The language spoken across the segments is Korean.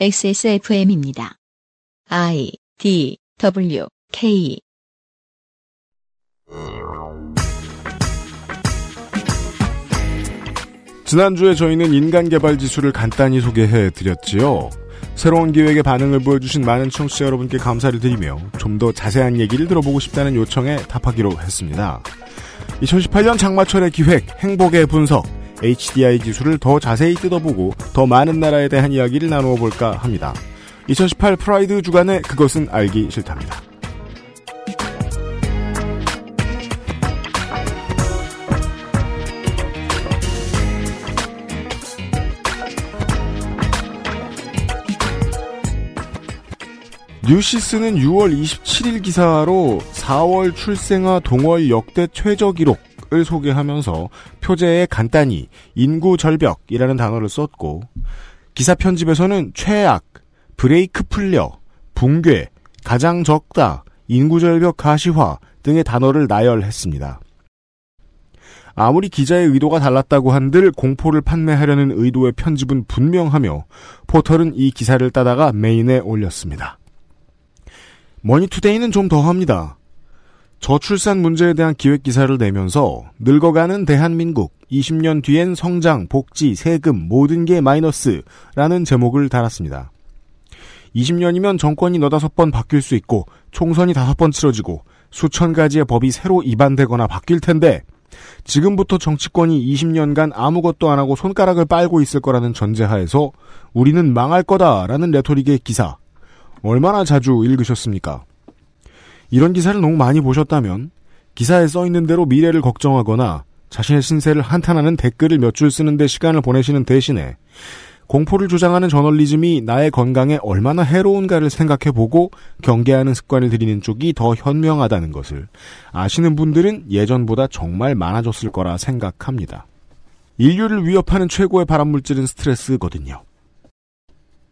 XSFM입니다. I D W K 지난주에 저희는 인간개발 지수를 간단히 소개해 드렸지요. 새로운 기획에 반응을 보여주신 많은 청취자 여러분께 감사를 드리며 좀 더 자세한 얘기를 들어보고 싶다는 요청에 답하기로 했습니다. 2018년 장마철의 기획, 행복의 분석, HDI 지수를 더 자세히 뜯어보고 더 많은 나라에 대한 이야기를 나누어 볼까 합니다. 2018 프라이드 주간에 그것은 알기 싫답니다. 뉴시스는 6월 27일 기사로 4월 출생아 동월 역대 최저 기록 을 소개하면서 표제에 간단히 인구 절벽이라는 단어를 썼고 기사 편집에서는 최악, 브레이크 풀려, 붕괴, 가장 적다, 인구 절벽 가시화 등의 단어를 나열했습니다. 아무리 기자의 의도가 달랐다고 한들 공포를 판매하려는 의도의 편집은 분명하며 포털은 이 기사를 따다가 메인에 올렸습니다. 머니투데이는 좀 더합니다. 저출산 문제에 대한 기획 기사를 내면서 늙어가는 대한민국 20년 뒤엔 성장, 복지, 세금 모든 게 마이너스라는 제목을 달았습니다. 20년이면 정권이 너다섯 번 바뀔 수 있고 총선이 다섯 번 치러지고 수천 가지의 법이 새로 입안되거나 바뀔 텐데 지금부터 정치권이 20년간 아무것도 안 하고 손가락을 빨고 있을 거라는 전제하에서 우리는 망할 거다라는 레토릭의 기사 얼마나 자주 읽으셨습니까? 이런 기사를 너무 많이 보셨다면 기사에 써 있는 대로 미래를 걱정하거나 자신의 신세를 한탄하는 댓글을 몇 줄 쓰는데 시간을 보내시는 대신에 공포를 주장하는 저널리즘이 나의 건강에 얼마나 해로운가를 생각해보고 경계하는 습관을 들이는 쪽이 더 현명하다는 것을 아시는 분들은 예전보다 정말 많아졌을 거라 생각합니다. 인류를 위협하는 최고의 발암물질은 스트레스거든요.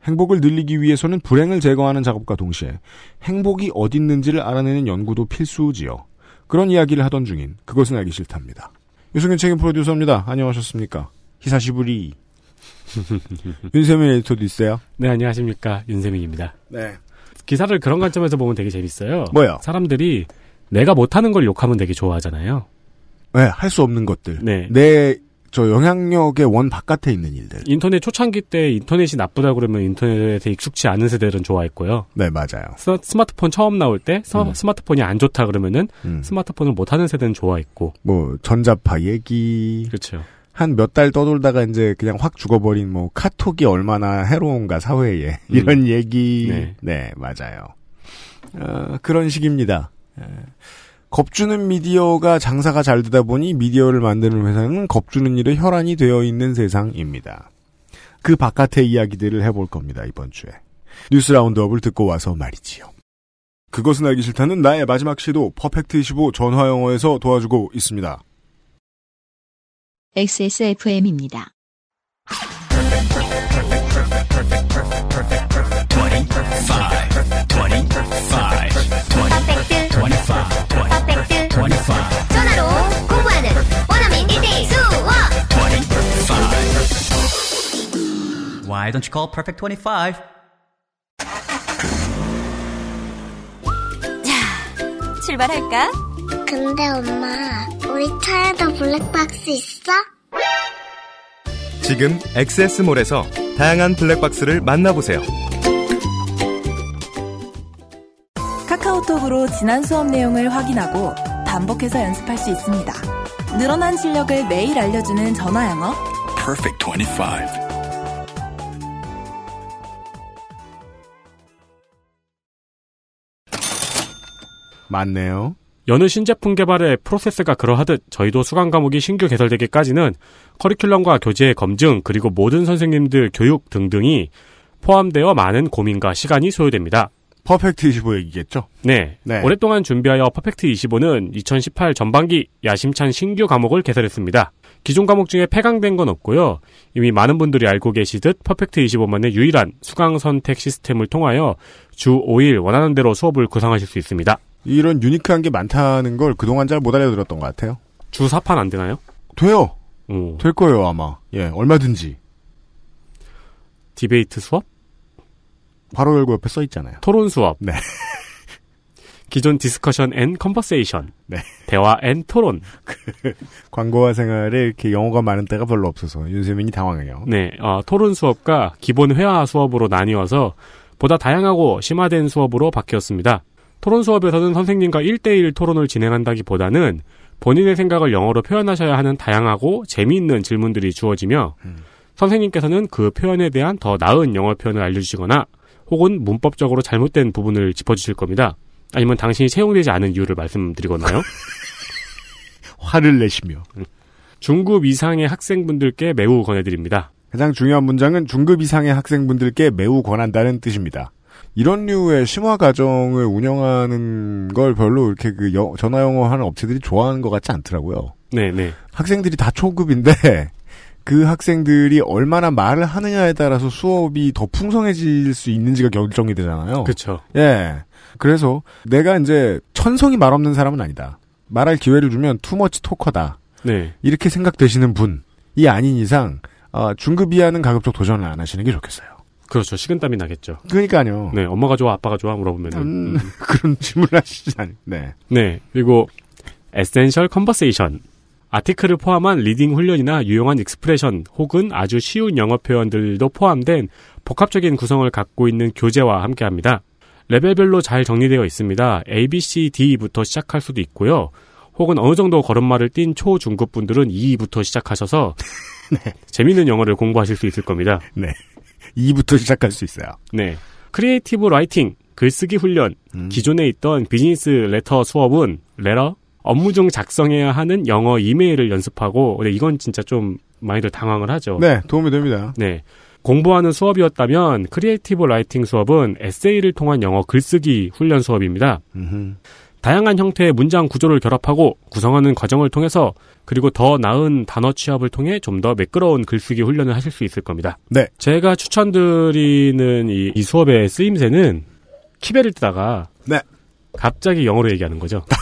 행복을 늘리기 위해서는 불행을 제거하는 작업과 동시에 행복이 어디 있는지를 알아내는 연구도 필수지요. 그런 이야기를 하던 중인 그것은 알기 싫답니다. 유승균 책임 프로듀서입니다. 안녕하셨습니까? 히사시부리. 윤세민 에디터도 있어요? 네, 안녕하십니까. 윤세민입니다. 네. 기사를 그런 관점에서 보면 되게 재밌어요. 뭐요? 사람들이 내가 못하는 걸 욕하면 되게 좋아하잖아요. 네, 할 수 없는 것들. 네. 내, 저 영향력의 원 바깥에 있는 일들. 인터넷 초창기 때 인터넷이 나쁘다 그러면 인터넷에 익숙치 않은 세대들은 좋아했고요. 네, 맞아요. 스, 스마트폰 처음 나올 때 서- 음. 스마트폰이 안 좋다 그러면은 음. 스마트폰을 못 하는 세대는 좋아했고. 뭐, 전자파 얘기. 그렇죠. 한 몇 달 떠돌다가 이제 그냥 확 죽어버린 뭐, 카톡이 얼마나 해로운가, 사회에. 이런 얘기. 네. 네, 맞아요. 어, 그런 식입니다. 예. 겁주는 미디어가 장사가 잘 되다 보니 미디어를 만드는 회사는 겁주는 일에 혈안이 되어 있는 세상입니다. 그 바깥의 이야기들을 해볼 겁니다, 이번 주에. 뉴스 라운드업을 듣고 와서 말이지요. 그것은 알기 싫다는 나의 마지막 시도 퍼펙트25 전화영어에서 도와주고 있습니다. XSFM입니다. Why don't you call Perfect 25? 출발할까? 근데 엄마, 우리 차에도 블랙박스 있어? 지금 엑세스몰에서 다양한 블랙박스를 만나보세요. 카카오톡으로 지난 수업 내용을 확인하고 반복해서 연습할 수 있습니다. 늘어난 실력을 매일 알려주는 전화 영어. Perfect 25. 맞네요. 여느 신제품 개발의 프로세스가 그러하듯 저희도 수강 과목이 신규 개설되기까지는 커리큘럼과 교재 검증 그리고 모든 선생님들 교육 등등이 포함되어 많은 고민과 시간이 소요됩니다. 퍼펙트 25 얘기겠죠? 네. 네. 오랫동안 준비하여 퍼펙트 25는 2018 전반기 야심찬 신규 과목을 개설했습니다. 기존 과목 중에 폐강된 건 없고요. 이미 많은 분들이 알고 계시듯 퍼펙트 25만의 유일한 수강 선택 시스템을 통하여 주 5일 원하는 대로 수업을 구상하실 수 있습니다. 이런 unique한 게 많다는 걸 그동안 잘 못 알려드렸던 것 같아요. 주 4판 안 되나요? 돼요. 오. 될 거예요, 아마. 예, 얼마든지. debate 수업? 바로 열고 옆에 써 있잖아요. 토론 수업. 네. 기존 discussion and conversation. 네. 대화 and 토론. 광고와 생활에 이렇게 영어가 많은 때가 별로 없어서 윤세민이 당황해요. 네, 어, 토론 수업과 기본 회화 수업으로 나뉘어서 보다 다양하고 심화된 수업으로 바뀌었습니다. 토론 수업에서는 선생님과 1대1 토론을 진행한다기보다는 본인의 생각을 영어로 표현하셔야 하는 다양하고 재미있는 질문들이 주어지며 선생님께서는 그 표현에 대한 더 나은 영어 표현을 알려주시거나 혹은 문법적으로 잘못된 부분을 짚어주실 겁니다. 아니면 당신이 채용되지 않은 이유를 말씀드리거나요. 화를 내시며. 중급 이상의 학생분들께 매우 권해드립니다. 가장 중요한 문장은 중급 이상의 학생분들께 매우 권한다는 뜻입니다. 이런 류의 심화 과정을 운영하는 걸 별로 이렇게 그 여- 전화 영어 하는 업체들이 좋아하는 것 같지 않더라고요. 네, 네. 학생들이 다 초급인데 그 학생들이 얼마나 말을 하느냐에 따라서 수업이 더 풍성해질 수 있는지가 결정이 되잖아요. 그쵸. 예. 그래서 내가 이제 천성이 말 없는 사람은 아니다. 말할 기회를 주면 too much talker다. 네. 이렇게 생각되시는 분이 아닌 이상 아, 중급 이하는 가급적 도전을 안 하시는 게 좋겠어요. 그렇죠. 식은땀이 나겠죠. 그러니까요. 네, 엄마가 좋아, 아빠가 좋아 물어보면은. 음, 그런 질문을 하시지 않. 네. 네, 그리고 essential conversation. article을 포함한 reading 훈련이나 유용한 expression 혹은 아주 쉬운 영어 표현들도 포함된 복합적인 구성을 갖고 있는 교재와 함께합니다. 레벨별로 잘 정리되어 있습니다. A, B, C, D부터 시작할 수도 있고요. 혹은 어느 정도 걸음마를 뗀 초, 중급 분들은 E부터 시작하셔서 재미있는 영어를 공부하실 수 있을 겁니다. 네. 2부터 시작할 수 있어요. 네. creative writing, 글쓰기 훈련, 기존에 있던 business letter 수업은 레러, 업무 중 작성해야 하는 영어 이메일을 연습하고, 근데 이건 진짜 좀 많이들 당황을 하죠. 네, 도움이 됩니다. 네. 공부하는 수업이었다면 creative writing 수업은 에세이를 통한 영어 글쓰기 훈련 수업입니다. 음흠. 다양한 형태의 문장 구조를 결합하고 구성하는 과정을 통해서 그리고 더 나은 단어 취합을 통해 좀 더 매끄러운 글쓰기 훈련을 하실 수 있을 겁니다. 네. 제가 추천드리는 이, 이 수업의 쓰임새는 키베를 뜨다가 네. 갑자기 영어로 얘기하는 거죠.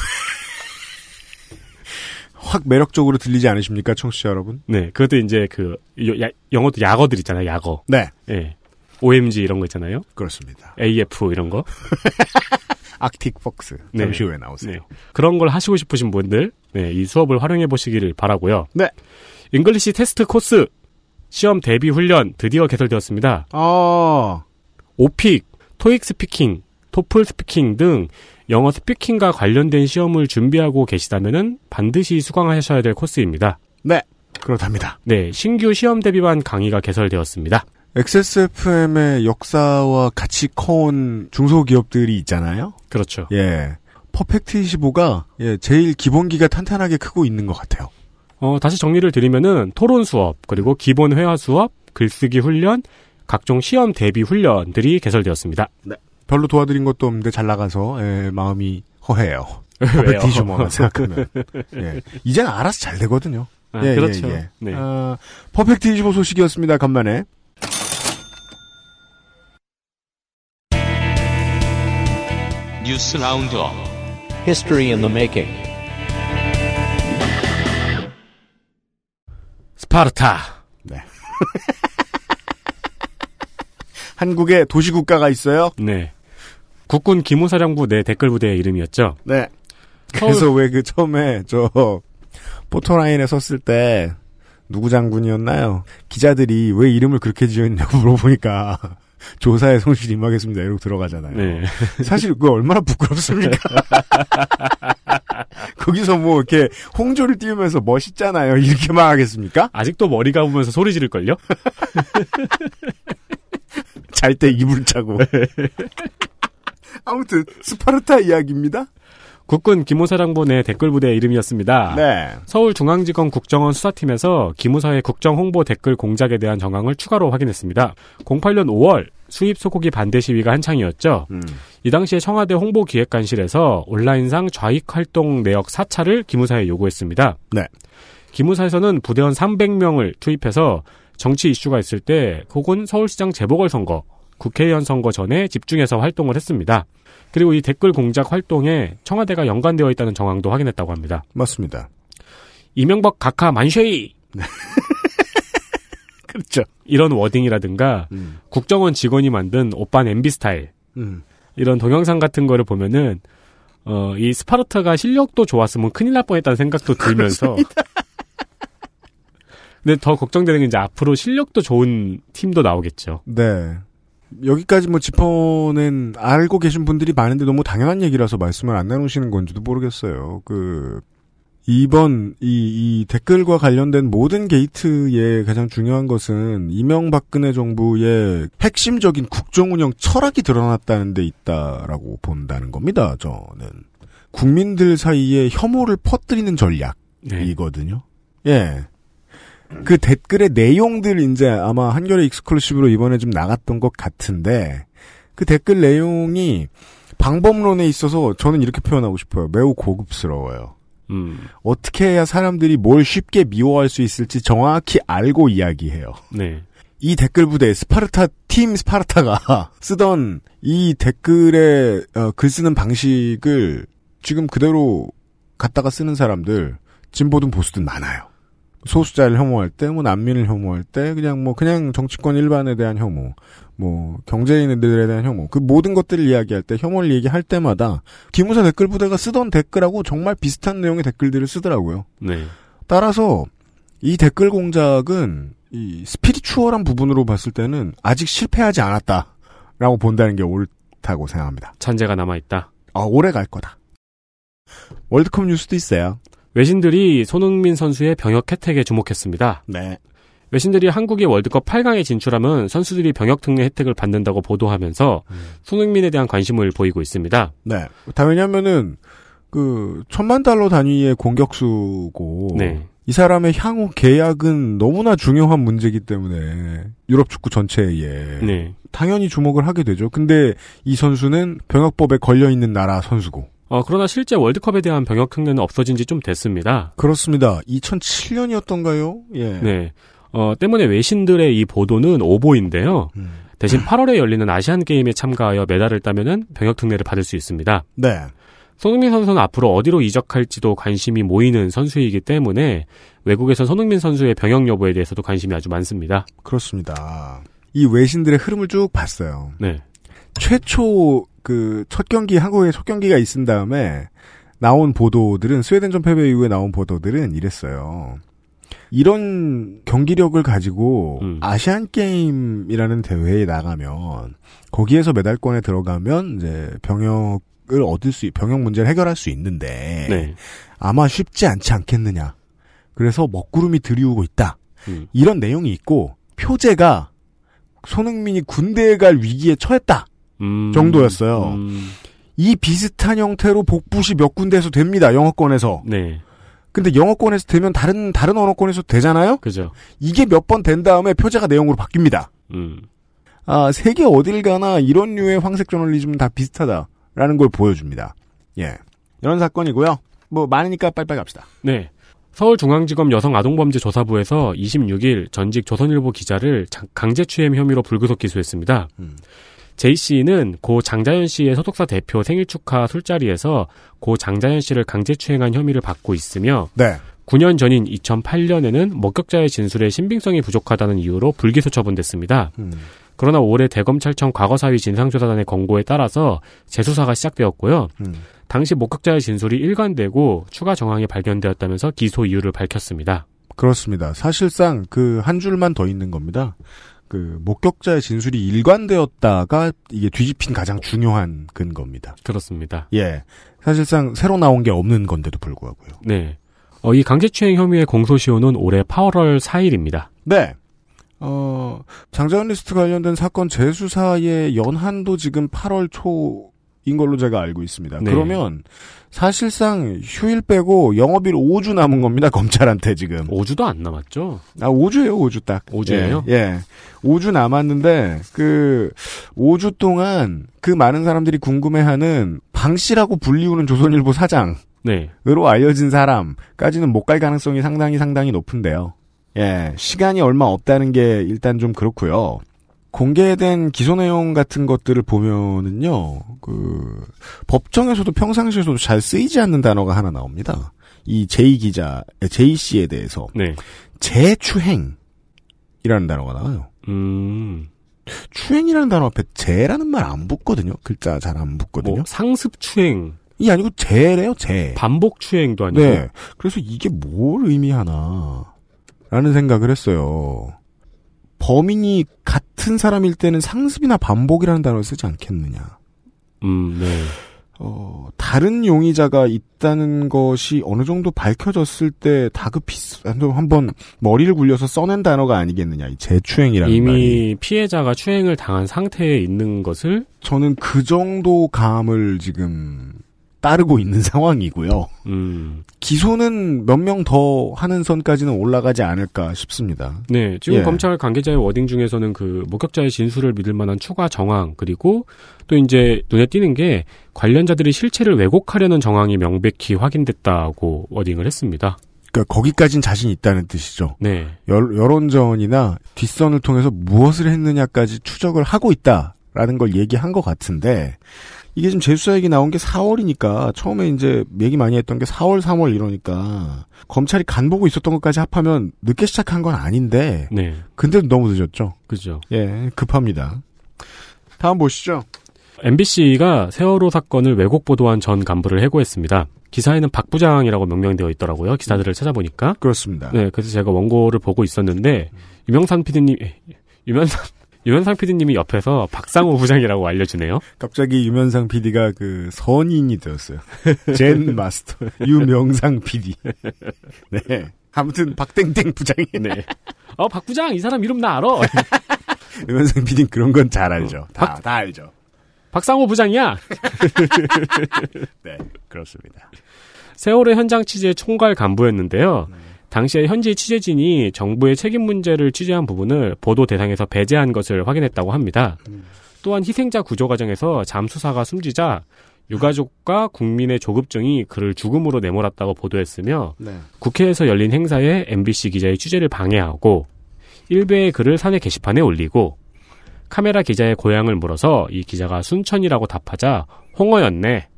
확 매력적으로 들리지 않으십니까, 청취자 여러분? 네, 그것도 이제 그 여- 야- 영어도 약어들 있잖아요, 약어. 네. 예. OMG 이런 거 있잖아요. 그렇습니다. AF 이런 거. arctic fox. 네. 잠시 후에 나오세요. 네. 그런 걸 하시고 싶으신 분들, 네, 이 수업을 활용해 보시기를 바라고요. 네. English test course 시험 대비 훈련 드디어 개설되었습니다. 아, OPIc, 토익 speaking, 토플 speaking 등 영어 스피킹과 관련된 시험을 준비하고 계시다면은 반드시 수강하셔야 될 코스입니다. 네. 그렇답니다. 네, 신규 시험 대비반 강의가 개설되었습니다. XSFM의 역사와 같이 커온 중소기업들이 있잖아요? 그렇죠. 예. 퍼펙트 25가 예, 제일 기본기가 탄탄하게 크고 있는 것 같아요. 어, 다시 정리를 드리면은 토론 수업, 그리고 기본 회화 수업, 글쓰기 훈련, 각종 시험 대비 훈련들이 개설되었습니다. 별로 도와드린 것도 없는데 잘 나가서 예, 마음이 허해요. 왜요? 퍼펙트 25만 생각하면. 예. 이젠 알아서 잘 되거든요. 아, 예, 그렇죠. 예, 예. 네. 아, 퍼펙트 25 소식이었습니다. 간만에. 뉴스 라운드업 History in the making. 스파르타. 네. 한국에 도시국가가 있어요? 네. 국군 기무사령부 내 댓글부대의 이름이었죠. 네. 그래서 왜 그 처음에 저 포토라인에 섰을 때 누구 장군이었나요? 기자들이 왜 이름을 그렇게 지었냐고 물어보니까 조사에 성실 임하겠습니다. 이러고 들어가잖아요. 네. 사실 그거 얼마나 부끄럽습니까? 거기서 뭐 이렇게 홍조를 띄우면서 멋있잖아요. 이렇게만 하겠습니까? 아직도 머리 감으면서 소리 지를걸요? 잘 때 이불 차고. 아무튼 스파르타 이야기입니다. 국군 기무사령부 내 댓글 부대의 이름이었습니다. 네. 서울중앙지검 국정원 수사팀에서 기무사의 국정 홍보 댓글 공작에 대한 정황을 추가로 확인했습니다. 08년 5월 수입 소고기 반대 시위가 한창이었죠. 음. 이 당시에 청와대 홍보기획관실에서 온라인상 좌익 활동 내역 사찰을 기무사에 요구했습니다. 네. 기무사에서는 부대원 300명을 투입해서 정치 이슈가 있을 때 혹은 서울시장 재보궐선거, 국회의원 선거 전에 집중해서 활동을 했습니다. 그리고 이 댓글 공작 활동에 청와대가 연관되어 있다는 정황도 확인했다고 합니다. 맞습니다. 이명박 각하 만쉐이 그렇죠. 이런 워딩이라든가 음. 국정원 직원이 만든 오빤 MB 스타일 음. 이런 동영상 같은 거를 보면은 어, 이 스파르타가 실력도 좋았으면 큰일 날 뻔했다는 생각도 들면서 근데 더 걱정되는 게 이제 앞으로 실력도 좋은 팀도 나오겠죠. 네. 여기까지 뭐 짚어낸 알고 계신 분들이 많은데 너무 당연한 얘기라서 말씀을 안 나누시는 건지도 모르겠어요. 그 이번 이, 이 댓글과 관련된 모든 게이트의 가장 중요한 것은 이명박근혜 정부의 핵심적인 국정운영 철학이 드러났다는 데 있다라고 본다는 겁니다. 저는 국민들 사이에 혐오를 퍼뜨리는 전략이거든요. 예. 그 댓글의 내용들 이제 아마 한겨레 exclusive로 이번에 좀 나갔던 것 같은데 그 댓글 내용이 방법론에 있어서 저는 이렇게 표현하고 싶어요. 매우 고급스러워요. 음, 어떻게 해야 사람들이 뭘 쉽게 미워할 수 있을지 정확히 알고 이야기해요. 네. 이 댓글 부대 스파르타 팀 스파르타가 쓰던 이 댓글에 어, 글 쓰는 방식을 지금 그대로 갖다가 쓰는 사람들 진보든 보수든 많아요. 소수자를 혐오할 때, 뭐 난민을 혐오할 때, 그냥 뭐 그냥 정치권 일반에 대한 혐오, 뭐 경제인들에 대한 혐오, 그 모든 것들을 이야기할 때 혐오를 얘기할 때마다 기무사 댓글 부대가 쓰던 댓글하고 정말 비슷한 내용의 댓글들을 쓰더라고요. 네. 따라서 이 댓글 공작은 이 스피리추얼한 부분으로 봤을 때는 아직 실패하지 않았다라고 본다는 게 옳다고 생각합니다. 잔재가 남아 있다. 아 오래 갈 거다. 월드컵 뉴스도 있어요. 외신들이 손흥민 선수의 병역 혜택에 주목했습니다. 네. 외신들이 한국이 월드컵 8강에 진출하면 선수들이 병역 특례 혜택을 받는다고 보도하면서 손흥민에 대한 관심을 보이고 있습니다. 네. 다 왜냐면은 그 천만 달러 단위의 공격수고 네. 이 사람의 향후 계약은 너무나 중요한 문제이기 때문에 유럽 축구 전체에 네. 당연히 주목을 하게 되죠. 근데 이 선수는 병역법에 걸려 있는 나라 선수고 어, 그러나 실제 월드컵에 대한 병역 특례는 없어진 지 좀 됐습니다. 그렇습니다. 2007년이었던가요? 예. 네. 어, 때문에 외신들의 이 보도는 오보인데요. 음. 대신 8월에 열리는 아시안 게임에 참가하여 메달을 따면은 병역 특례를 받을 수 있습니다. 네. 손흥민 선수는 앞으로 어디로 이적할지도 관심이 모이는 선수이기 때문에 외국에서 손흥민 선수의 병역 여부에 대해서도 관심이 아주 많습니다. 그렇습니다. 이 외신들의 흐름을 쭉 봤어요. 네. 최초 그 첫 경기 한국의 첫 경기가 있은 다음에 나온 보도들은 스웨덴전 패배 이후에 나온 보도들은 이랬어요. 이런 경기력을 가지고 음. 아시안 게임이라는 대회에 나가면 거기에서 메달권에 들어가면 이제 병역을 얻을 수 병역 문제를 해결할 수 있는데 네. 아마 쉽지 않지 않겠느냐. 그래서 먹구름이 들이우고 있다. 음. 이런 내용이 있고 표제가 손흥민이 군대에 갈 위기에 처했다. 음, 정도였어요. 음, 이 비슷한 형태로 복붙이 몇 군데에서 됩니다. 영어권에서. 네. 근데 영어권에서 되면 다른 다른 언어권에서 되잖아요. 그죠. 이게 몇 번 된 다음에 표제가 내용으로 바뀝니다. 음. 아, 세계 어딜 가나 이런 류의 황색 저널리즘은 다 비슷하다라는 걸 보여줍니다. 예. 이런 사건이고요. 뭐 많으니까 빨리빨리 갑시다. 네. 서울중앙지검 여성아동범죄조사부에서 26일 전직 조선일보 기자를 장- 강제추행 혐의로 불구속 기소했습니다. 음. 제이 씨는 고 장자연 씨의 소속사 대표 생일 축하 술자리에서 고 장자연 씨를 강제추행한 혐의를 받고 있으며 네. 9년 전인 2008년에는 목격자의 진술에 신빙성이 부족하다는 이유로 불기소 처분됐습니다. 음. 그러나 올해 대검찰청 과거사위 진상조사단의 권고에 따라서 재수사가 시작되었고요. 음. 당시 목격자의 진술이 일관되고 추가 정황이 발견되었다면서 기소 이유를 밝혔습니다. 그렇습니다. 사실상 그 한 줄만 더 있는 겁니다. 그 목격자의 진술이 일관되었다가 이게 뒤집힌 가장 중요한 근거입니다. 그렇습니다. 예. 사실상 새로 나온 게 없는 건데도 불구하고요. 네. 어, 이 강제추행 혐의의 공소시효는 올해 8월 4일입니다. 네. 어, 장자연 리스트 관련된 사건 재수사의 연한도 지금 8월 초 인 걸로 제가 알고 있습니다. 네. 그러면 사실상 휴일 빼고 영업일 5주 남은 겁니다. 검찰한테 지금. 5주도 안 남았죠? 아, 5주예요, 5주 딱. 5주예요? 예, 예. 5주 남았는데, 그, 5주 동안 그 많은 사람들이 궁금해하는 방 씨라고 불리우는 조선일보 사장으로 네. 알려진 사람까지는 못 갈 가능성이 상당히 상당히 높은데요. 예, 시간이 얼마 없다는 게 일단 좀 그렇고요. 공개된 기소 내용 같은 것들을 보면은요, 그, 법정에서도 평상시에서도 잘 쓰이지 않는 단어가 하나 나옵니다. 이 제이 기자, 제이 씨에 대해서. 네. 재추행이라는 추행이라는 단어가 나와요. 음. 추행이라는 단어 앞에 재라는 말 안 붙거든요. 글자 잘 안 붙거든요. 뭐 상습 추행. 이 아니고 재래요, 재. 반복 추행도 아니고. 네. 그래서 이게 뭘 의미하나. 라는 생각을 했어요. 범인이 같은 사람일 때는 상습이나 반복이라는 단어를 쓰지 않겠느냐. 음, 네. 어, 다른 용의자가 있다는 것이 어느 정도 밝혀졌을 때 다급히 쓰- 한번 머리를 굴려서 써낸 단어가 아니겠느냐. 이 재추행이라는 이미 말이. 피해자가 추행을 당한 상태에 있는 것을 저는 그 정도 감을 지금 따르고 있는 상황이고요. 음. 기소는 몇 명 더 하는 선까지는 올라가지 않을까 싶습니다. 네, 지금 예. 검찰 관계자의 워딩 중에서는 그 목격자의 진술을 믿을 만한 추가 정황 그리고 또 이제 눈에 띄는 게 관련자들이 실체를 왜곡하려는 정황이 명백히 확인됐다고 워딩을 했습니다. 그러니까 거기까진 자신 있다는 뜻이죠. 네, 여, 여론전이나 뒷선을 통해서 무엇을 했느냐까지 추적을 하고 있다라는 걸 얘기한 것 같은데 이게 지금 재수사 얘기 나온 게 4월이니까 처음에 이제 얘기 많이 했던 게 4월, 3월 이러니까 검찰이 간 보고 있었던 것까지 합하면 늦게 시작한 건 아닌데 네, 근데도 너무 늦었죠. 그죠. 예, 급합니다. 다음 보시죠. MBC가 세월호 사건을 왜곡 보도한 전 간부를 해고했습니다. 기사에는 박 부장이라고 명명되어 있더라고요. 기사들을 찾아보니까. 그렇습니다. 네, 그래서 제가 원고를 보고 있었는데 유명산 PD님, 유명산 유명상 PD님이 옆에서 박상호 부장이라고 알려주네요. 갑자기 유면상 PD가 그 선인이 되었어요. 젠 마스터 유명상 PD. 네. 아무튼 박땡땡 부장이. 네. 어, 박 부장 이 사람 이름 나 알아. 유면상 PD는 그런 건 잘 알죠. 다, 박- 다 알죠. 박상호 부장이야. 네, 그렇습니다. 세월호 현장 취재 총괄 간부였는데요. 당시에 현지 취재진이 정부의 책임 문제를 취재한 부분을 보도 대상에서 배제한 것을 확인했다고 합니다. 또한 희생자 구조 과정에서 잠수사가 숨지자 유가족과 국민의 조급증이 그를 죽음으로 내몰았다고 보도했으며 네. 국회에서 열린 행사에 MBC 기자의 취재를 방해하고 일베의 글을 사내 게시판에 올리고 카메라 기자의 고향을 물어서 이 기자가 순천이라고 답하자 홍어였네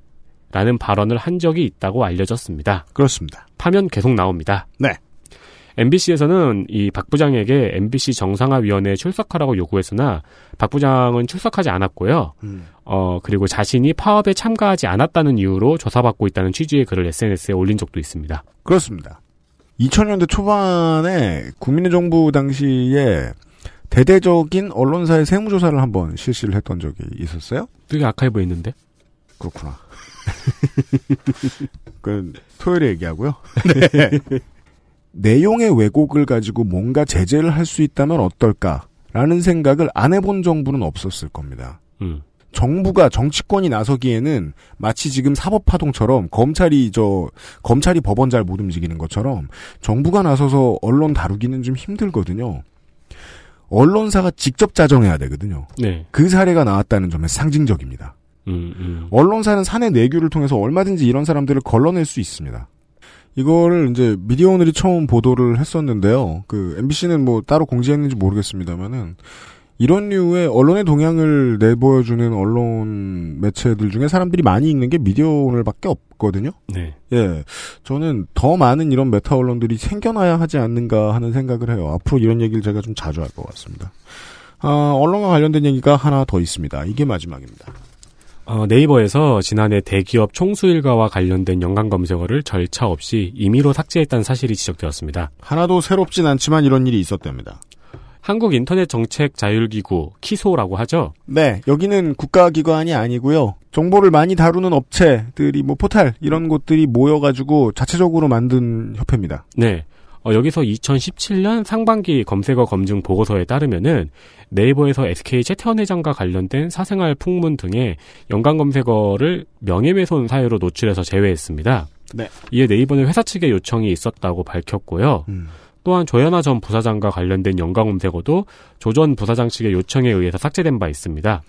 라는 발언을 한 적이 있다고 알려졌습니다. 그렇습니다. 파면 계속 나옵니다. 네. MBC에서는 이 박 부장에게 MBC 정상화위원회에 출석하라고 요구했으나 박 부장은 출석하지 않았고요. 음. 어, 그리고 자신이 파업에 참가하지 않았다는 이유로 조사받고 있다는 취지의 글을 SNS에 올린 적도 있습니다. 그렇습니다. 2000년대 초반에 국민의 정부 당시에 대대적인 언론사의 세무조사를 한번 실시를 했던 적이 있었어요? 되게 아카이브에 있는데? 그렇구나. 그 토요일에 얘기하고요. 네. 내용의 왜곡을 가지고 뭔가 제재를 할 수 있다면 어떨까라는 생각을 안 해본 정부는 없었을 겁니다. 음. 정부가 정치권이 나서기에는 마치 지금 사법파동처럼 검찰이 저 검찰이 법원 잘 못 움직이는 것처럼 정부가 나서서 언론 다루기는 좀 힘들거든요. 언론사가 직접 자정해야 되거든요. 네. 그 사례가 나왔다는 점에 상징적입니다. 음, 음. 언론사는 사내 내규를 통해서 얼마든지 이런 사람들을 걸러낼 수 있습니다. 이거를 이제 미디어 오늘이 처음 보도를 했었는데요. 그 MBC는 뭐 따로 공지했는지 모르겠습니다만은 이런 류의 언론의 동향을 내보여주는 언론 매체들 중에 사람들이 많이 읽는 게 미디어 오늘밖에 없거든요. 네. 예, 저는 더 많은 이런 메타 언론들이 생겨나야 하지 않는가 하는 생각을 해요. 앞으로 이런 얘기를 제가 좀 자주 할 것 같습니다. 아, 언론과 관련된 얘기가 하나 더 있습니다. 이게 마지막입니다. 어, 네이버에서 지난해 대기업 총수 일가와 관련된 연관 검색어를 절차 없이 임의로 삭제했다는 사실이 지적되었습니다. 하나도 새롭진 않지만 이런 일이 있었답니다. 한국 인터넷 정책 자율기구 키소라고 하죠. 네, 여기는 국가기관이 아니고요. 정보를 많이 다루는 업체들이 뭐 포탈 이런 곳들이 모여가지고 자체적으로 만든 협회입니다. 네. 어, 여기서 2017년 상반기 검색어 검증 보고서에 따르면은 네이버에서 SK 최태원 회장과 관련된 사생활 풍문 등의 연관 검색어를 명예훼손 사유로 노출해서 제외했습니다. 네. 이에 네이버는 회사 측의 요청이 있었다고 밝혔고요. 음. 또한 조현아 전 부사장과 관련된 연관 검색어도 조 전 부사장 측의 요청에 의해서 삭제된 바 있습니다.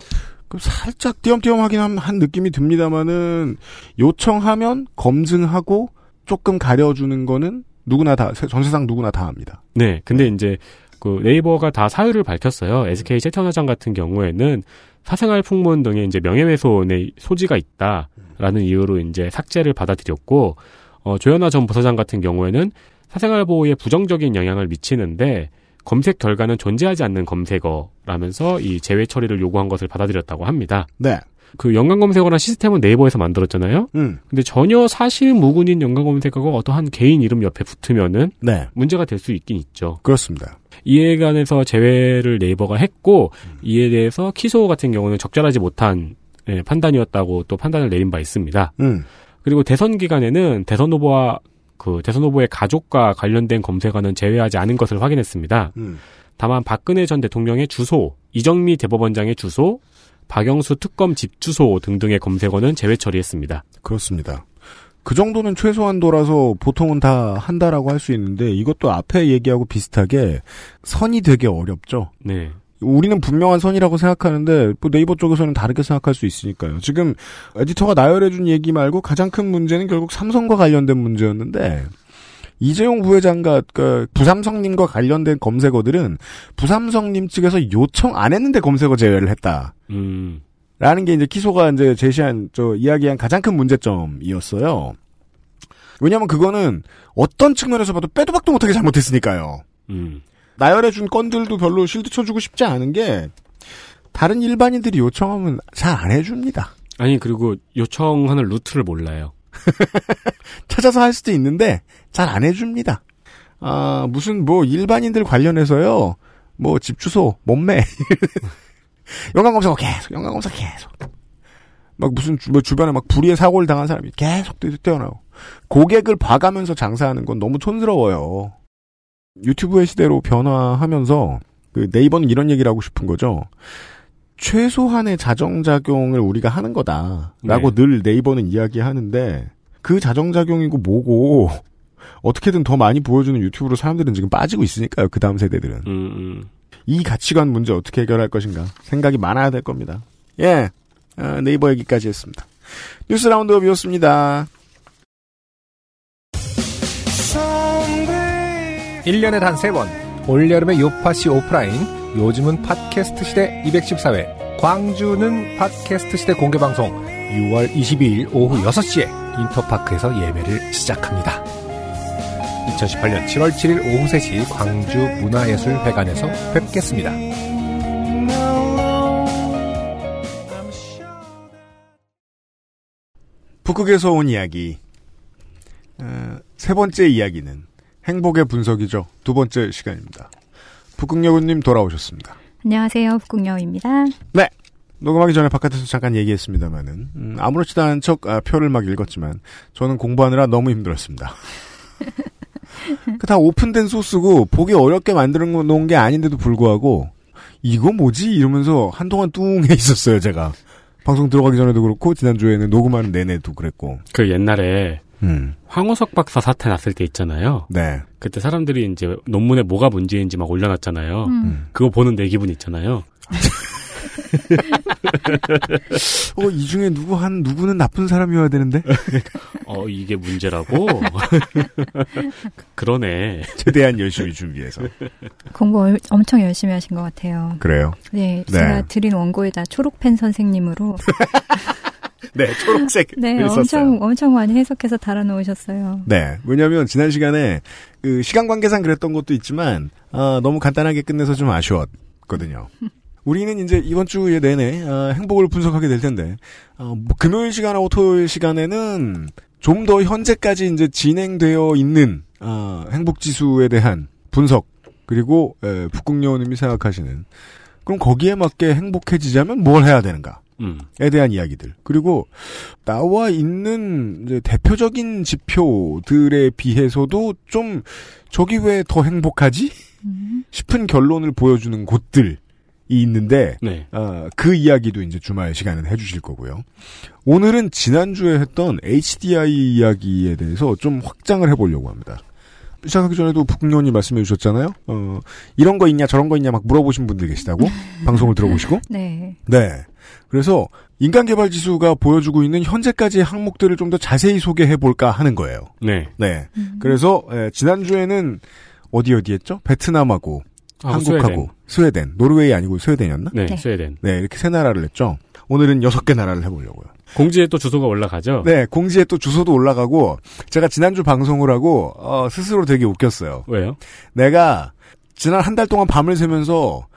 그 살짝 띄엄띄엄 하긴 한, 한 느낌이 듭니다만은 요청하면 검증하고 조금 가려주는 거는 누구나 다 전 세상 누구나 다 합니다. 네, 근데 이제 그 네이버가 다 사유를 밝혔어요. SK 회장 같은 경우에는 사생활 풍문 등의 이제 명예훼손의 소지가 있다라는 이유로 이제 삭제를 받아들였고 어, 조현아 전 부사장 같은 경우에는 사생활 보호에 부정적인 영향을 미치는데 검색 결과는 존재하지 않는 검색어라면서 이 제외 처리를 요구한 것을 받아들였다고 합니다. 네. 그 연관 검색어란 시스템은 네이버에서 만들었잖아요. 음. 근데 전혀 사실 무근인 연관 검색어가 어떠한 개인 이름 옆에 붙으면은 네. 문제가 될 수 있긴 있죠. 그렇습니다. 이에 관해서 제외를 네이버가 했고 이에 대해서 키소 같은 경우는 적절하지 못한 예, 판단이었다고 또 판단을 내린 바 있습니다. 음. 그리고 대선 기간에는 대선 후보와 그 대선 후보의 가족과 관련된 검색어는 제외하지 않은 것을 확인했습니다. 음. 다만 박근혜 전 대통령의 주소, 이정미 대법원장의 주소, 박영수 특검 집 주소 등등의 검색어는 제외 처리했습니다. 그렇습니다. 그 정도는 최소한도라서 보통은 다 한다라고 할 수 있는데 이것도 앞에 얘기하고 비슷하게 선이 되게 어렵죠. 네. 우리는 분명한 선이라고 생각하는데 뭐 네이버 쪽에서는 다르게 생각할 수 있으니까요. 지금 에디터가 나열해준 얘기 말고 가장 큰 문제는 결국 삼성과 관련된 문제였는데 이재용 부회장과 그 부삼성님과 관련된 검색어들은 부삼성님 측에서 요청 안 했는데 검색어 제외를 했다. 음. 라는 게 이제 기소가 이제 제시한 저 이야기한 가장 큰 문제점이었어요. 왜냐하면 그거는 어떤 측면에서 봐도 빼도 박도 못하게 잘못했으니까요. 음. 나열해준 건들도 별로 실드 쳐주고 싶지 않은 게 다른 일반인들이 요청하면 잘 안 해줍니다. 아니 그리고 요청하는 루트를 몰라요. 찾아서 할 수도 있는데 잘 안 해줍니다. 아 무슨 뭐 일반인들 관련해서요. 뭐 집 주소, 몸매, 영광검사 계속 영광검사 계속 막 무슨 주, 뭐 주변에 막 불의의 사고를 당한 사람이 계속 뛰어나요. 고객을 봐가면서 장사하는 건 너무 촌스러워요. 유튜브의 시대로 변화하면서 그 네이버는 이런 얘기를 하고 싶은 거죠. 최소한의 자정작용을 우리가 하는 거다라고 네. 늘 네이버는 이야기하는데 그 자정작용이고 뭐고 어떻게든 더 많이 보여주는 유튜브로 사람들은 지금 빠지고 있으니까요. 그 다음 세대들은 음, 음. 이 가치관 문제 어떻게 해결할 것인가 생각이 많아야 될 겁니다. 예, 아, 네이버 얘기까지 했습니다. 뉴스 라운드업이었습니다. 1년에 단 3번 올여름의 요파시 오프라인 요즘은 팟캐스트 시대 214회 광주는 팟캐스트 시대 공개방송 6월 22일 오후 6시에 인터파크에서 예매를 시작합니다. 2018년 7월 7일 오후 3시 광주 문화예술회관에서 뵙겠습니다. 북극에서 온 이야기. 어, 세 번째 이야기는 행복의 분석이죠. 두 번째 시간입니다. 북극여우님 돌아오셨습니다. 안녕하세요. 북궁여입니다. 네. 녹음하기 전에 바깥에서 잠깐 얘기했습니다만은 음, 아무렇지도 않은 척 아, 표를 막 읽었지만 저는 공부하느라 너무 힘들었습니다. 그 다 오픈된 소스고 보기 어렵게 만들어 놓은 게 아닌데도 불구하고 이거 뭐지 이러면서 한동안 뚱해 있었어요 제가 방송 들어가기 전에도 그렇고 지난 주에는 녹음하는 내내도 그랬고 그 옛날에 음. 황우석 박사 사태 났을 때 있잖아요. 네. 그때 사람들이 이제 논문에 뭐가 문제인지 막 올려놨잖아요. 음. 그거 보는 내 기분 있잖아요. 어, 이 중에 누구 한 누구는 나쁜 사람이어야 되는데 어 이게 문제라고? 그러네. 최대한 열심히 준비해서 공부 얼- 엄청 열심히 하신 것 같아요. 그래요. 네, 네. 제가 드린 원고에다 초록펜 선생님으로 네, 초록색 네, 썼어요. 엄청 엄청 많이 해석해서 달아놓으셨어요. 네, 왜냐하면 지난 시간에 그 시간 관계상 그랬던 것도 있지만 아, 너무 간단하게 끝내서 좀 아쉬웠거든요. 우리는 이제 이번 주에 내내 아, 행복을 분석하게 될 텐데 어, 뭐 금요일 시간하고 토요일 시간에는 좀 더 현재까지 이제 진행되어 있는 아, 행복 지수에 대한 분석 그리고 에, 북극여우님이 생각하시는 그럼 거기에 맞게 행복해지자면 뭘 해야 되는가? 음. 에 대한 이야기들. 그리고 나와 있는 이제 대표적인 지표들에 비해서도 좀 저기 왜 더 행복하지? 싶은 결론을 보여주는 곳들이 있는데 네. 어, 그 이야기도 이제 주말 시간은 해주실 거고요. 오늘은 지난주에 했던 HDI 이야기에 대해서 좀 확장을 해보려고 합니다. 시작하기 전에도 북경원이 말씀해 주셨잖아요. 어, 이런 거 있냐 저런 거 있냐 막 물어보신 분들 계시다고 방송을 들어보시고 네. 네. 그래서 인간개발지수가 보여주고 있는 현재까지의 항목들을 좀 더 자세히 소개해 볼까 하는 거예요. 네. 네. 그래서 에, 지난주에는 어디 어디 했죠? 베트남하고 하고 한국하고 스웨덴. 노르웨이 아니고 스웨덴이었나? 네, 네. 스웨덴. 네, 이렇게 세 나라를 했죠. 오늘은 여섯 개 나라를 해보려고요. 공지에 또 주소가 올라가죠? 네, 공지에 또 주소도 올라가고 제가 지난주 방송을 하고 어, 스스로 되게 웃겼어요. 왜요? 내가 지난 한 달 동안 밤을 새면서 그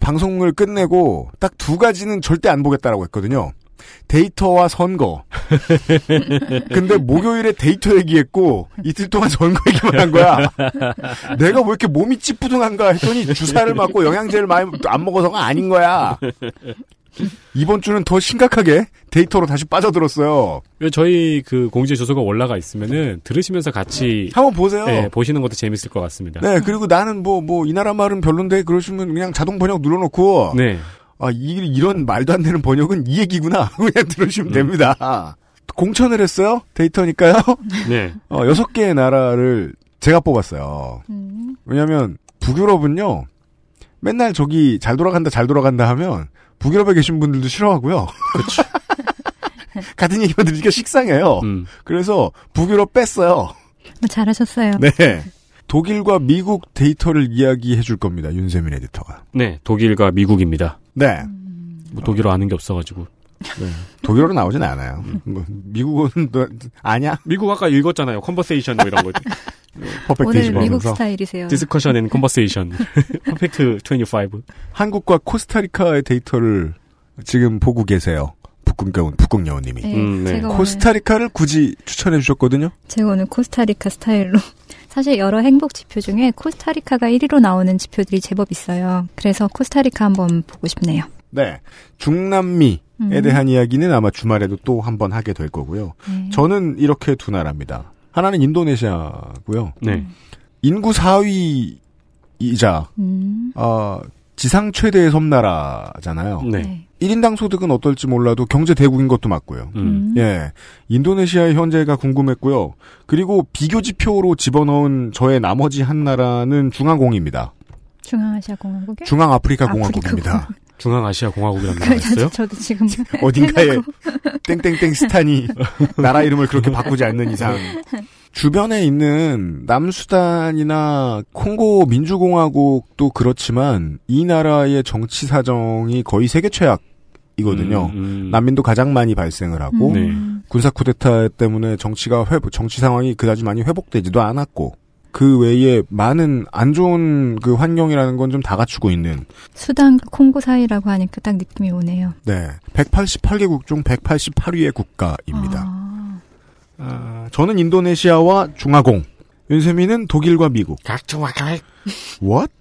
방송을 끝내고 딱 두 가지는 절대 안 보겠다라고 했거든요. 데이터와 선거. 근데 목요일에 데이터 얘기했고 이틀 동안 선거 얘기만 한 거야. 내가 왜 이렇게 몸이 찌뿌둥한가 했더니 주사를 맞고 영양제를 많이 안 먹어서가 아닌 거야. 이번 주는 더 심각하게 데이터로 다시 빠져들었어요. 저희 그 공지 주소가 올라가 있으면은 들으시면서 같이 한번 보세요. 네, 보시는 것도 재밌을 것 같습니다. 네, 그리고 나는 뭐, 뭐, 이 나라 말은 별론데, 그러시면 그냥 자동 번역 눌러놓고, 네. 아, 이, 이런 말도 안 되는 번역은 이 얘기구나. 그냥 들으시면 됩니다. 공천을 했어요? 데이터니까요? 네. 어, 여섯 개의 나라를 제가 뽑았어요. 왜냐면, 북유럽은요, 맨날 저기 잘 돌아간다, 잘 돌아간다 하면, 북유럽에 계신 분들도 싫어하고요. 그렇죠. 같은 얘기만 들으니까 식상해요. 음. 그래서 북유럽 뺐어요. 뭐 잘하셨어요. 네. 독일과 미국 데이터를 이야기해 줄 겁니다. 윤세민 에디터가. 네, 독일과 미국입니다. 네. 뭐 독일어 아는 게 없어가지고. 네. 독일어로 나오진 않아요. 뭐 미국은 너 아냐? 미국 아까 읽었잖아요. conversation 뭐 이런 거. 퍼펙트 오늘 25 미국. 스타일이세요. discussion and conversation. 퍼펙트 25. 한국과 코스타리카의 데이터를 지금 보고 계세요. 북극여운 북극여우님이. 네, 음, 네. 코스타리카를 굳이 추천해 주셨거든요. 제가 오늘 코스타리카 스타일로 사실 여러 행복 지표 중에 코스타리카가 1위로 나오는 지표들이 제법 있어요. 그래서 코스타리카 한번 보고 싶네요. 네. 중남미에 음. 대한 이야기는 아마 주말에도 또 한번 하게 될 거고요. 네. 저는 이렇게 두 나라입니다. 하나는 인도네시아고요. 네. 인구 4위이자 음. 어, 지상 최대의 섬나라잖아요. 네. 1인당 소득은 어떨지 몰라도 경제 대국인 것도 맞고요. 음. 예. 인도네시아의 현재가 궁금했고요. 그리고 비교 지표로 집어넣은 저의 나머지 한 나라는 중앙공입니다. 중앙아시아 공화국에 중앙아프리카 아프리카 공화국입니다. 중앙아시아 공화국이라는 나라가 있어요? 저도 지금 어딘가에. 땡땡땡 스탄이 나라 이름을 그렇게 바꾸지 않는 이상 주변에 있는 남수단이나 콩고 민주공화국도 그렇지만 이 나라의 정치 사정이 거의 세계 최악이거든요. 음, 음. 난민도 가장 많이 발생을 하고 네. 군사 쿠데타 때문에 정치가 회복, 정치 상황이 그다지 많이 회복되지도 않았고 그 외에 많은 안 좋은 그 환경이라는 건 좀 다 갖추고 있는 수단 콩고 사이라고 하니까 딱 느낌이 오네요. 네 188개국 중 188위의 국가입니다. 아, 저는 인도네시아와 중화공 윤세민은 독일과 미국. 각종화갈. What?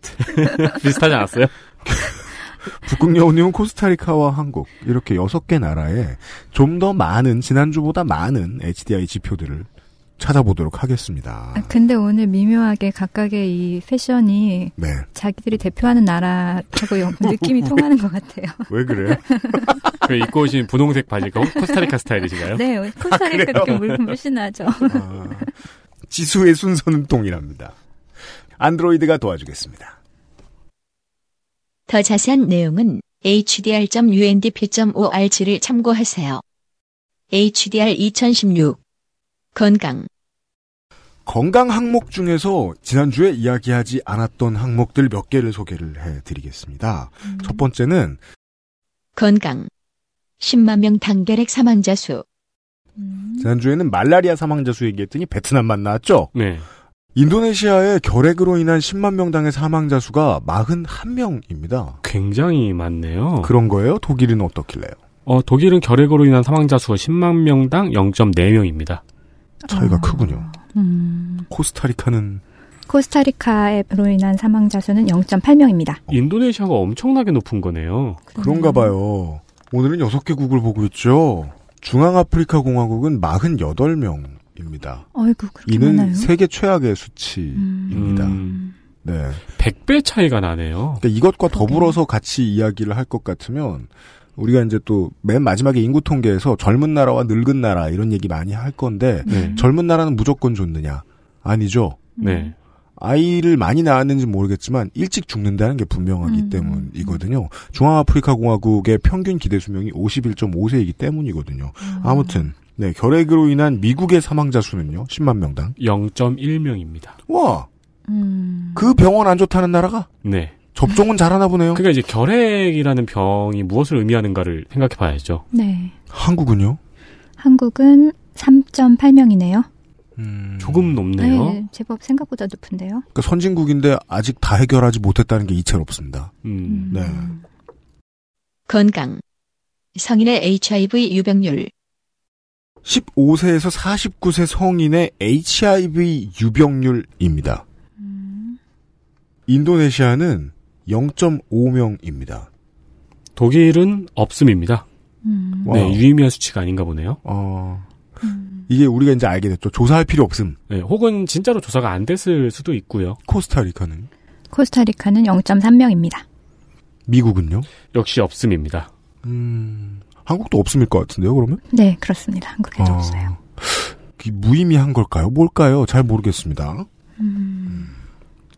비슷하지 않았어요? 북극 여우님은 코스타리카와 한국 이렇게 여섯 개 나라에 좀 더 많은 지난주보다 많은 HDI 지표들을 찾아보도록 하겠습니다. 아, 근데 오늘 미묘하게 각각의 이 패션이 네. 자기들이 대표하는 나라하고 영- 느낌이 통하는 것 같아요. 왜 그래요? 그 입고 오신 분홍색 바지가 코스타리카 스타일이신가요? 네, 코스타리카 그래요? 느낌 물- 물씬 나죠. 지수의 순서는 동일합니다. 안드로이드가 도와주겠습니다. 더 자세한 내용은 hdr.undp.org를 참고하세요. HDR 2016 건강 건강 항목 중에서 지난주에 이야기하지 않았던 항목들 몇 개를 소개를 해드리겠습니다. 첫 번째는 건강 10만 명 단결핵 사망자 수 지난주에는 말라리아 사망자 수 얘기했더니 베트남만 나왔죠? 네. 인도네시아의 결핵으로 인한 10만 명당의 사망자 수가 41명입니다. 굉장히 많네요. 그런 거예요? 독일은 어떻길래요? 어, 독일은 결핵으로 인한 사망자 수가 10만 명당 0.4명입니다. 차이가 크군요. 음, 코스타리카는 코스타리카로 인한 사망자 수는 0.8명입니다. 인도네시아가 엄청나게 높은 거네요. 그런가 봐요. 오늘은 6개국을 보고 있죠. 중앙아프리카 공화국은 48명입니다. 어이구, 그렇게 이는 많아요? 세계 최악의 수치입니다. 음. 네. 100배 차이가 나네요. 그러니까 이것과 더불어서 같이 이야기를 할 것 같으면 우리가 이제 또 맨 마지막에 인구 통계에서 젊은 나라와 늙은 나라 이런 얘기 많이 할 건데 네. 젊은 나라는 무조건 좋느냐? 아니죠. 네. 아이를 많이 낳았는지 모르겠지만 일찍 죽는다는 게 분명하기 음. 때문이거든요. 중앙아프리카 공화국의 평균 기대 수명이 51.5세이기 때문이거든요. 아무튼 네, 결핵으로 인한 미국의 사망자 수는요. 10만 명당. 0.1명입니다. 와. 음, 그 병원 안 좋다는 나라가 네. 접종은 잘하나 보네요. 그러니까 이제 결핵이라는 병이 무엇을 의미하는가를 생각해 봐야죠. 네. 한국은요? 한국은 3.8명이네요. 조금 높네요. 네, 제법 생각보다 높은데요. 그러니까 선진국인데 아직 다 해결하지 못했다는 게 이채롭습니다. 음. 네. 건강. 성인의 HIV 유병률. 15세에서 49세 성인의 HIV 유병률입니다. 인도네시아는 0.5명입니다. 독일은 없음입니다. 음. 네. 유의미한 수치가 아닌가 보네요. 어, 이게 우리가 이제 알게 됐죠. 조사할 필요 없음. 네, 혹은 진짜로 조사가 안 됐을 수도 있고요. 코스타리카는 코스타리카는 0.3명입니다. 미국은요? 역시 없음입니다. 음, 한국도 없음일 것 같은데요. 그러면 네, 그렇습니다. 한국에도 어, 없어요. 무의미한 걸까요? 뭘까요? 잘 모르겠습니다.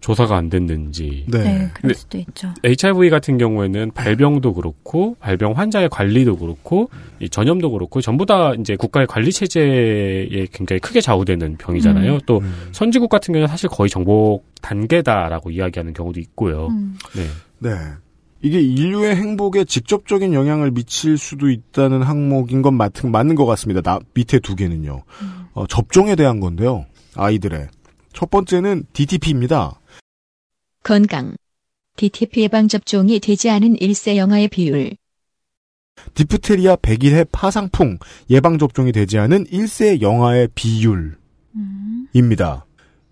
조사가 안 됐는지. 네. 네, 그럴 수도 있죠. HIV 같은 경우에는 발병도 그렇고 발병 환자의 관리도 그렇고 이 전염도 그렇고 전부 다 이제 국가의 관리 체제에 굉장히 크게 좌우되는 병이잖아요. 음. 또 음. 선진국 같은 경우는 사실 거의 정복 단계다라고 이야기하는 경우도 있고요. 음. 네. 네. 이게 인류의 행복에 직접적인 영향을 미칠 수도 있다는 항목인 건 맞, 맞는 것 같습니다. 나, 밑에 두 개는요. 어, 접종에 대한 건데요. 아이들의. 첫 번째는 DTP입니다. 건강. DTP 예방접종이 되지 않은 1세 영아의 비율. 디프테리아 101회 파상풍 예방접종이 되지 않은 1세 영아의 비율입니다.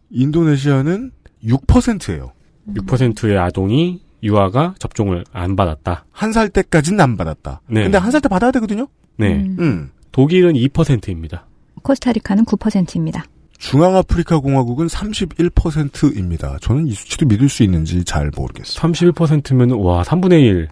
인도네시아는 6%예요. 6%의 아동이 유아가 접종을 안 받았다. 한 살 때까지는 안 받았다. 네. 근데 한 살 때 받아야 되거든요? 네. 음. 음. 독일은 2%입니다. 코스타리카는 9%입니다. 중앙아프리카 공화국은 31%입니다. 저는 이 수치도 믿을 수 있는지 잘 모르겠어요. 31%면 와 3분의 1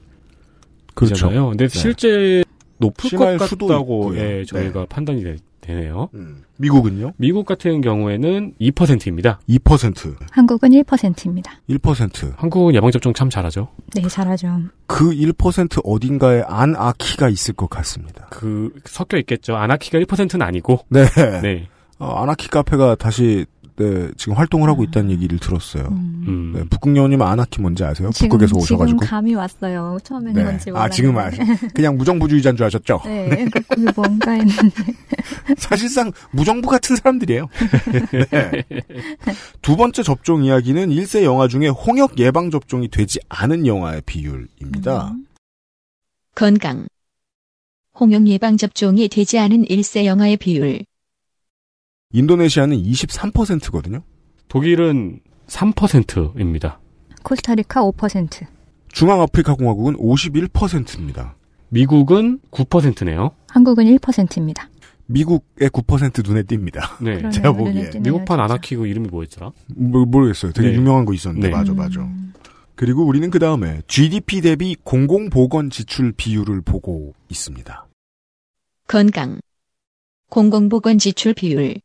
그렇죠. 이잖아요. 근데 네. 실제 높을 것 같다고. 예, 저희가 판단이 되, 네요 음. 미국은요? 미국 같은 경우에는 2%입니다. 2%. 한국은 1%입니다. 1%. 한국은 예방접종 참 잘하죠. 네, 잘하죠. 그 1% 어딘가에 안아키가 있을 것 같습니다. 그 섞여 있겠죠. 아나키가 1%는 아니고. 네. 네. 어, 아나키 카페가 다시 네, 지금 활동을 하고 있다는 얘기를 들었어요. 음. 네, 북극여우님 아나키 뭔지 아세요? 지금, 북극에서 오셔가지고. 지금 감이 왔어요. 처음에는 네. 뭔지 아, 지금. 아시 그냥 무정부주의자인 줄 아셨죠? 네, 그 뭔가 했는데. 사실상 무정부 같은 사람들이에요. 네. 두 번째 접종 이야기는 1세 영아 중에 홍역 예방 접종이 되지 않은 영아의 비율입니다. 건강. 홍역 예방 접종이 되지 않은 1세 영아의 비율. 인도네시아는 23%거든요. 독일은 3%입니다. 코스타리카 5%. 중앙아프리카 공화국은 51%입니다. 미국은 9%네요. 한국은 1%입니다. 미국의 9% 눈에 띕니다. 네. 제가 보기에. 띄네요, 미국판. 아나키고 이름이 뭐였더라? 뭐, 모르겠어요. 되게 네. 유명한 거 있었는데. 네. 맞아, 맞아. 그리고 우리는 그 다음에 GDP 대비 공공보건 지출 비율을 보고 있습니다. 건강. 공공보건 지출 비율.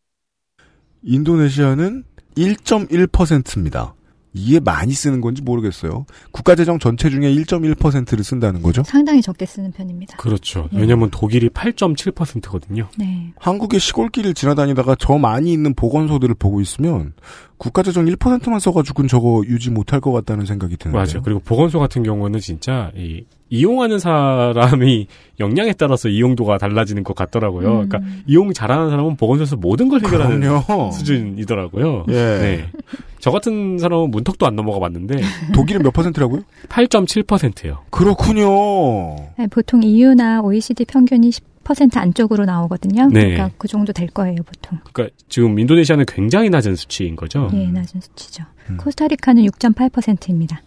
인도네시아는 1.1%입니다. 이게 많이 쓰는 건지 모르겠어요. 국가재정 전체 중에 1.1%를 쓴다는 거죠. 상당히 적게 쓰는 편입니다. 그렇죠. 예. 왜냐면 독일이 8.7%거든요. 네. 한국의 시골길을 지나다니다가 저 많이 있는 보건소들을 보고 있으면 국가재정 1%만 써가지고는 저거 유지 못할 것 같다는 생각이 드는데요. 맞아요. 그리고 보건소 같은 경우는 진짜 이 이용하는 사람이 역량에 따라서 이용도가 달라지는 것 같더라고요. 음. 그러니까 이용 잘하는 사람은 보건소에서 모든 걸 해결하는 그럼요. 수준이더라고요. 예. 네. 저 같은 사람은 문턱도 안 넘어가 봤는데 독일은 몇 퍼센트라고요? 8.7%예요. 그렇군요. 네, 보통 EU나 OECD 평균이 10% 안쪽으로 나오거든요. 네. 그러니까 그 정도 될 거예요, 보통. 그러니까 지금 인도네시아는 굉장히 낮은 수치인 거죠. 예, 낮은 수치죠. 코스타리카는 6.8%입니다.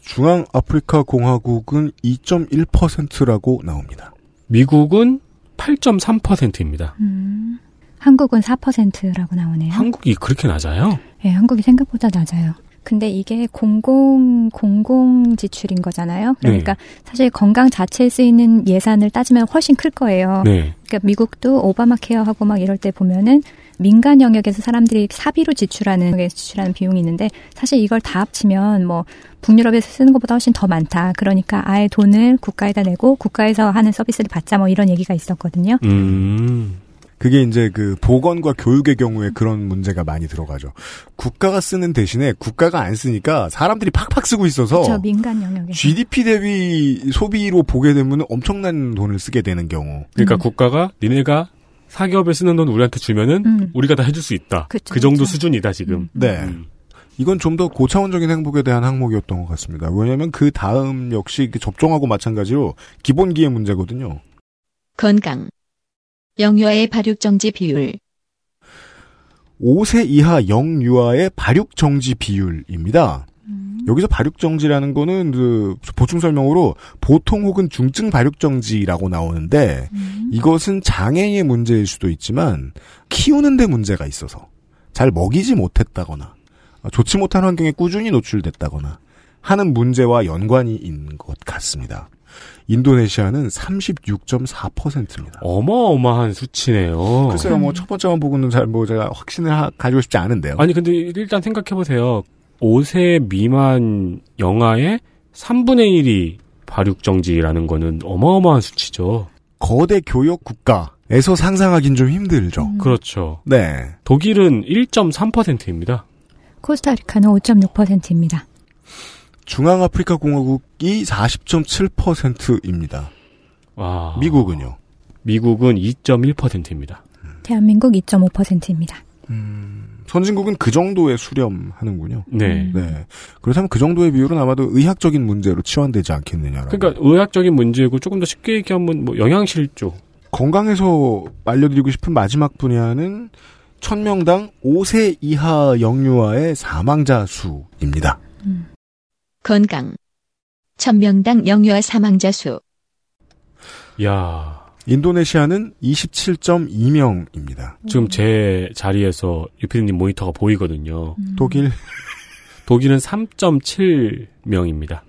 중앙 아프리카 공화국은 2.1%라고 나옵니다. 미국은 8.3%입니다. 음, 한국은 4%라고 나오네요. 한국이 그렇게 낮아요? 예, 한국이 생각보다 낮아요. 근데 이게 공공 공공 지출인 거잖아요. 그러니까 사실 건강 자체에 쓰이는 예산을 따지면 훨씬 클 거예요. 네. 그러니까 미국도 오바마 케어하고 막 이럴 때 보면은 민간 영역에서 사람들이 사비로 지출하는 지출하는 비용이 있는데 사실 이걸 다 합치면 뭐 북유럽에서 쓰는 것보다 훨씬 더 많다. 그러니까 아예 돈을 국가에다 내고 국가에서 하는 서비스를 받자 뭐 이런 얘기가 있었거든요. 음. 그게 이제 그 보건과 교육의 경우에 그런 문제가 많이 들어가죠. 국가가 쓰는 대신에 국가가 안 쓰니까 사람들이 팍팍 쓰고 있어서 저 민간 영역에 GDP 대비 소비로 보게 되면 엄청난 돈을 쓰게 되는 경우. 그러니까 음. 국가가 니네가 사기업에 쓰는 돈 우리한테 주면은 음. 우리가 다 해줄 수 있다. 그쵸, 그 정도 그쵸. 수준이다 지금. 네. 음. 이건 좀 더 고차원적인 행복에 대한 항목이었던 것 같습니다. 왜냐하면 그 다음 역시 그 접종하고 마찬가지로 기본기의 문제거든요. 건강. 영유아의 발육 정지 비율. 5세 이하 영유아의 발육 정지 비율입니다. 여기서 발육 정지라는 거는 그 보충 설명으로 보통 혹은 중증 발육 정지라고 나오는데 이것은 장애의 문제일 수도 있지만 키우는데 문제가 있어서 잘 먹이지 못했다거나 좋지 못한 환경에 꾸준히 노출됐다거나 하는 문제와 연관이 있는 것 같습니다. 인도네시아는 36.4%입니다. 어마어마한 수치네요. 글쎄요, 뭐 첫 번째만 보고는 잘 뭐 제가 확신을 하- 가지고 싶지 않은데요. 아니 근데 일단 생각해 보세요. 5세 미만 영아의 3분의 1이 발육 정지라는 거는 어마어마한 수치죠. 거대 교역 국가에서 상상하긴 좀 힘들죠. 그렇죠. 네. 독일은 1.3%입니다. 코스타리카는 5.6%입니다. 중앙아프리카 공화국이 40.7%입니다. 와. 미국은요? 미국은 2.1%입니다. 대한민국 2.5%입니다. 선진국은 그 정도에 수렴하는군요. 네. 네. 그렇다면 그 정도의 비율은 아마도 의학적인 문제로 치환되지 않겠느냐라고. 그러니까 의학적인 문제고 조금 더 쉽게 얘기하면 뭐 영양실조. 건강에서 알려드리고 싶은 마지막 분야는 1000명당 5세 이하 영유아의 사망자 수입니다. 건강. 천명당 영유아 사망자 수. 야 인도네시아는 27.2명입니다. 지금 제 자리에서 유피디님 모니터가 보이거든요. 독일 독일은 3.7명입니다.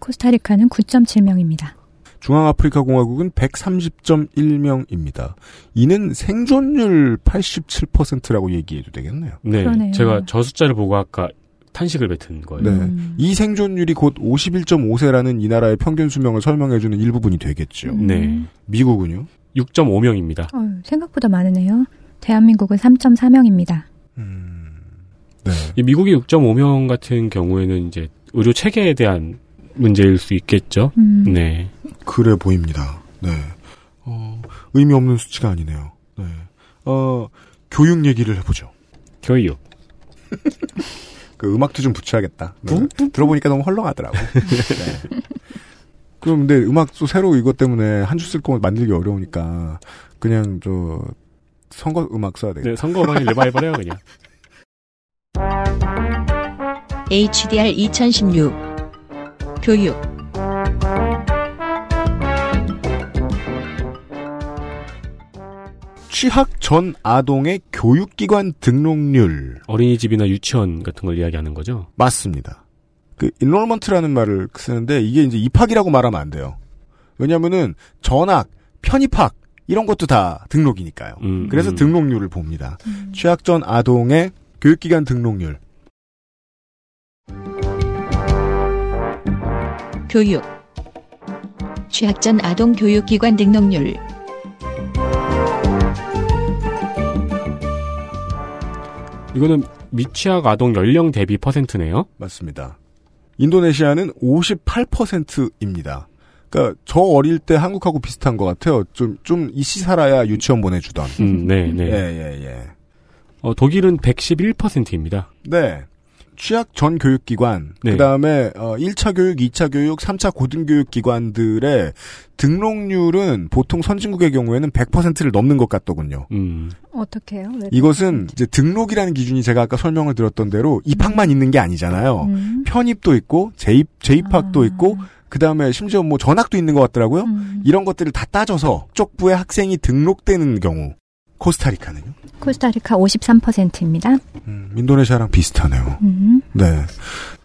코스타리카는 9.7명입니다. 중앙아프리카 공화국은 130.1명입니다. 이는 생존율 87%라고 얘기해도 되겠네요. 네. 그러네요. 제가 저 숫자를 보고 아까 탄식을 뱉은 거예요. 네. 이 생존율이 곧 51.5세라는 이 나라의 평균 수명을 설명해주는 일부분이 되겠죠. 네. 미국은요? 6.5명입니다. 어휴, 생각보다 많으네요. 대한민국은 3.4명입니다. 네. 이 미국의 6.5명 같은 경우에는 이제 의료 체계에 대한 문제일 수 있겠죠. 음. 네. 그래 보입니다. 네. 어, 의미 없는 수치가 아니네요. 네. 어, 교육 얘기를 해보죠. 교육. 그 음악도 좀 붙여야겠다. 네. 들어보니까 너무 헐렁하더라고. 네. 그럼 근데 음악도 새로 이것 때문에 한줄쓸거 만들기 어려우니까 그냥 저 선거 음악 써야 되겠다. 네, 선거 음악이 리바이벌 해요, 그냥. HDR 2016. 교육. 취학 전 아동의 교육기관 등록률 어린이집이나 유치원 같은 걸 이야기하는 거죠. 맞습니다. 그 enrollment라는 말을 쓰는데 이게 이제 입학이라고 말하면 안 돼요. 왜냐면은 전학, 편입학 이런 것도 다 등록이니까요. 음, 그래서 음. 등록률을 봅니다. 취학 전 아동의 교육기관 등록률 교육. 취학 전 아동 교육기관 등록률. 이거는 미취학 아동 연령 대비 퍼센트네요. 맞습니다. 인도네시아는 58%입니다. 그러니까 저 어릴 때 한국하고 비슷한 것 같아요. 좀 좀 이씨 살아야 유치원 보내주던. 음, 네, 네. 예, 예, 예. 어, 독일은 111%입니다. 네. 취학 전 교육기관, 네. 그 다음에, 어, 1차 교육, 2차 교육, 3차 고등교육기관들의 등록률은 보통 선진국의 경우에는 100%를 넘는 것 같더군요. 음. 어떻게 해요? 왜 이것은 이제 등록이라는 기준이 제가 아까 설명을 드렸던 대로 입학만 있는 게 아니잖아요. 음. 편입도 있고, 재입, 재입학도 있고, 그 다음에 심지어 뭐 전학도 있는 것 같더라고요. 음. 이런 것들을 다 따져서 쪽부에 학생이 등록되는 경우. 코스타리카는요? 코스타리카 53%입니다. 음, 인도네시아랑 비슷하네요. 음. 네.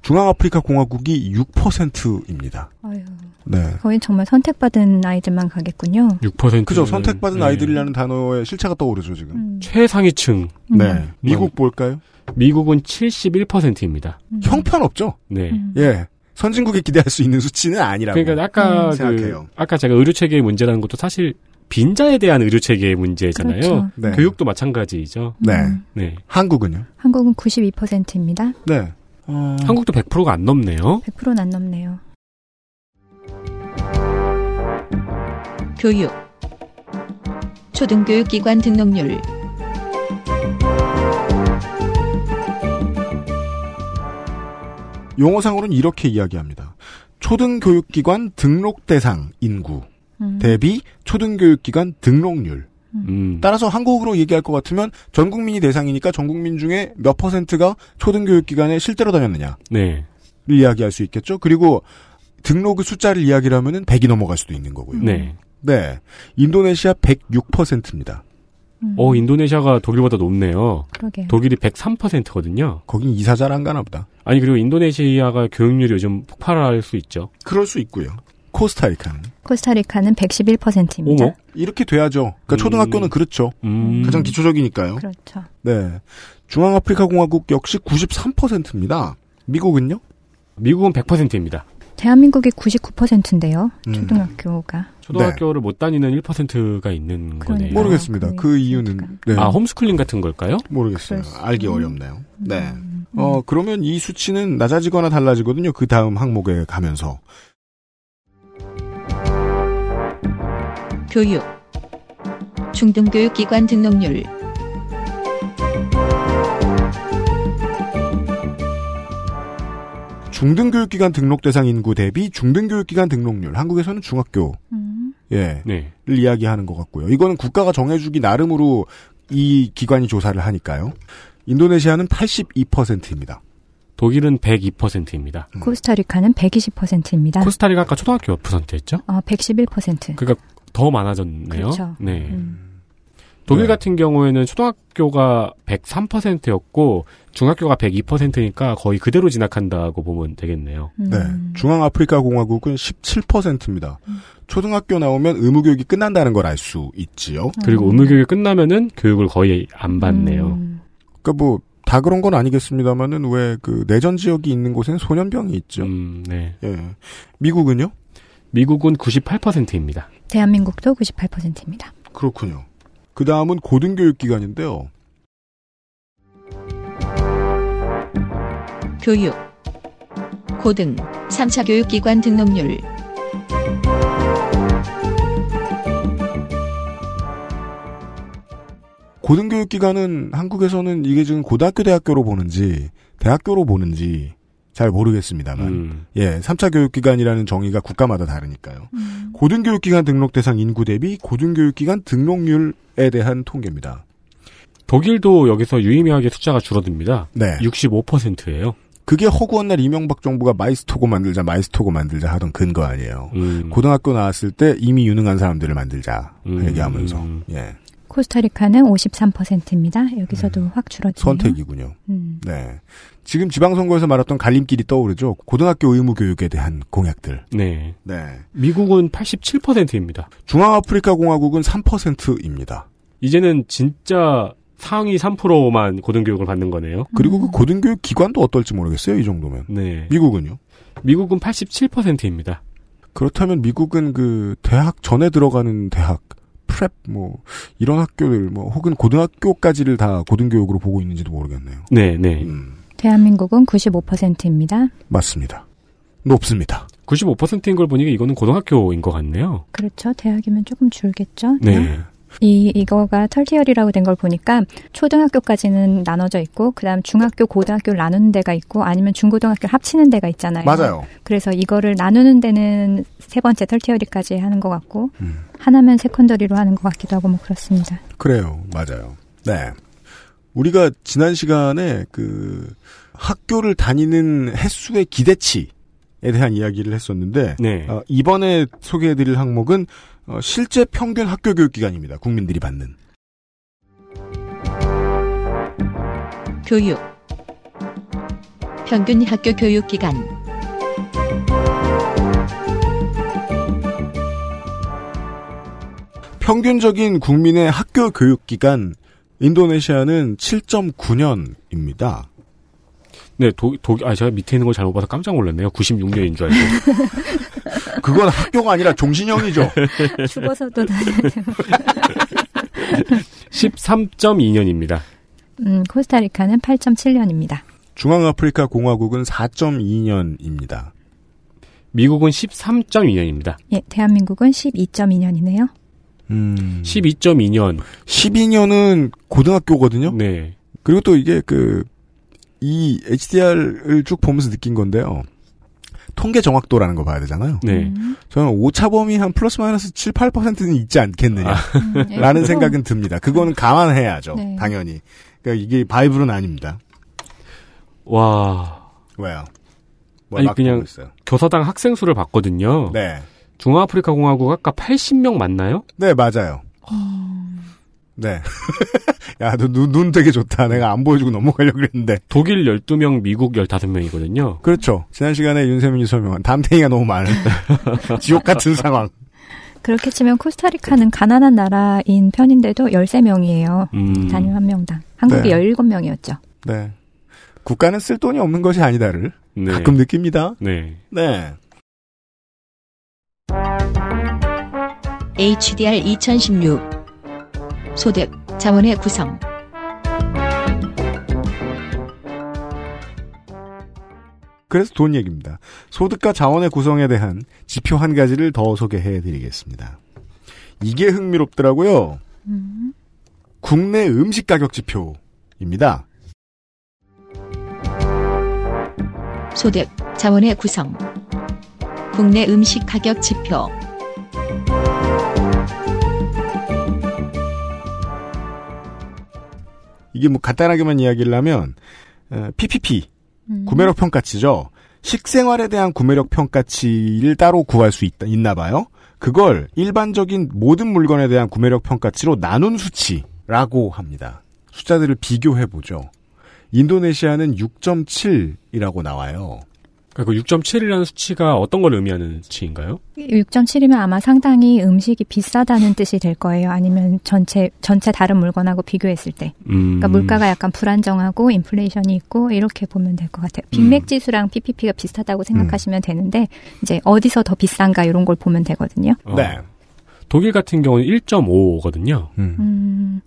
중앙아프리카 공화국이 6%입니다. 아유, 네. 거긴 정말 선택받은 아이들만 가겠군요. 6%. 그죠. 선택받은 네. 아이들이라는 단어의 실체가 떠오르죠, 지금. 음. 최상위층. 네. 미국 볼까요? 미국은 71%입니다. 형편없죠? 네. 예. 선진국에 기대할 수 있는 수치는 아니라고. 그러니까 아까 그, 생각해요. 아까 제가 의료 체계의 문제라는 것도 사실 빈자에 대한 의료 체계의 문제잖아요. 그렇죠. 네. 교육도 마찬가지죠. 네. 네. 한국은요? 한국은 92%입니다. 네. 어... 한국도 100%가 안 넘네요. 100%는 안 넘네요. 교육. 초등교육기관 등록률 용어상으로는 이렇게 이야기합니다. 초등교육기관 등록 대상 인구 음. 대비 초등교육기관 등록률. 음. 따라서 한국으로 얘기할 것 같으면 전 국민이 대상이니까 전 국민 중에 몇 퍼센트가 초등교육기관에 실제로 다녔느냐를 네. 이야기할 수 있겠죠. 그리고 등록의 숫자를 이야기를 하면은 100이 넘어갈 수도 있는 거고요. 네. 네. 인도네시아 106%입니다. 어, 인도네시아가 독일보다 높네요. 그러게요. 독일이 103%거든요. 거긴 이사 잘 안 가나 보다. 아니, 그리고 인도네시아가 교육률이 요즘 폭발할 수 있죠. 그럴 수 있고요. 코스타리카는 코스타리카는 111%입니다. 어머? 이렇게 돼야죠. 그러니까 음. 초등학교는 그렇죠. 음. 가장 기초적이니까요. 그렇죠. 네. 중앙아프리카 공화국 역시 93%입니다. 미국은요? 미국은 100%입니다. 대한민국이 99%인데요. 음. 초등학교가. 초등학교를 못 다니는 1%가 있는 거네요. 모르겠습니다. 그 이유는 네. 아, 홈스쿨링 같은 걸까요? 모르겠어요. 알기 어렵네요. 네. 음. 어, 그러면 이 수치는 낮아지거나 달라지거든요. 그 다음 항목에 가면서. 교육 중등교육기관 등록률 중등교육기관 등록 대상 인구 대비 중등교육기관 등록률. 한국에서는 중학교. 음. 예. 네. 를 이야기하는 것 같고요. 이거는 국가가 정해주기 나름으로 이 기관이 조사를 하니까요. 인도네시아는 82%입니다. 독일은 102%입니다. 코스타리카는 120%입니다. 코스타리카 아까 초등학교 몇 퍼센트였죠? 어, 111%. 그러니까 더 많아졌네요. 그렇죠. 네. 음. 독일 네. 같은 경우에는 초등학교가 103%였고 중학교가 102%니까 거의 그대로 진학한다고 보면 되겠네요. 음. 네. 중앙아프리카 공화국은 17%입니다. 초등학교 나오면 의무교육이 끝난다는 걸 알 수 있지요. 그리고 의무교육이 끝나면은 교육을 거의 안 받네요. 음. 그러니까 뭐 다 그런 건 아니겠습니다만은 왜 그 내전 지역이 있는 곳엔 소년병이 있죠. 음, 네. 예. 미국은요? 미국은 98%입니다. 대한민국도 98%입니다. 그렇군요. 그 다음은 고등교육기관인데요. 교육 고등 3차 교육기관 등록률 고등교육기관은 한국에서는 이게 지금 고등학교 대학교로 보는지 대학교로 보는지 잘 모르겠습니다만 음. 예, 3차 교육기관이라는 정의가 국가마다 다르니까요. 음. 고등교육기관 등록 대상 인구 대비 고등교육기관 등록률에 대한 통계입니다. 독일도 여기서 유의미하게 숫자가 줄어듭니다. 네. 65%예요. 그게 허구한 날 이명박 정부가 마이스토고 만들자, 마이스토고 만들자 하던 근거 아니에요. 음. 고등학교 나왔을 때 이미 유능한 사람들을 만들자 음. 얘기하면서 예, 코스타리카는 53%입니다. 여기서도 확 줄어드네요. 선택이군요. 음. 네. 지금 지방선거에서 말했던 갈림길이 떠오르죠. 고등학교 의무 교육에 대한 공약들. 네. 네. 미국은 87%입니다. 중앙아프리카 공화국은 3%입니다. 이제는 진짜 상위 3%만 고등교육을 받는 거네요. 그리고 그 고등교육 기관도 어떨지 모르겠어요. 이 정도면. 네. 미국은요? 미국은 87%입니다. 그렇다면 미국은 그 대학 전에 들어가는 대학 prep 뭐 이런 학교들 뭐 혹은 고등학교까지를 다 고등교육으로 보고 있는지도 모르겠네요. 네, 네. 음, 대한민국은 95%입니다. 맞습니다. 높습니다. 95%인 걸 보니까 이거는 고등학교인 것 같네요. 그렇죠. 대학이면 조금 줄겠죠. 네. 이 이거가 tertiary라고 된 걸 보니까 초등학교까지는 나눠져 있고 그다음 중학교, 고등학교를 나누는 데가 있고 아니면 중고등학교를 합치는 데가 있잖아요. 맞아요. 그래서 이거를 나누는 데는 세 번째 tertiary까지 하는 것 같고 음. 하나면 secondary로 하는 것 같기도 하고 뭐 그렇습니다. 그래요. 맞아요. 네. 우리가 지난 시간에 그 학교를 다니는 횟수의 기대치에 대한 이야기를 했었는데 네. 어, 이번에 소개해드릴 항목은 어, 실제 평균 학교 교육 기간입니다. 국민들이 받는. 교육 평균 학교 교육 기간 평균적인 국민의 학교 교육 기간 인도네시아는 7.9년입니다. 네, 도, 독, 아, 제가 밑에 있는 걸 잘못 봐서 깜짝 놀랐네요. 96년인 줄 알고. 그건 학교가 아니라 종신형이죠. 죽어서도 다녀야 돼요. 13.2년입니다. 음, 코스타리카는 8.7년입니다. 중앙아프리카 공화국은 4.2년입니다. 미국은 13.2년입니다. 예, 대한민국은 12.2년이네요. 음. 12.2년. 12년은 고등학교거든요. 네. 그리고 또 이게 그, 이 HDR을 쭉 보면서 느낀 건데요. 통계 정확도라는 거 봐야 되잖아요. 네. 저는 오차 범위 한 플러스 마이너스 7, 8%는 있지 않겠느냐. 음, 라는 예. 생각은 듭니다. 그거는 감안해야죠. 네. 당연히. 그러니까 이게 바이블은 아닙니다. 와. 왜요? 뭘 아니 막 그냥? 교사당 학생 수를 봤거든요. 네. 중화아프리카 공화국 아까 80명 맞나요? 네, 맞아요. 네. 야, 너 눈, 눈 되게 좋다. 내가 안 보여주고 넘어가려고 그랬는데. 독일 12명, 미국 15명이거든요. 그렇죠. 지난 시간에 윤세민이 설명한 담탱이가 너무 많은 지옥 같은 상황. 그렇게 치면 코스타리카는 가난한 나라인 편인데도 13명이에요. 음. 단위 한 명당. 한국이 네. 17명이었죠. 네. 국가는 쓸 돈이 없는 것이 아니다를 네. 가끔 느낍니다. 네. 네. HDR 2016 소득, 자원의 구성 그래서 돈 얘기입니다. 소득과 자원의 구성에 대한 지표 한 가지를 더 소개해 드리겠습니다. 이게 흥미롭더라고요. 국내 음식 가격 지표입니다. 소득, 자원의 구성 국내 음식 가격 지표 이게 뭐 간단하게만 이야기를 하면 어, PPP 구매력 평가치죠. 식생활에 대한 구매력 평가치를 따로 구할 수 있다, 있나 봐요. 그걸 일반적인 모든 물건에 대한 구매력 평가치로 나눈 수치라고 합니다. 숫자들을 비교해 보죠. 인도네시아는 6.7이라고 나와요. 그 6.7이라는 수치가 어떤 걸 의미하는 수치인가요? 6.7이면 아마 상당히 음식이 비싸다는 뜻이 될 거예요. 아니면 전체 전체 다른 물건하고 비교했을 때. 음. 그러니까 물가가 약간 불안정하고 인플레이션이 있고 이렇게 보면 될 것 같아요. 빅맥 지수랑 PPP가 비슷하다고 생각하시면 되는데 이제 어디서 더 비싼가 이런 걸 보면 되거든요. 어. 독일 같은 경우는 1.5거든요. 음,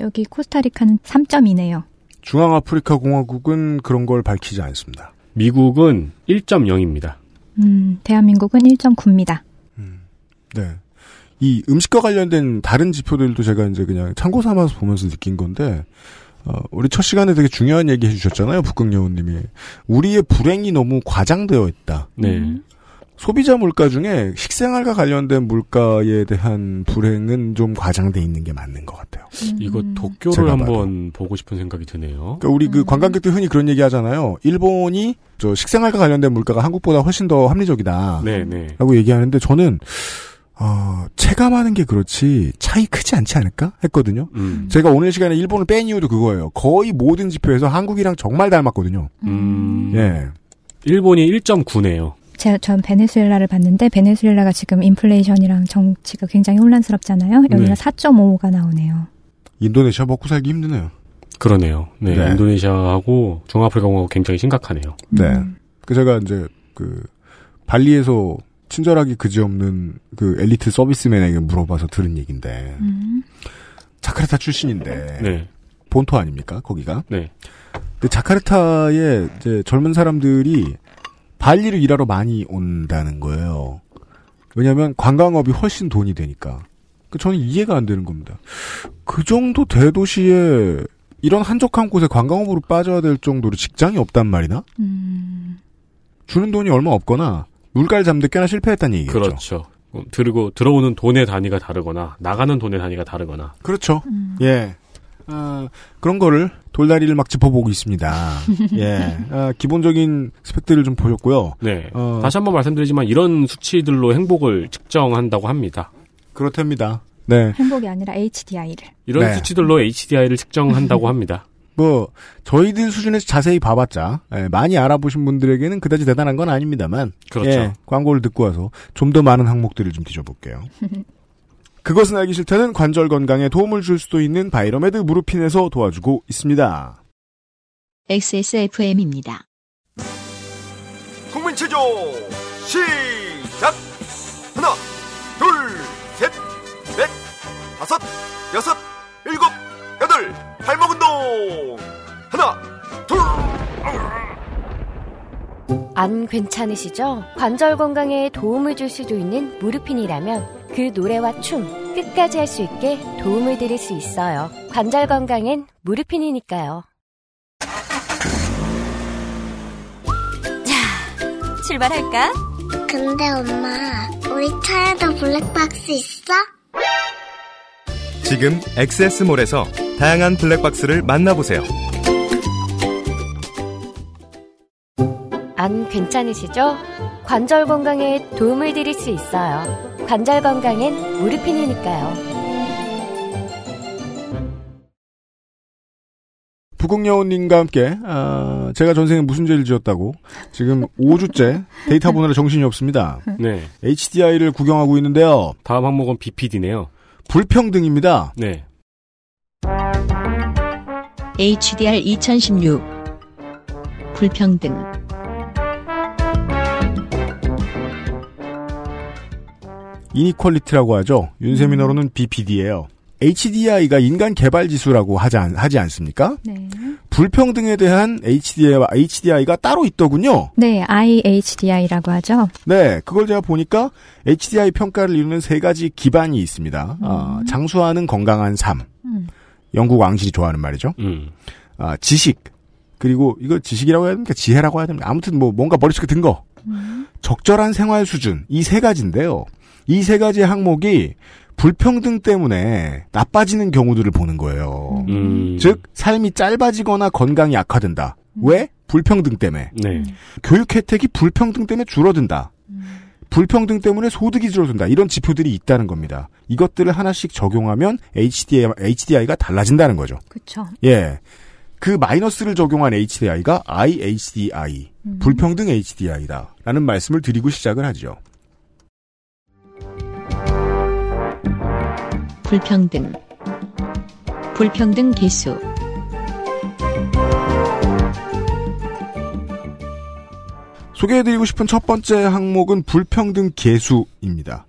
여기 코스타리카는 3.2네요. 중앙아프리카 공화국은 그런 걸 밝히지 않습니다. 미국은 1.0입니다. 음, 대한민국은 1.9입니다. 네. 이 음식과 관련된 다른 지표들도 제가 이제 그냥 참고 삼아서 보면서 느낀 건데, 어, 우리 첫 시간에 되게 중요한 얘기 해주셨잖아요, 북극여우님이. 우리의 불행이 너무 과장되어 있다. 네. 소비자 물가 중에 식생활과 관련된 물가에 대한 불행은 좀 과장돼 있는 게 맞는 것 같아요. 이거 도쿄를 한번 보고 싶은 생각이 드네요. 그러니까 우리 그 관광객들 흔히 그런 얘기 하잖아요. 일본이 저 식생활과 관련된 물가가 한국보다 훨씬 더 합리적이다. 네, 네. 라고 얘기하는데 저는 어, 체감하는 게 그렇지 차이 크지 않지 않을까 했거든요. 음. 제가 오늘 시간에 일본을 뺀 이유도 그거예요. 거의 모든 지표에서 한국이랑 정말 닮았거든요. 음. 예. 일본이 1.9네요. 제가 전 베네수엘라를 봤는데 베네수엘라가 지금 인플레이션이랑 정치가 굉장히 혼란스럽잖아요. 여기가 네. 4.5가 나오네요. 인도네시아 먹고 살기 힘드네요. 그러네요. 네, 네. 인도네시아하고 중아프리카 공화국 굉장히 심각하네요. 네. 그 제가 이제 그 발리에서 친절하기 그지없는 그 엘리트 서비스맨에게 물어봐서 들은 얘기인데 자카르타 출신인데 네. 본토 아닙니까 거기가? 네. 근데 자카르타에 이제 젊은 사람들이 발리를 일하러 많이 온다는 거예요. 왜냐하면 관광업이 훨씬 돈이 되니까. 그 저는 이해가 안 되는 겁니다. 그 정도 대도시에 이런 한적한 곳에 관광업으로 빠져야 될 정도로 직장이 없단 말이나? 주는 돈이 얼마 없거나 물가를 잡는 데 꽤나 실패했다는 얘기겠죠. 그렇죠. 음, 들고 들어오는 돈의 단위가 다르거나 나가는 돈의 단위가 다르거나. 그렇죠. 예. 아, 그런 거를 돌다리를 막 짚어보고 있습니다. 예. 아, 기본적인 스펙들을 좀 보셨고요. 네. 어. 다시 한번 말씀드리지만 이런 수치들로 행복을 측정한다고 합니다. 그렇답니다. 네. 행복이 아니라 HDI를. 이런 네. 수치들로 HDI를 측정한다고 합니다. 뭐 저희들 수준에서 자세히 봐봤자 예, 많이 알아보신 분들에게는 그다지 대단한 건 아닙니다만 그렇죠. 예, 광고를 듣고 와서 좀 더 많은 항목들을 좀 뒤져볼게요. 그것은 알기 싫다는 관절 건강에 도움을 줄 수도 있는 바이러메드 무르핀에서 도와주고 있습니다. XSFM입니다. 국민 체조 시작 하나 둘 셋 넷 다섯 여섯 일곱 여덟 발목 운동 하나 둘 안 괜찮으시죠? 관절 건강에 도움을 줄 수도 있는 무르핀이라면 그 노래와 춤 끝까지 할 수 있게 도움을 드릴 수 있어요. 관절 건강엔 무릎핀이니까요. 자, 출발할까? 근데 엄마, 우리 차에도 블랙박스 있어? 지금 엑세스몰에서 다양한 블랙박스를 만나보세요. 안 괜찮으시죠? 관절 건강에 도움을 드릴 수 있어요. 관절 건강엔 무릎핀이니까요. 부국여우님과 함께 아, 제가 전생에 무슨 죄를 지었다고 지금 5주째 데이터 보느라 정신이 없습니다. 네. HDI를 구경하고 있는데요. 다음 항목은 BPD네요. 불평등입니다. 네. HDR 2016 불평등 이니퀄리티라고 하죠. 윤세민어로는 BPD예요. HDI가 인간 개발 지수라고 하지, 않, 하지 않습니까? 네. 불평등에 대한 HDI와 HDI가 따로 있더군요. 네, IHDI라고 하죠. 네, 그걸 제가 보니까 HDI 평가를 이루는 세 가지 기반이 있습니다. 아, 장수하는 건강한 삶. 음. 영국 왕실이 좋아하는 말이죠. 음. 아, 지식. 그리고 이거 지식이라고 해야 됩니까? 지혜라고 해야 됩니까? 아무튼 뭐 뭔가 머릿속에 든 거. 적절한 생활 수준. 이 세 가지인데요. 이 세 가지 항목이 불평등 때문에 나빠지는 경우들을 보는 거예요. 음. 즉 삶이 짧아지거나 건강이 악화된다. 왜? 불평등 때문에. 네. 교육 혜택이 불평등 때문에 줄어든다. 불평등 때문에 소득이 줄어든다. 이런 지표들이 있다는 겁니다. 이것들을 하나씩 적용하면 HDI, HDI가 달라진다는 거죠. 그렇죠. 예. 그 마이너스를 적용한 HDI가 IHDI, 불평등 HDI다. 라는 말씀을 드리고 시작을 하죠. 불평등 불평등 개수 소개해드리고 싶은 첫 번째 항목은 불평등 계수입니다.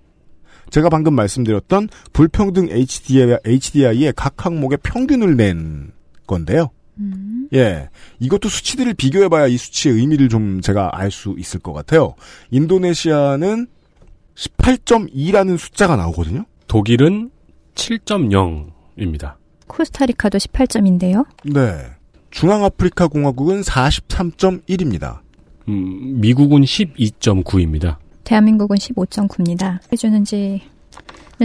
제가 방금 말씀드렸던 불평등 HDI, HDI의 각 항목의 평균을 낸 건데요. 예. 이것도 수치들을 비교해봐야 이 수치의 의미를 좀 제가 알 수 있을 것 같아요. 인도네시아는 18.2라는 숫자가 나오거든요. 독일은 7.0입니다. 코스타리카도 18점인데요. 네. 중앙아프리카 공화국은 43.1입니다. 음, 미국은 12.9입니다. 대한민국은 15.9입니다. 해주는지는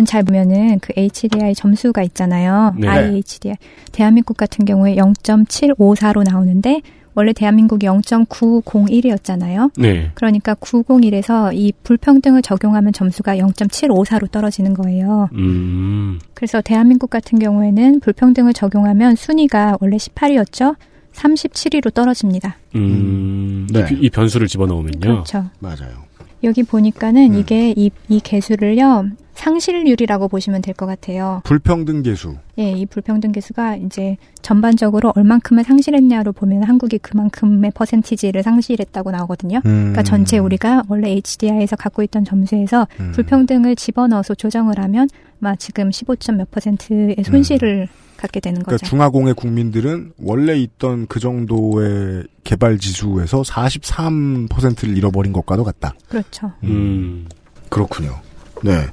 잘 보면은 그 HDI 점수가 있잖아요. 네. IHDI. 대한민국 같은 경우에 0.754로 나오는데 원래 대한민국이 0.901이었잖아요. 네. 그러니까 901에서 이 불평등을 적용하면 점수가 0.754로 떨어지는 거예요. 음. 그래서 대한민국 같은 경우에는 불평등을 적용하면 순위가 원래 18위였죠. 37위로 떨어집니다. 음. 네. 이, 이 변수를 집어넣으면요. 그렇죠. 맞아요. 여기 보니까는 이게 이, 이 개수를요. 상실률이라고 보시면 될 것 같아요. 불평등 계수. 예, 이 불평등 개수가 이제 전반적으로 얼만큼을 상실했냐로 보면 한국이 그만큼의 퍼센티지를 상실했다고 나오거든요. 음. 그러니까 전체 우리가 원래 HDI에서 갖고 있던 점수에서 음. 불평등을 집어넣어서 조정을 하면 아마 지금 15점 몇 퍼센트의 손실을 갖게 되는 거죠. 그러니까 중화공의 국민들은 원래 있던 그 정도의 개발 지수에서 43%를 잃어버린 것과도 같다. 그렇죠. 음. 그렇군요. 네.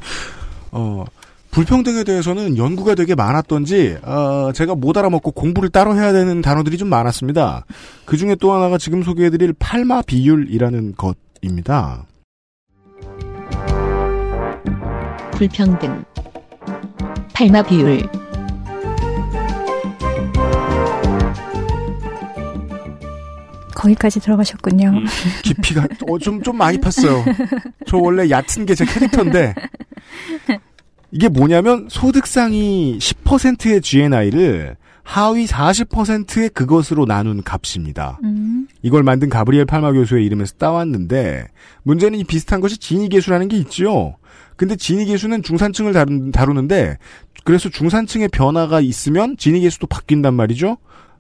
어, 불평등에 대해서는 연구가 되게 많았던지, 어, 제가 못 알아먹고 공부를 따로 해야 되는 단어들이 좀 많았습니다. 그 중에 또 하나가 지금 소개해드릴 팔마 비율이라는 것입니다. 불평등 팔마 비율 거기까지 들어가셨군요. 깊이가, 어, 좀, 좀 많이 팠어요. 저 원래 얕은 게 제 캐릭터인데, 이게 뭐냐면, 소득상이 10%의 GNI를 하위 40%의 그것으로 나눈 값입니다. 음. 이걸 만든 가브리엘 팔마 교수의 이름에서 따왔는데 문제는 이 비슷한 것이 지니 계수라는 게 있지요. 근데 지니 계수는 중산층을 다루, 다루는데 그래서 중산층의 변화가 있으면 지니 계수도 바뀐단 말이죠.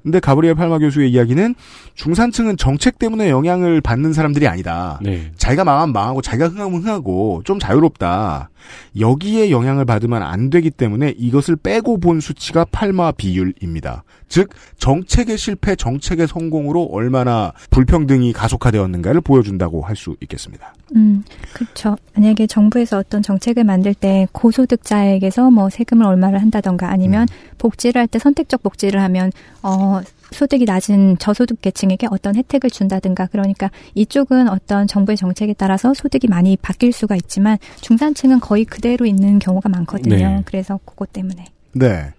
근데 가브리엘 팔마 교수의 이야기는 중산층은 정책 때문에 영향을 받는 사람들이 아니다. 네. 자기가 망하면 망하고 자기가 흥하면 흥하고 좀 자유롭다. 여기에 영향을 받으면 안 되기 때문에 이것을 빼고 본 수치가 팔마 비율입니다. 즉 정책의 실패, 정책의 성공으로 얼마나 불평등이 가속화되었는가를 보여준다고 할 수 있겠습니다. 음, 그렇죠. 만약에 정부에서 어떤 정책을 만들 때 고소득자에게서 뭐 세금을 얼마를 한다던가 아니면 음. 복지를 할 때 선택적 복지를 하면 어 소득이 낮은 저소득 계층에게 어떤 혜택을 준다든가 그러니까 이쪽은 어떤 정부의 정책에 따라서 소득이 많이 바뀔 수가 있지만 중산층은 거의 그대로 있는 경우가 많거든요. 네. 그래서 그것 때문에 네.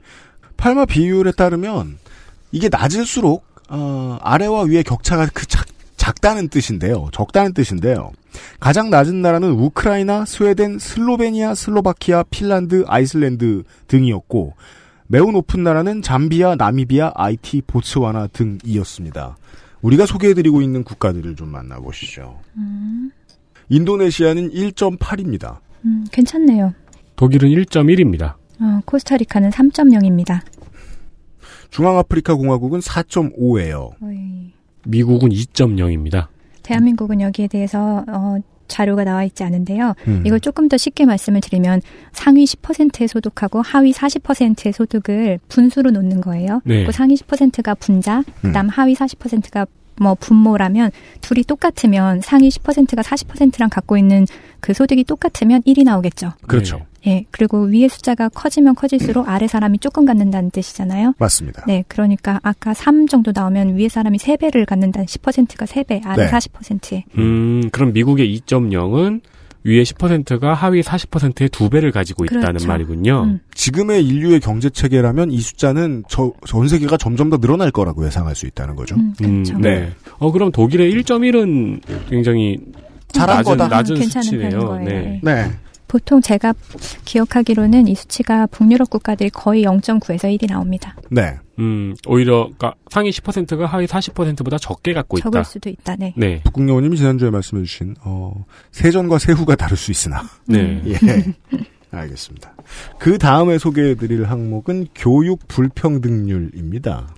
팔마 비율에 따르면 이게 낮을수록 어, 아래와 위의 격차가 그 작, 작다는 뜻인데요. 적다는 뜻인데요. 가장 낮은 나라는 우크라이나, 스웨덴, 슬로베니아, 슬로바키아, 핀란드, 아이슬란드 등이었고 매우 높은 나라는 잠비아, 나미비아, 아이티, 보츠와나 등이었습니다. 우리가 소개해드리고 있는 국가들을 좀 만나보시죠. 음, 인도네시아는 1.8입니다. 음, 괜찮네요. 독일은 1.1입니다. 어, 코스타리카는 3.0입니다. 중앙아프리카 공화국은 4.5예요. 미국은 2.0입니다. 대한민국은 여기에 대해서 어, 자료가 나와 있지 않은데요. 음. 이걸 조금 더 쉽게 말씀을 드리면 상위 10%의 소득하고 하위 40%의 소득을 분수로 놓는 거예요. 네. 그 상위 10%가 분자, 그다음 하위 40%가 뭐 분모라면 둘이 똑같으면 상위 10%가 40%랑 갖고 있는 그 소득이 똑같으면 1이 나오겠죠. 그렇죠. 예, 그리고 위의 숫자가 커지면 커질수록 아래 사람이 조금 갖는다는 뜻이잖아요. 맞습니다. 네, 그러니까 아까 3 정도 나오면 위에 사람이 3배를 갖는다는 10%가 3배, 아래 네. 40%에. 음, 그럼 미국의 2.0은 위에 10%가 하위 40%의 두 배를 가지고 있다는 그렇죠. 말이군요. 음. 지금의 인류의 경제 체계라면 이 숫자는 저, 전 세계가 점점 더 늘어날 거라고 예상할 수 있다는 거죠. 음, 그렇죠. 네. 어, 그럼 독일의 1.1은 굉장히 잘한 낮은, 거다. 낮은 괜찮은 수치네요. 네. 네. 보통 제가 기억하기로는 이 수치가 북유럽 국가들이 거의 0.9에서 1이 나옵니다. 네. 음, 오히려 그러니까 상위 10%가 하위 40%보다 적게 갖고 있다. 적을 수도 있다. 네. 네. 북궁여우님이 지난주에 말씀해 주신 어, 세전과 세후가 다를 수 있으나. 네. 예. 알겠습니다. 그 다음에 소개해 드릴 항목은 교육 불평등률입니다.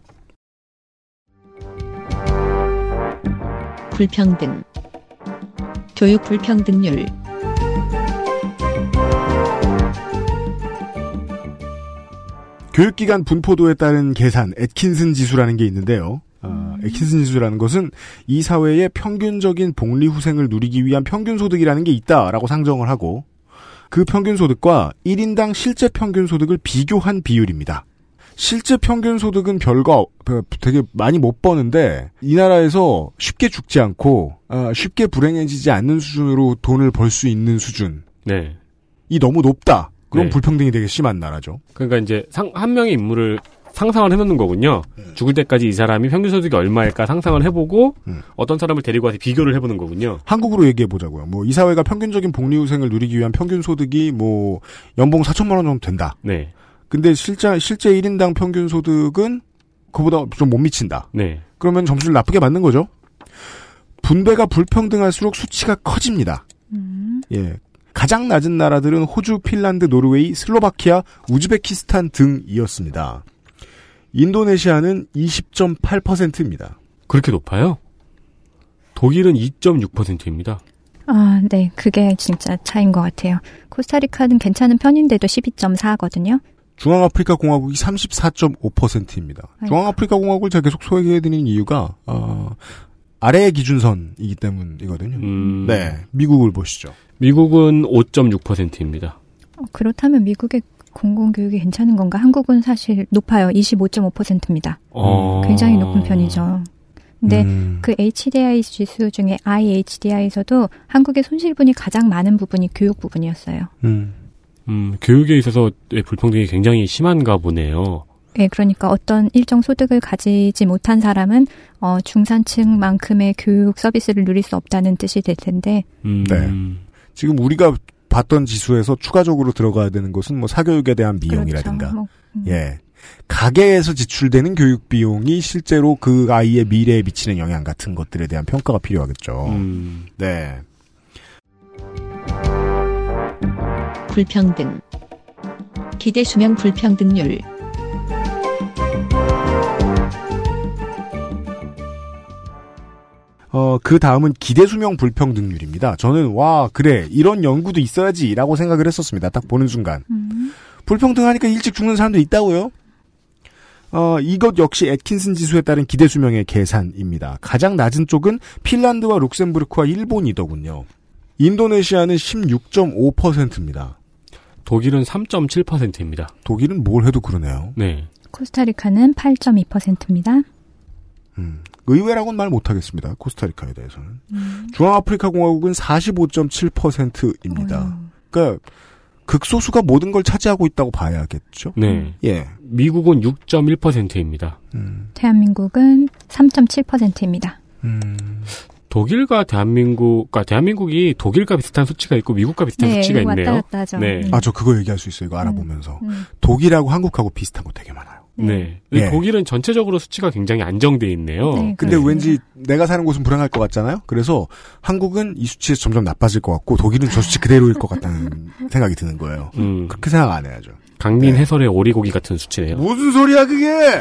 불평등. 교육 불평등률. 교육기관 분포도에 따른 계산, 애킨슨 지수라는 게 있는데요. 아, 애킨슨 지수라는 것은 이 사회의 평균적인 복리 후생을 누리기 위한 평균 소득이라는 게 있다라고 상정을 하고 그 평균 소득과 1인당 실제 평균 소득을 비교한 비율입니다. 실제 평균 소득은 별거 어, 되게 많이 못 버는데 이 나라에서 쉽게 죽지 않고 아, 쉽게 불행해지지 않는 수준으로 돈을 벌 수 있는 수준. 네. 이 너무 높다. 그럼 네. 불평등이 되게 심한 나라죠. 그러니까 이제 상, 한 명의 인물을 상상을 해놓는 거군요. 죽을 때까지 이 사람이 평균 소득이 얼마일까 상상을 해보고 어떤 사람을 데리고 와서 비교를 해보는 거군요. 한국으로 얘기해 보자고요. 뭐 이 사회가 평균적인 복리후생을 누리기 위한 평균 소득이 뭐 연봉 4천만 원 정도 된다. 네. 근데 실제 실제 1인당 평균 소득은 그보다 좀 못 미친다. 네. 그러면 점수를 나쁘게 맞는 거죠. 분배가 불평등할수록 수치가 커집니다. 예. 가장 낮은 나라들은 호주, 핀란드, 노르웨이, 슬로바키아, 우즈베키스탄 등이었습니다. 인도네시아는 20.8%입니다. 그렇게 높아요? 독일은 2.6%입니다. 아, 네. 그게 진짜 차이인 것 같아요. 코스타리카는 괜찮은 편인데도 12.4거든요. 중앙아프리카 공화국이 34.5%입니다. 아이고. 중앙아프리카 공화국을 제가 계속 소개해드리는 이유가 어, 아래의 기준선이기 때문이거든요. 음. 네, 미국을 보시죠. 미국은 5.6%입니다. 어, 그렇다면 미국의 공공교육이 괜찮은 건가? 한국은 사실 높아요. 25.5%입니다. 어. 굉장히 높은 편이죠. 근데 음. 그 HDI 지수 중에 IHDI에서도 한국의 손실분이 가장 많은 부분이 교육 부분이었어요. 음. 음, 교육에 있어서 불평등이 굉장히 심한가 보네요. 예, 그러니까 어떤 일정 소득을 가지지 못한 사람은 어, 중산층만큼의 교육 서비스를 누릴 수 없다는 뜻이 될 텐데. 음. 네. 지금 우리가 봤던 지수에서 추가적으로 들어가야 되는 것은 뭐 사교육에 대한 비용이라든가, 그렇죠. 뭐, 음. 예. 가게에서 지출되는 교육 비용이 실제로 그 아이의 미래에 미치는 영향 같은 것들에 대한 평가가 필요하겠죠. 음. 네. 불평등. 기대 수명 불평등률. 어, 그 다음은 기대 수명 불평등률입니다. 저는, 와, 그래, 이런 연구도 있어야지, 라고 생각을 했었습니다. 딱 보는 순간. 불평등하니까 일찍 죽는 사람도 있다고요? 어, 이것 역시 애킨슨 지수에 따른 기대 수명의 계산입니다. 가장 낮은 쪽은 핀란드와 룩셈부르크와 일본이더군요. 인도네시아는 16.5%입니다. 독일은 3.7%입니다. 독일은 뭘 해도 그러네요. 네. 코스타리카는 8.2%입니다. 음, 의외라고는 말 못하겠습니다. 코스타리카에 대해서는. 중앙아프리카 공화국은 45.7%입니다. 그러니까 극소수가 모든 걸 차지하고 있다고 봐야겠죠. 네. 예. 미국은 6.1%입니다. 대한민국은 3.7%입니다. 독일과 대한민국, 그러니까 대한민국이 독일과 비슷한 수치가 있고 미국과 비슷한 네, 수치가 있네요. 갔다 하죠. 네. 아, 저 그거 얘기할 수 있어요. 이거 알아보면서. 음. 독일하고 한국하고 비슷한 거 되게 많아요. 네. 예. 독일은 전체적으로 수치가 굉장히 안정돼 있네요. 네, 근데 왠지 내가 사는 곳은 불안할 것 같잖아요. 그래서 한국은 이 수치에서 점점 나빠질 것 같고 독일은 저 수치 그대로일 것 같다는 생각이 드는 거예요. 음. 그렇게 생각 안 해야죠. 강민 해설의 오리고기 같은 수치네요. 무슨 소리야 그게?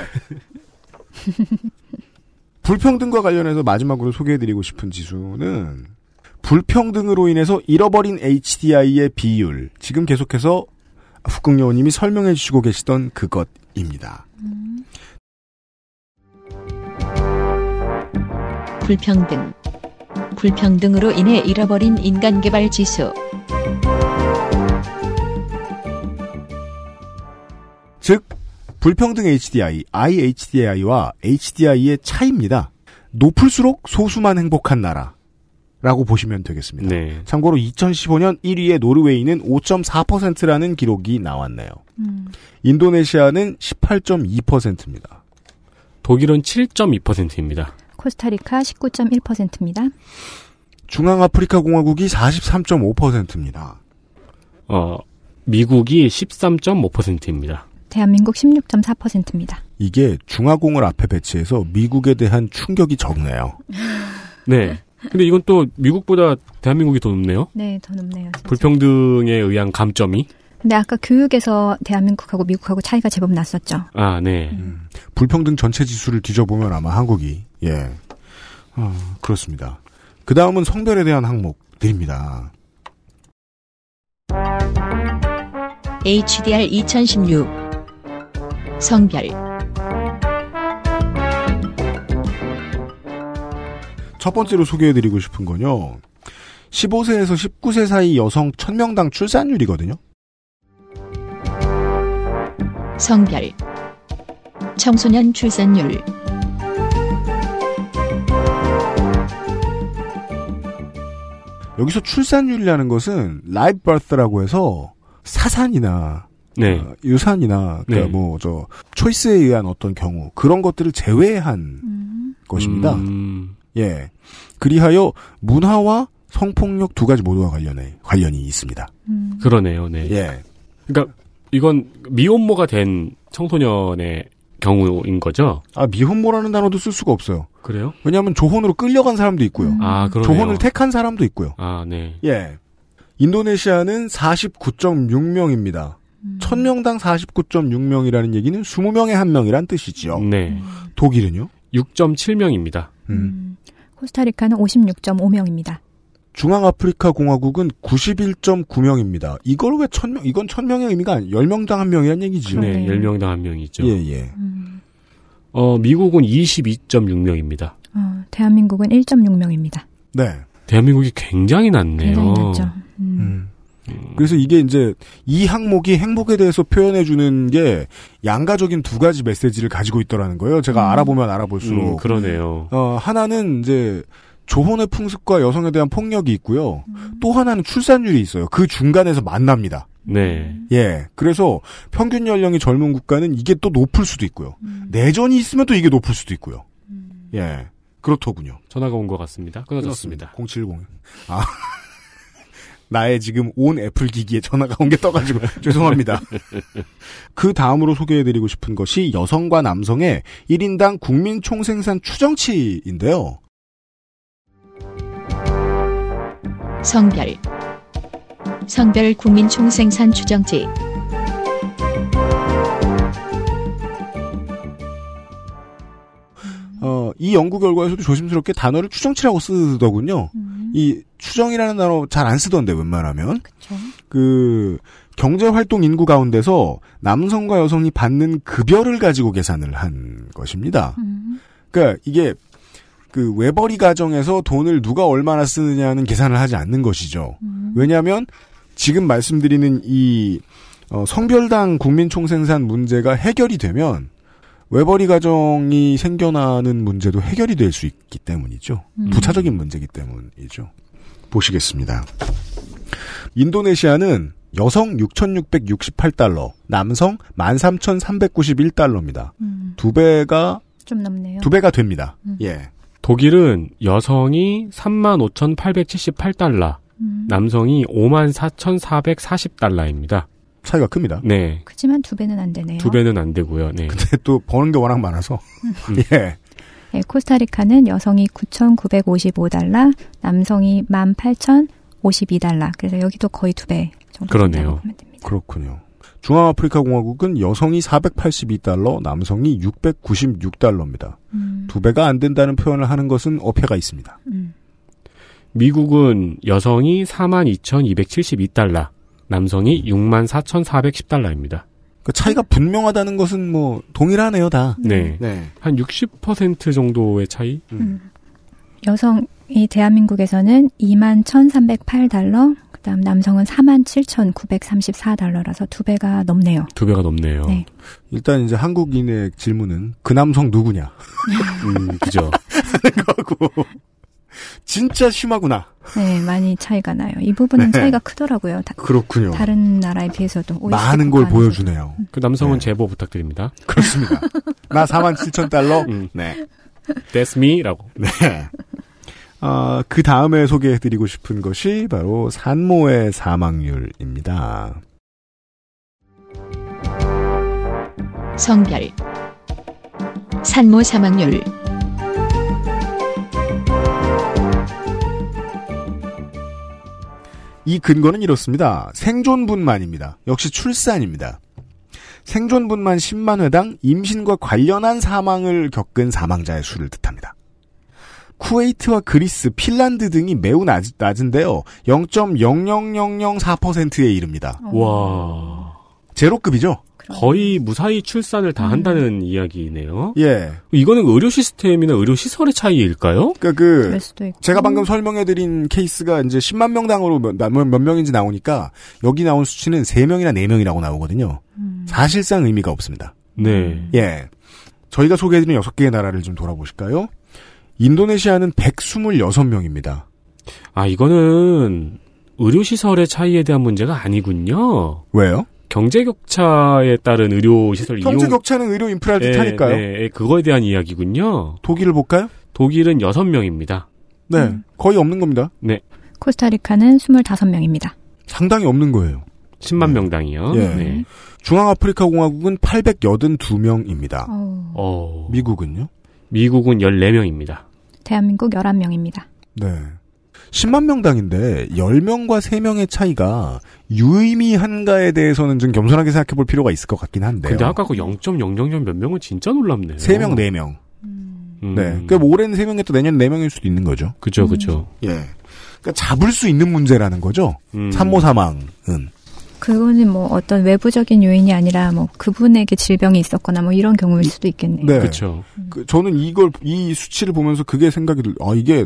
불평등과 관련해서 마지막으로 소개해드리고 싶은 지수는 불평등으로 인해서 잃어버린 HDI의 비율. 지금 계속해서 북극여우님이 설명해 주시고 계시던 그것입니다. 불평등. 불평등으로 인해 잃어버린 인간개발 지수. 즉 불평등 HDI, IHDI와 HDI의 차이입니다. 높을수록 소수만 행복한 나라 라고 보시면 되겠습니다. 네. 참고로 2015년 1위의 노르웨이는 5.4%라는 기록이 나왔네요. 인도네시아는 18.2%입니다. 독일은 7.2%입니다. 코스타리카 19.1%입니다. 중앙아프리카 공화국이 43.5%입니다. 어, 미국이 13.5%입니다. 대한민국 16.4%입니다. 이게 중화공을 앞에 배치해서 미국에 대한 충격이 적네요. 네. 근데 이건 또 미국보다 대한민국이 더 높네요. 네, 더 높네요. 진짜. 불평등에 의한 감점이. 근데 아까 교육에서 대한민국하고 미국하고 차이가 제법 났었죠. 아, 네. 불평등 전체 지수를 뒤져보면 아마 한국이 예 어, 그렇습니다. 그 다음은 성별에 대한 항목들입니다. HDR 2016. 성별. 첫 번째로 소개해드리고 싶은 건요. 15세에서 19세 사이 여성 1000명당 출산율이거든요. 성별. 청소년 출산율. 여기서 출산율이라는 것은 라이브 버스라고 해서 사산이나 네. 어, 유산이나 네. 그러니까 뭐저 초이스에 의한 어떤 경우 그런 것들을 제외한 것입니다. 음, 예. 그리하여 문화와 성폭력 두 가지 모두와 관련해 관련이 있습니다. 그러네요. 네. 예. 그러니까 이건 미혼모가 된 청소년의 경우인 거죠? 아 미혼모라는 단어도 쓸 수가 없어요. 그래요? 왜냐하면 조혼으로 끌려간 사람도 있고요. 아, 그러네요. 조혼을 택한 사람도 있고요. 아, 네. 예. 인도네시아는 49.6명입니다. 1000명당 49.6명이라는 얘기는 20명에 1명이란 뜻이죠. 네. 독일은요? 6.7명입니다. 음. 코스타리카는 56.5명입니다. 중앙아프리카 공화국은 91.9명입니다. 이걸 왜 1000명, 이건 1000명의 의미가 아니, 10명당 1명이란 얘기죠. 네, 10명당 한 명이죠. 예, 예. 어, 미국은 22.6명입니다. 어, 대한민국은 1.6명입니다. 네. 대한민국이 굉장히 낮네요. 굉장히 낮죠. 음. 그래서 이게 이제 이 항목이 행복에 대해서 표현해 주는 게 양가적인 두 가지 메시지를 가지고 있더라는 거예요. 제가 알아보면 알아볼수록. 음, 그러네요. 어, 하나는 이제 조혼의 풍습과 여성에 대한 폭력이 있고요. 또 하나는 출산율이 있어요. 그 중간에서 만납니다. 네. 예. 그래서 평균 연령이 젊은 국가는 이게 또 높을 수도 있고요. 내전이 있으면 또 이게 높을 수도 있고요. 예. 그렇더군요. 전화가 온 것 같습니다. 끊어졌습니다. 070. 아. 나의 지금 온 애플 기기에 전화가 온 게 떠가지고 죄송합니다. 그 다음으로 소개해드리고 싶은 것이 여성과 남성의 1인당 국민 총생산 추정치인데요. 성별. 성별 국민 총생산 추정치. 어, 이 연구 결과에서도 조심스럽게 단어를 추정치라고 쓰더군요. 이 추정이라는 단어 잘 안 쓰던데 웬만하면. 그 경제 활동 인구 가운데서 남성과 여성이 받는 급여를 가지고 계산을 한 것입니다. 그러니까 이게 그 외벌이 가정에서 돈을 누가 얼마나 쓰느냐는 계산을 하지 않는 것이죠. 왜냐하면 지금 말씀드리는 이 어, 성별당 국민총생산 문제가 해결이 되면 외벌이 가정이 생겨나는 문제도 해결이 될 수 있기 때문이죠. 음. 부차적인 문제이기 때문이죠. 보시겠습니다. 인도네시아는 여성 6,668달러, 남성 13,391달러입니다. 음. 두 배가 좀 넘네요. 두 배가 됩니다. 음. 예. 독일은 여성이 35,878달러, 음. 남성이 54,440달러입니다. 차이가 큽니다. 네. 그지만 두 배는 안 되네요. 두 배는 안 되고요. 네. 근데 또 버는 게 워낙 많아서. 예. 네, 코스타리카는 여성이 9,955달러, 남성이 18,052달러. 그래서 여기도 거의 두 배 정도. 그러네요. 그렇군요. 중앙아프리카 공화국은 여성이 482달러, 남성이 696달러입니다. 음. 두 배가 안 된다는 표현을 하는 것은 어폐가 있습니다. 음. 미국은 여성이 42,272달러, 남성이 64,410달러입니다. 그 차이가 분명하다는 것은 뭐 동일하네요, 다. 네. 네. 한 60% 정도의 차이? 음. 여성이 대한민국에서는 21,308달러, 그 다음 남성은 47,934달러라서 두 배가 넘네요. 두 배가 넘네요. 네. 일단 이제 한국인의 질문은 그 남성 누구냐? 음, 그죠. 하는 거고. 진짜 심하구나. 네, 많이 차이가 나요. 이 부분은 네. 차이가 크더라고요. 다, 그렇군요. 다른 나라에 비해서도. 많은 걸. 보여주네요. 그 남성은 제보 부탁드립니다. 그렇습니다. 나 4만 7천 달러? 네. That's me라고. 네. 아, 그 다음에 소개해드리고 싶은 것이 바로 산모의 사망률입니다. 성별 산모 사망률 이 근거는 이렇습니다. 생존분만입니다. 역시 출산입니다. 생존분만 10만 회당 임신과 관련한 사망을 겪은 사망자의 수를 뜻합니다. 쿠웨이트와 그리스, 핀란드 등이 매우 낮, 낮은데요. 0.00004%에 이릅니다. 와. 제로급이죠? 거의 무사히 출산을 다 한다는 이야기네요. 예. 이거는 의료 시스템이나 의료 시설의 차이일까요? 그러니까 그. 제가 방금 설명해드린 케이스가 이제 10만 명당으로 몇, 몇, 몇 명인지 나오니까 여기 나온 수치는 3명이나 4명이라고 나오거든요. 사실상 의미가 없습니다. 네. 예. 저희가 소개해드린 6개의 나라를 좀 돌아보실까요? 인도네시아는 126명입니다. 아, 이거는 의료 시설의 차이에 대한 문제가 아니군요. 왜요? 경제 격차에 따른 의료 시설 경제 이용 격차는 의료 인프라를 네, 뜻하니까요. 네, 그거에 대한 이야기군요. 독일을 볼까요? 독일은 6명입니다. 네. 거의 없는 겁니다. 네. 코스타리카는 25명입니다. 상당히 없는 거예요. 10만 명당이요. 예. 네. 중앙아프리카 공화국은 882명입니다. 어. 미국은요? 미국은 14명입니다. 대한민국 11명입니다. 네. 10만 명당인데 10명과 3명의 차이가 유의미한가에 대해서는 좀 겸손하게 생각해 볼 필요가 있을 것 같긴 한데요. 근데 아까 그 0.000 몇 명은 진짜 놀랍네요. 3명, 4명. 음. 네. 그러니까 뭐 올해는 3명이었다 내년에 4명일 수도 있는 거죠. 그죠, 그죠. 예. 그러니까 잡을 수 있는 문제라는 거죠. 음. 산모 사망은. 그거는 뭐 어떤 외부적인 요인이 아니라 뭐 그분에게 질병이 있었거나 뭐 이런 경우일 수도 있겠네요. 네. 그렇죠. 그 저는 이걸 이 수치를 보면서 그게 생각이 들. 아 이게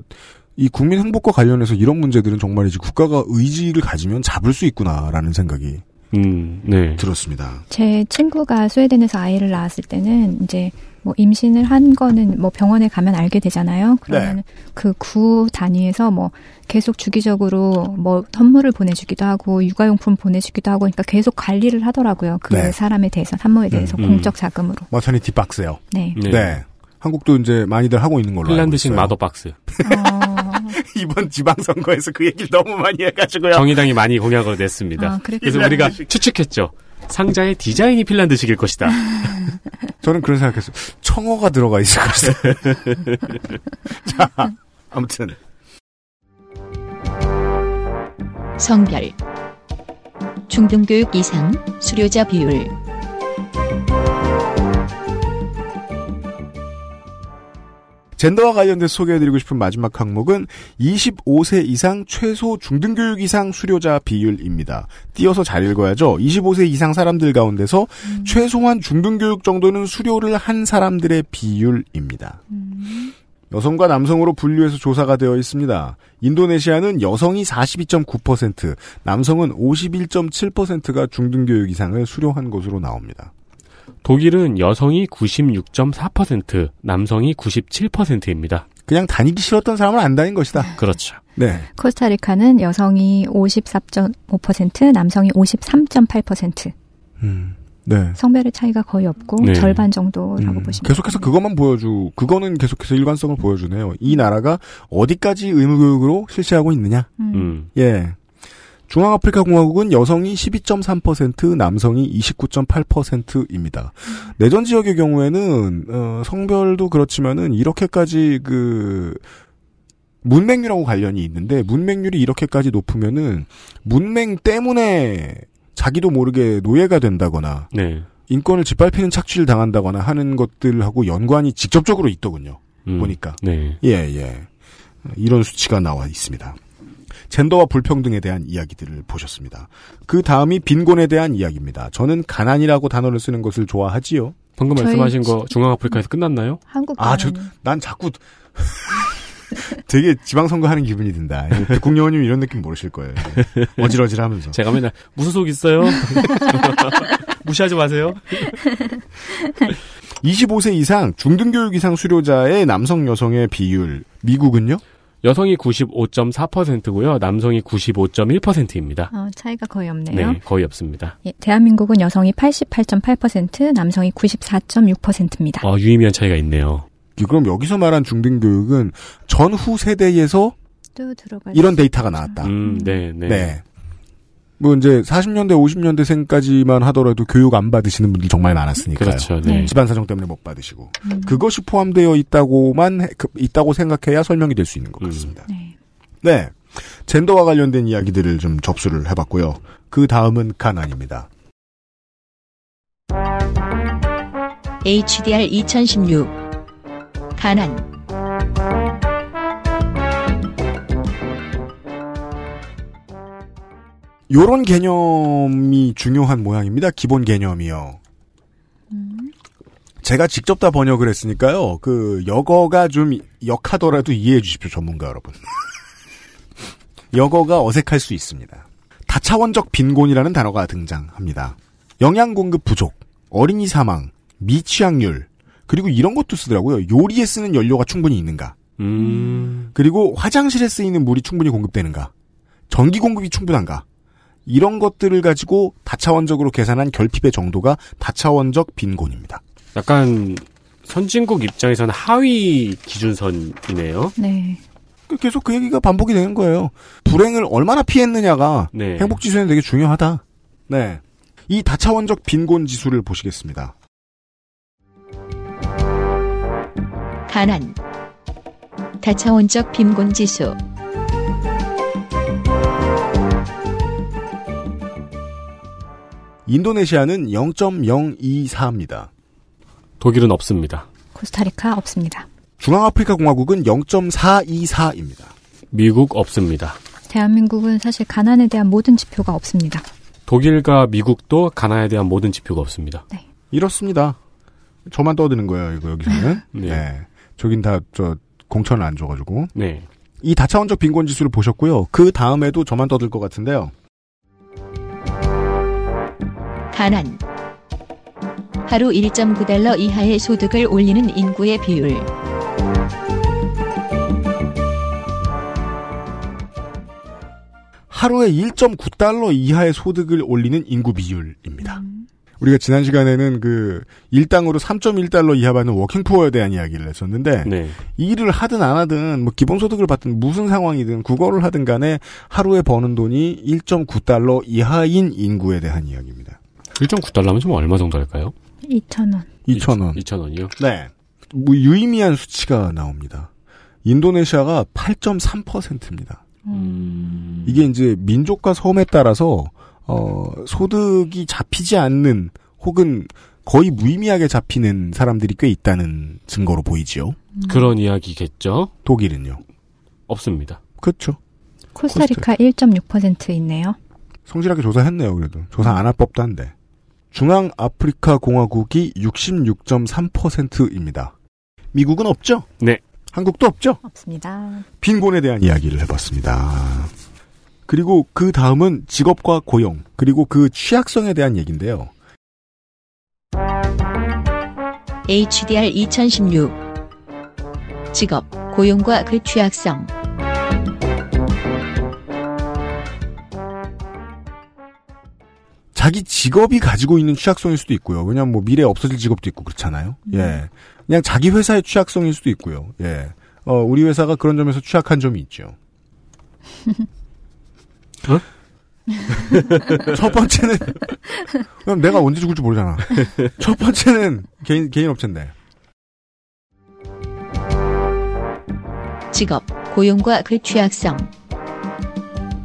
이 국민 행복과 관련해서 이런 문제들은 정말이지 국가가 의지를 가지면 잡을 수 있구나라는 생각이 음, 네. 들었습니다. 제 친구가 스웨덴에서 아이를 낳았을 때는 이제 뭐 임신을 한 거는 뭐 병원에 가면 알게 되잖아요. 그러면 네. 그구 단위에서 뭐 계속 주기적으로 뭐 선물을 보내주기도 하고 육아용품 보내주기도 하고 그러니까 계속 관리를 하더라고요. 그 네. 사람에 대해서 산모에 대해서 음. 공적 자금으로. 머터니티 박스요. 네. 네. 한국도 이제 많이들 하고 있는 걸로 알고 핀란드식 있어요. 마더 박스. 이번 지방선거에서 그 얘기를 너무 많이 해가지고요. 정의당이 많이 공약을 냈습니다. 아. 그래서 우리가 추측했죠. 상자의 디자인이 핀란드식일 것이다. 저는 그런 생각했어요. 청어가 들어가 있을 것이다. 자, 아무튼 성별 중등교육 이상 수료자 비율 젠더와 관련돼서 소개해드리고 싶은 마지막 항목은 25세 이상 최소 중등교육 이상 수료자 비율입니다. 띄어서 잘 읽어야죠. 25세 이상 사람들 가운데서 최소한 중등교육 정도는 수료를 한 사람들의 비율입니다. 여성과 남성으로 분류해서 조사가 되어 있습니다. 인도네시아는 여성이 42.9%, 남성은 51.7%가 중등교육 이상을 수료한 것으로 나옵니다. 독일은 여성이 96.4%, 남성이 97%입니다. 그냥 다니기 싫었던 사람은 안 다닌 것이다. 그렇죠. 네. 코스타리카는 여성이 54.5%, 남성이 53.8%. 음. 네. 성별의 차이가 거의 없고 네. 절반 정도라고 음, 보시면 계속해서 그것만 보여주, 그거는 계속해서 일관성을 보여주네요. 이 나라가 어디까지 의무교육으로 실시하고 있느냐. 음. 예. 중앙아프리카 공화국은 여성이 12.3%, 남성이 29.8%입니다. 내전 지역의 경우에는 어, 성별도 그렇지만은 이렇게까지 그 문맹률하고 관련이 있는데 문맹률이 이렇게까지 높으면은 문맹 때문에 자기도 모르게 노예가 된다거나 네. 인권을 짓밟히는 착취를 당한다거나 하는 것들하고 연관이 직접적으로 있더군요. 음. 보니까. 네. 예, 예. 이런 수치가 나와 있습니다. 젠더와 불평등에 대한 이야기들을 보셨습니다. 그 다음이 빈곤에 대한 이야기입니다. 저는 가난이라고 단어를 쓰는 것을 좋아하지요. 방금 말씀하신 지- 거 중앙아프리카에서 끝났나요? 한국 아, 저, 난 자꾸 되게 지방선거 하는 기분이 든다. 국녀님 이런 느낌 모르실 거예요. 어질어질 하면서. 제가 맨날 무슨 속 있어요? 무시하지 마세요. 25세 이상 중등교육 이상 수료자의 남성 여성의 비율 미국은요? 여성이 95.4%고요. 남성이 95.1%입니다. 어, 차이가 거의 없네요. 네, 거의 없습니다. 예, 대한민국은 여성이 88.8%, 남성이 94.6%입니다. 어, 유의미한 차이가 있네요. 그럼 여기서 말한 중등교육은 전후 세대에서 또 들어갈 이런 데이터가 나왔다. 음, 네, 네. 뭐 이제 40년대, 50년대 생까지만 하더라도 교육 안 받으시는 분들 정말 많았으니까요. 그렇죠, 네. 집안 사정 때문에 못 받으시고 음. 그것이 포함되어 있다고만 해- 그- 있다고 생각해야 설명이 될 수 있는 것 같습니다. 네. 네, 젠더와 관련된 이야기들을 좀 접수를 해봤고요. 그 다음은 가난입니다. HDR 2016 가난 요런 개념이 중요한 모양입니다. 기본 개념이요. 제가 직접 다 번역을 했으니까요. 그 역어가 좀 역하더라도 이해해 주십시오, 전문가 여러분. 역어가 어색할 수 있습니다. 다차원적 빈곤이라는 단어가 등장합니다. 영양 공급 부족, 어린이 사망, 미취학률, 그리고 이런 것도 쓰더라고요. 요리에 쓰는 연료가 충분히 있는가. 음, 그리고 화장실에 쓰이는 물이 충분히 공급되는가. 전기 공급이 충분한가. 이런 것들을 가지고 다차원적으로 계산한 결핍의 정도가 다차원적 빈곤입니다. 약간 선진국 입장에서는 하위 기준선이네요. 네. 계속 그 얘기가 반복이 되는 거예요. 불행을 얼마나 피했느냐가 네. 행복 지수에는 되게 중요하다. 네. 이 다차원적 빈곤 지수를 보시겠습니다. 가난 다차원적 빈곤 지수 인도네시아는 0.024입니다. 독일은 없습니다. 코스타리카 없습니다. 중앙아프리카 공화국은 0.424입니다. 미국 없습니다. 대한민국은 사실 가난에 대한 모든 지표가 없습니다. 독일과 미국도 가나에 대한 모든 지표가 없습니다. 이렇습니다. 저만 떠드는 거예요, 이거 여기서는. 네. 네. 저긴 다, 저, 공천을 안 줘가지고. 네. 이 다차원적 빈곤 지수를 보셨고요. 그 다음에도 저만 떠들 것 같은데요. 가난 하루 1.9달러 이하의 소득을 올리는 인구의 비율 하루에 1.9달러 이하의 소득을 올리는 인구 비율입니다. 우리가 지난 시간에는 그 일당으로 3.1달러 이하 받는 워킹푸어에 대한 이야기를 했었는데 네. 일을 하든 안 하든 뭐 기본소득을 받든 무슨 상황이든 국어를 하든 간에 하루에 버는 돈이 1.9달러 이하인 인구에 대한 이야기입니다. 1.9달러면 좀 얼마 정도 할까요? 2,000원. 2,000원. 2,000원이요? 네. 뭐 유의미한 수치가 나옵니다. 인도네시아가 8.3%입니다. 음. 이게 이제 민족과 섬에 따라서 어, 소득이 잡히지 않는 혹은 거의 무의미하게 잡히는 사람들이 꽤 있다는 증거로 보이지요. 그런 이야기겠죠? 독일은요. 없습니다. 그렇죠. 코스타리카 1.6% 있네요. 성실하게 조사했네요. 그래도 조사 안 할 법도 한데. 중앙 아프리카 공화국이 66.3%입니다. 미국은 없죠? 네. 한국도 없죠? 없습니다. 빈곤에 대한 이야기를 해봤습니다. 그리고 그 다음은 직업과 고용, 그리고 그 취약성에 대한 얘기인데요. HDR 2016 직업, 고용과 그 취약성 자기 직업이 가지고 있는 취약성일 수도 있고요. 왜냐하면 뭐 미래에 없어질 직업도 있고 그렇잖아요. 예. 그냥 자기 회사의 취약성일 수도 있고요. 예. 어, 우리 회사가 그런 점에서 취약한 점이 있죠. 어? 첫 번째는 그럼 내가 언제 죽을지 모르잖아. 첫 번째는 개인 개인 업체인데. 직업, 고용과 그 취약성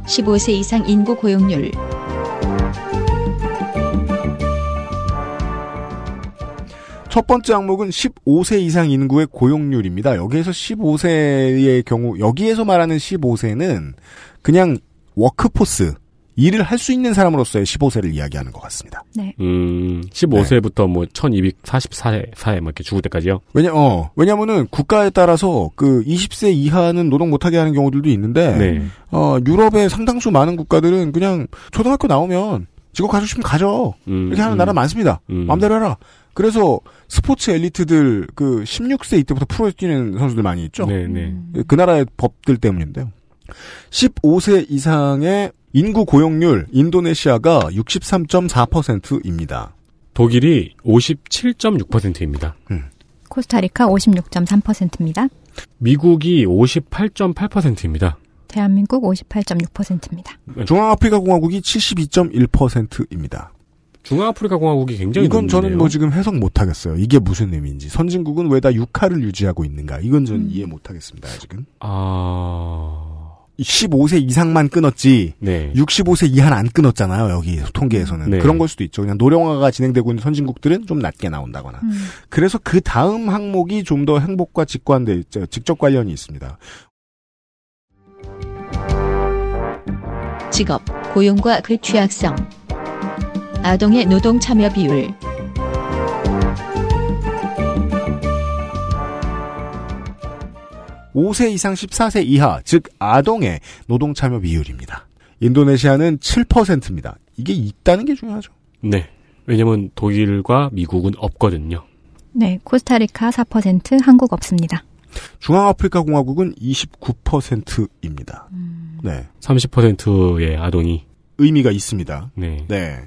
15세 이상 인구 고용률 첫 번째 항목은 15세 이상 인구의 고용률입니다. 여기에서 15세의 경우, 여기에서 말하는 15세는 그냥 워크포스, 일을 할 수 있는 사람으로서의 15세를 이야기하는 것 같습니다. 네. 음, 15세부터 뭐 1244세, 사에 뭐 이렇게 죽을 때까지요? 왜냐, 어, 왜냐면은 국가에 따라서 그 20세 이하는 노동 못하게 하는 경우들도 있는데, 네. 어, 유럽의 상당수 많은 국가들은 그냥 초등학교 나오면 직업 가지고 싶으면 가져. 음, 이렇게 하는 음. 나라 많습니다. 음. 마음대로 해라. 그래서 스포츠 엘리트들 그 16세 이때부터 프로에 뛰는 선수들 많이 있죠. 네, 네. 그 나라의 법들 때문인데요. 15세 이상의 인구 고용률 인도네시아가 63.4%입니다. 독일이 57.6%입니다. 코스타리카 56.3%입니다. 미국이 58.8%입니다. 대한민국 58.6%입니다. 중앙아프리카 공화국이 72.1%입니다. 중앙아프리카 공화국이 굉장히 이건 저는 높네요. 뭐 지금 해석 못 하겠어요. 이게 무슨 의미인지. 선진국은 왜 다 육하를 유지하고 있는가? 이건 저는 음. 이해 못 하겠습니다. 아직은. 아... 15세 이상만 끊었지. 네. 65세 이하는 안 끊었잖아요. 여기 통계에서는. 네. 그런 걸 수도 있죠. 그냥 노령화가 진행되고 있는 선진국들은 좀 낮게 나온다거나. 그래서 그 다음 항목이 좀 더 행복과 직관돼 저, 직접 관련이 있습니다. 직업, 고용과 그 취약성 아동의 노동 참여 비율 오세 이상 14세 이하, 즉 아동의 노동 참여 비율입니다. 인도네시아는 7%입니다. 이게 있다는 게 중요하죠. 네. 왜냐면 독일과 미국은 없거든요. 네, 코스타리카 4%, 한국 없습니다. 중앙아프리카 공화국은 29%입니다. 네. 30%의 아동이 의미가 있습니다. 네. 네.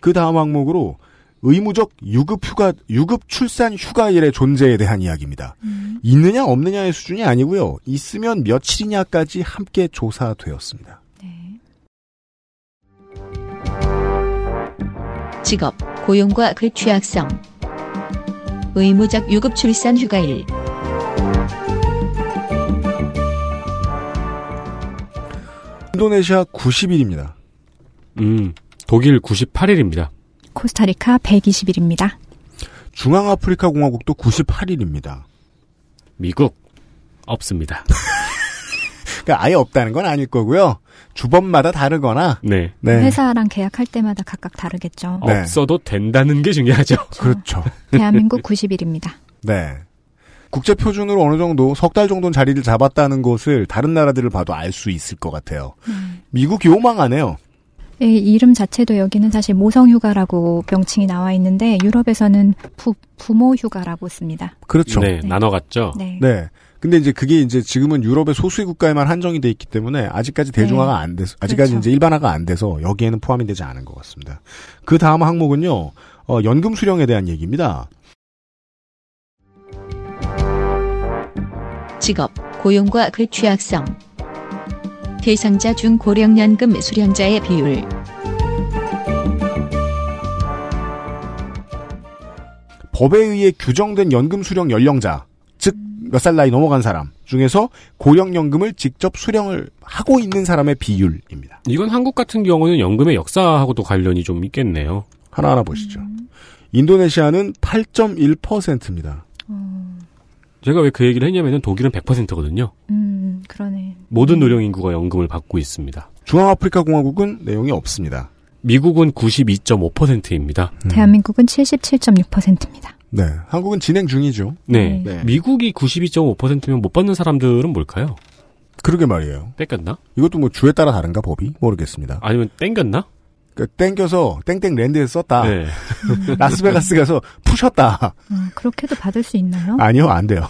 그 다음 항목으로 의무적 유급 휴가, 유급 출산 휴가일의 존재에 대한 이야기입니다. 있느냐 없느냐의 수준이 아니고요. 있으면 며칠이냐까지 함께 조사되었습니다. 직업, 고용과 그 취약성 의무적 유급 출산 휴가일 인도네시아 90일입니다. 음, 독일 98일입니다. 코스타리카 120일입니다. 중앙아프리카 공화국도 98일입니다. 미국 없습니다. 그러니까 아예 없다는 건 아닐 거고요. 주범마다 다르거나 네. 회사랑 계약할 때마다 각각 다르겠죠. 네. 없어도 된다는 게 중요하죠. 그렇죠. 대한민국 90일입니다. 네. 국제 표준으로 어느 정도 석 달 정도는 자리를 잡았다는 것을 다른 나라들을 봐도 알 수 있을 것 같아요. 미국 요망하네요. 이 이름 자체도 여기는 사실 모성 휴가라고 명칭이 나와 있는데 유럽에서는 부, 부모 휴가라고 씁니다. 그렇죠. 네, 나눠 갔죠. 네. 네. 근데 이제 그게 이제 지금은 유럽의 소수의 국가에만 한정이 돼 있기 때문에 아직까지 대중화가 네. 안 돼서 아직까지 그렇죠. 이제 일반화가 안 돼서 여기에는 포함이 되지 않은 것 같습니다. 그 다음 항목은요. 어, 연금 수령에 대한 얘기입니다. 직업, 고용과 그 취약성 대상자 중 고령연금 수령자의 비율 법에 의해 규정된 연금 수령 연령자, 즉 몇 살 나이 넘어간 사람 중에서 고령연금을 직접 수령을 하고 있는 사람의 비율입니다. 이건 한국 같은 경우는 연금의 역사하고도 관련이 좀 있겠네요. 하나하나 보시죠. 인도네시아는 8.1%입니다. 제가 왜 그 얘기를 했냐면은 독일은 100%거든요. 음, 그러네. 모든 노령 인구가 연금을 받고 있습니다. 중앙아프리카 공화국은 내용이 없습니다. 미국은 92.5%입니다. 대한민국은 77.6%입니다. 네. 한국은 진행 중이죠. 네. 미국이 92.5%면 못 받는 사람들은 뭘까요? 그러게 말이에요. 뺏겼나? 이것도 뭐 주에 따라 다른가 법이 모르겠습니다. 아니면 땡겼나? 그러니까 땡겨서 땡땡 랜드에서 썼다. 네. 라스베가스 가서 푸셨다. 음, 그렇게도 받을 수 있나요? 아니요, 안 돼요.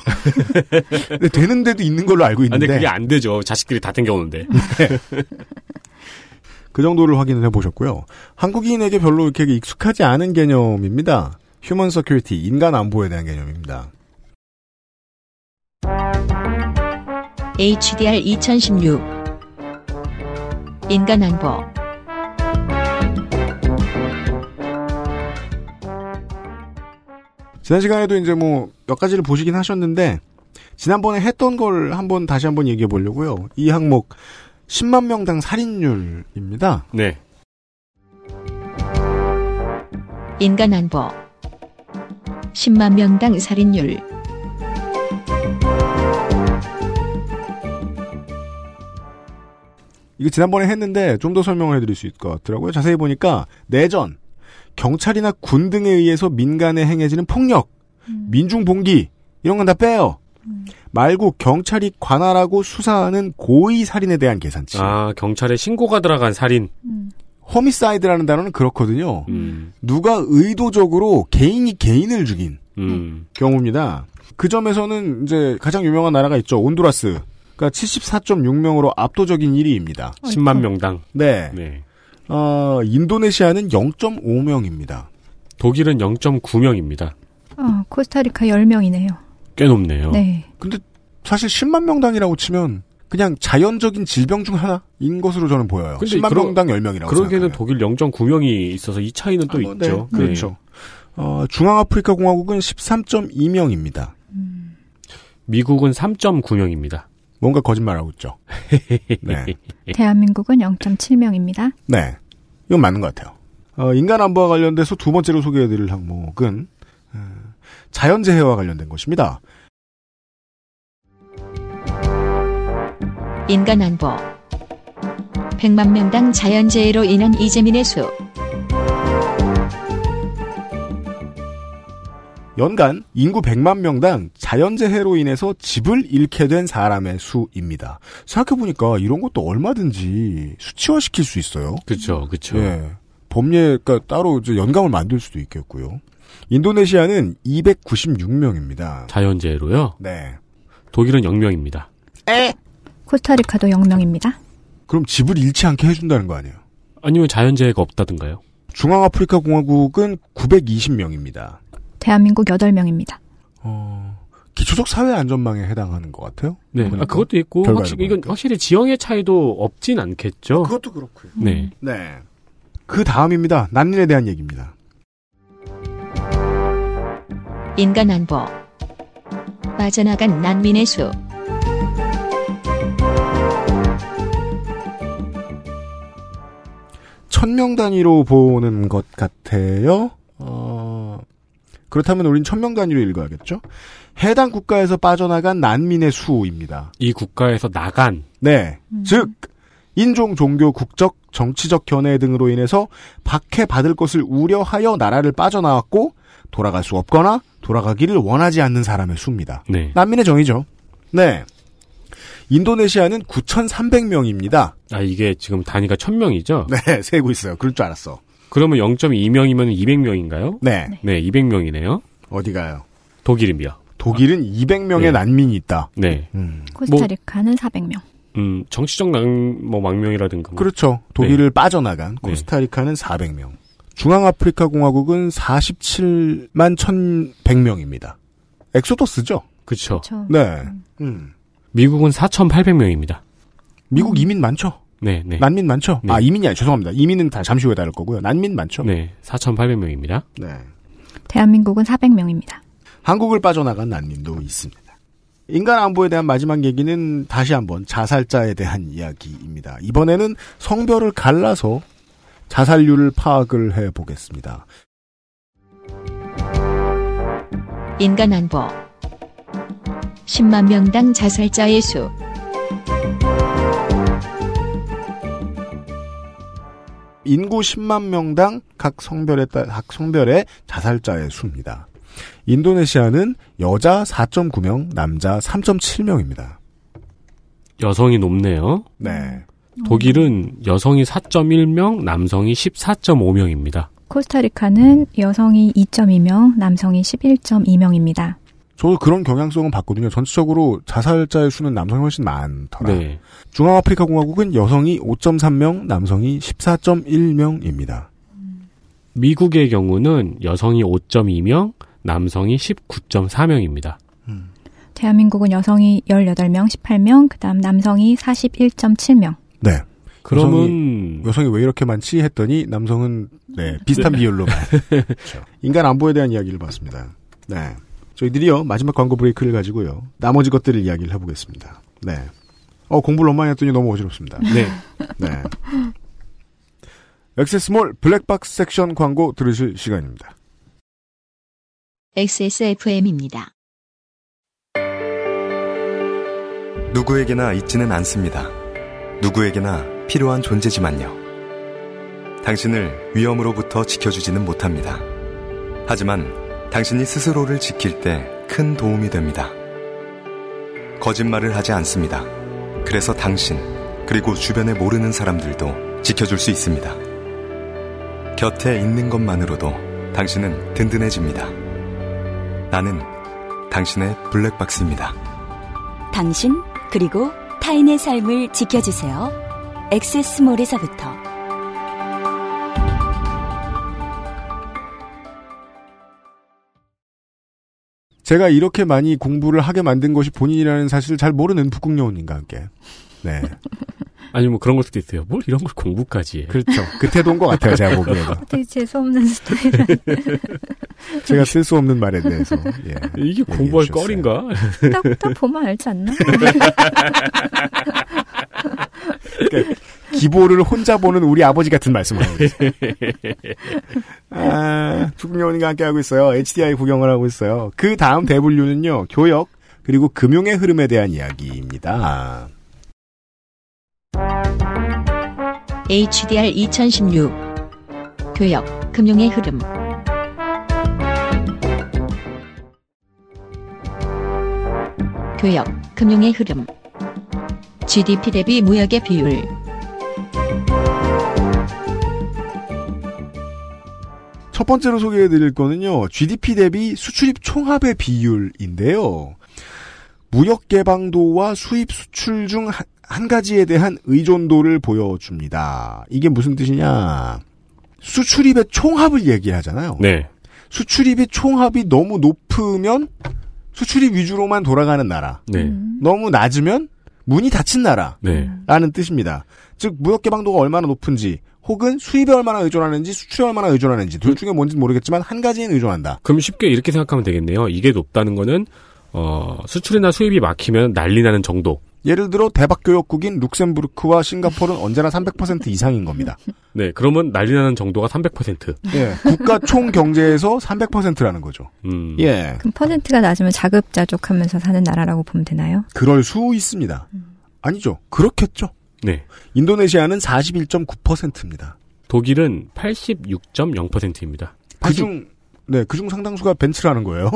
근데 되는 데도 있는 걸로 알고 아, 있는데. 근데 그게 안 되죠. 자식들이 다 땡겨오는데. 그 정도를 확인을 해보셨고요. 한국인에게 별로 이렇게 익숙하지 않은 개념입니다. human security, 인간 안보에 대한 개념입니다. HDR 2016 인간 안보 지난 시간에도 이제 뭐 몇 가지를 보시긴 하셨는데 지난번에 했던 걸 한번 다시 한번 얘기해 보려고요. 이 항목 10만 명당 살인율입니다. 네. 인간 안보 10만 명당 살인율 이거 지난번에 했는데 좀 더 설명을 해드릴 수 있을 것 같더라고요. 자세히 보니까 내전, 경찰이나 군 등에 의해서 민간에 행해지는 폭력, 민중 봉기 이런 건 다 빼요. 말고 경찰이 관할하고 수사하는 고의 살인에 대한 계산치. 아, 경찰에 신고가 들어간 살인. homicide라는 단어는 그렇거든요. 음. 누가 의도적으로 개인이 개인을 죽인 음. 경우입니다. 그 점에서는 이제 가장 유명한 나라가 있죠. 온두라스. 그러니까 74.6명으로 압도적인 1위입니다. 10만 명당. 네. 네. 어, 인도네시아는 0.5명입니다. 독일은 0.9명입니다. 어, 코스타리카 10명이네요. 꽤 높네요. 네. 근데 사실 10만 명당이라고 치면 그냥 자연적인 질병 중 하나인 것으로 저는 보여요. 10만 그러- 명당 10명이라고 그러기에는 독일 0.9명이 있어서 이 차이는 또 뭐, 네, 있죠. 그렇죠. 어, 중앙아프리카 공화국은 13.2명입니다. 미국은 3.9명입니다. 뭔가 거짓말하고 있죠. 네. 대한민국은 0.7명입니다. 네. 이건 맞는 것 같아요. 어, 인간 안보와 관련돼서 두 번째로 소개해드릴 항목은 어, 자연재해와 관련된 것입니다. 인간 안보 100만 명당 자연재해로 인한 이재민의 수 연간 인구 100만 명당 자연재해로 인해서 집을 잃게 된 사람의 수입니다. 생각해보니까 이런 것도 얼마든지 수치화시킬 수 있어요. 그렇죠. 그렇죠. 예. 법례, 그러니까 따로 이제 연감을 만들 수도 있겠고요. 인도네시아는 296명입니다. 자연재해로요? 네. 독일은 0명입니다. 코스타리카도 0명입니다. 그럼 집을 잃지 않게 해준다는 거 아니에요? 아니면 자연재해가 없다든가요? 중앙아프리카 공화국은 920명입니다. 대한민국 8명입니다. 기초적 사회 안전망에 해당하는 것 같아요. 네. 아, 그것도 있고, 확실히, 이건 확실히 지형의 차이도 없진 않겠죠? 그것도 그렇고요. 네. 네. 그 다음입니다. 난민에 대한 얘기입니다. 인간 안보 빠져나간 난민의 수 천명 단위로 보는 것 같아요. 어, 그렇다면 우린 천명 단위로 읽어야겠죠? 해당 국가에서 빠져나간 난민의 수입니다. 이 국가에서 나간. 네. 즉, 인종, 종교, 국적, 정치적 견해 등으로 인해서 박해받을 것을 우려하여 나라를 빠져나왔고, 돌아갈 수 없거나 돌아가기를 원하지 않는 사람의 수입니다. 네. 난민의 정의죠. 네. 인도네시아는 9,300명입니다. 아, 이게 지금 단위가 1000명이죠? 네, 세고 있어요. 그럴 줄 알았어. 그러면 0.2명이면 200명인가요? 네. 네, 200명이네요. 어디가요? 독일이요. 독일은 200명의 네. 난민이 있다. 네. 코스타리카는 400명. 음, 정치적 낭, 뭐, 망명이라든가. 뭐. 그렇죠. 독일을 빠져나간 코스타리카는 400명. 중앙아프리카 공화국은 47만 1,100명입니다. 엑소더스죠? 그쵸. 네. 음. 미국은 4,800명입니다. 미국 이민 많죠? 네, 네. 난민 많죠? 네. 아, 이민이 아니 죄송합니다. 이민은 다 잠시 후에 다룰 거고요. 난민 많죠? 네, 4,800명입니다. 네. 대한민국은 400명입니다. 한국을 빠져나간 난민도 있습니다. 인간 안보에 대한 마지막 얘기는 다시 한번 자살자에 대한 이야기입니다. 이번에는 성별을 갈라서 자살률을 파악을 해 보겠습니다. 인간 안보 10만 명당 자살자의 수 인구 10만 명당 각 성별에 따, 각 성별의 자살자의 수입니다. 인도네시아는 여자 4.9명, 남자 3.7명입니다. 여성이 높네요. 네. 독일은 여성이 4.1명, 남성이 14.5명입니다. 코스타리카는 여성이 2.2명, 남성이 11.2명입니다. 저도 그런 경향성은 봤거든요. 전체적으로 자살자의 수는 남성이 훨씬 많더라. 네. 중앙아프리카 공화국은 여성이 5.3명, 남성이 14.1명입니다. 미국의 경우는 여성이 5.2명, 남성이 19.4명입니다. 대한민국은 여성이 18명, 18명, 그 다음 남성이 41.7명. 네. 그러면 여성이, 여성이 왜 이렇게 많지 했더니 남성은 네, 비슷한 네. 비율로만. 그렇죠. 인간 안보에 대한 이야기를 봤습니다. 네. 저희들이요 마지막 광고 브레이크를 가지고요 나머지 것들을 이야기를 해보겠습니다. 네. 어 공부를 너무 많이 했더니 너무 어지럽습니다. 네. 네. 액세스몰 블랙박스 섹션 광고 들으실 시간입니다. XSFM입니다. 누구에게나 있지는 않습니다. 누구에게나 필요한 존재지만요. 당신을 위험으로부터 지켜주지는 못합니다. 하지만 당신이 스스로를 지킬 때 큰 도움이 됩니다. 거짓말을 하지 않습니다. 그래서 당신, 그리고 주변에 모르는 사람들도 지켜줄 수 있습니다. 곁에 있는 것만으로도 당신은 든든해집니다. 나는 당신의 블랙박스입니다. 당신 그리고 타인의 삶을 지켜주세요. 엑세스몰에서부터 제가 이렇게 많이 공부를 하게 만든 것이 본인이라는 사실을 잘 모르는 북극여우님과 함께. 네. 아니 뭐 그런 걸 수도 있어요. 뭘 이런 걸 공부까지 해. 그렇죠. 그 태도인 것 같아요. 제가 보기에도. 되게 재수없는 스타일. 제가 쓸 수 없는 말에 대해서. 예, 이게 공부할. 거리인가? 딱, 딱 보면 알지 않나? 그러니까 기보를 혼자 보는 우리 아버지 같은 말씀을 있어요. 아, 북극여우님과 함께 하고 있어요. HDI 구경을 하고 있어요. 그 다음 대분류는요. 교역 그리고 금융의 흐름에 대한 이야기입니다. HDR 2016 교역, 금융의 흐름 교역, 금융의 흐름 GDP 대비 무역의 비율 첫 번째로 소개해드릴 거는요, GDP 대비 수출입 총합의 비율인데요. 무역 개방도와 수입 수출 중 한 가지에 대한 의존도를 보여줍니다. 이게 무슨 뜻이냐? 수출입의 총합을 얘기하잖아요. 네. 수출입의 총합이 너무 높으면 수출입 위주로만 돌아가는 나라. 네. 너무 낮으면 문이 닫힌 나라. 네. 라는 뜻입니다. 즉 무역 개방도가 얼마나 높은지 혹은 수입에 얼마나 의존하는지 수출에 얼마나 의존하는지 둘 중에 뭔지는 모르겠지만 한 가지는 의존한다. 그럼 쉽게 이렇게 생각하면 되겠네요. 이게 높다는 거는 어, 수출이나 수입이 막히면 난리 나는 정도. 예를 들어 대박 교역국인 룩셈부르크와 싱가포르는 언제나 300% 이상인 겁니다. 네, 그러면 난리 나는 정도가 300%. 예, 국가 총 경제에서 300%라는 거죠. 음. 예, 그럼 퍼센트가 낮으면 자급자족하면서 사는 나라라고 보면 되나요? 그럴 수 있습니다. 아니죠. 그렇겠죠. 네. 인도네시아는 41.9%입니다. 독일은 86.0%입니다. 그중 네, 그중 상당수가 벤츠라는 거예요.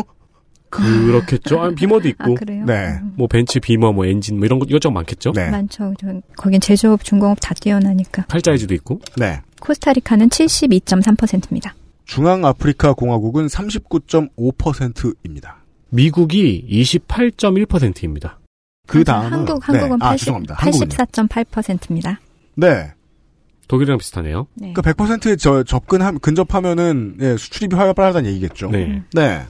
그렇겠죠. 아, 비머도 있고. 아, 그래요? 네. 뭐 벤츠, 비머, 뭐 엔진 뭐 이런 것 이것저것 많겠죠. 네. 많죠. 저- 거긴 제조업, 중공업 다 뛰어나니까. 칼자이즈도 있고. 네. 코스타리카는 72.3%입니다. 중앙아프리카 공화국은 39.5%입니다. 미국이 28.1%입니다. 그 다음은 한국, 한국은 네. 아, 80, 죄송합니다. 한국은요. 84.8%입니다. 네. 독일이랑 비슷하네요. 네. 그 100%에 저, 접근함, 근접하면은, 예, 수출입이 활발하다는 얘기겠죠. 네. 네.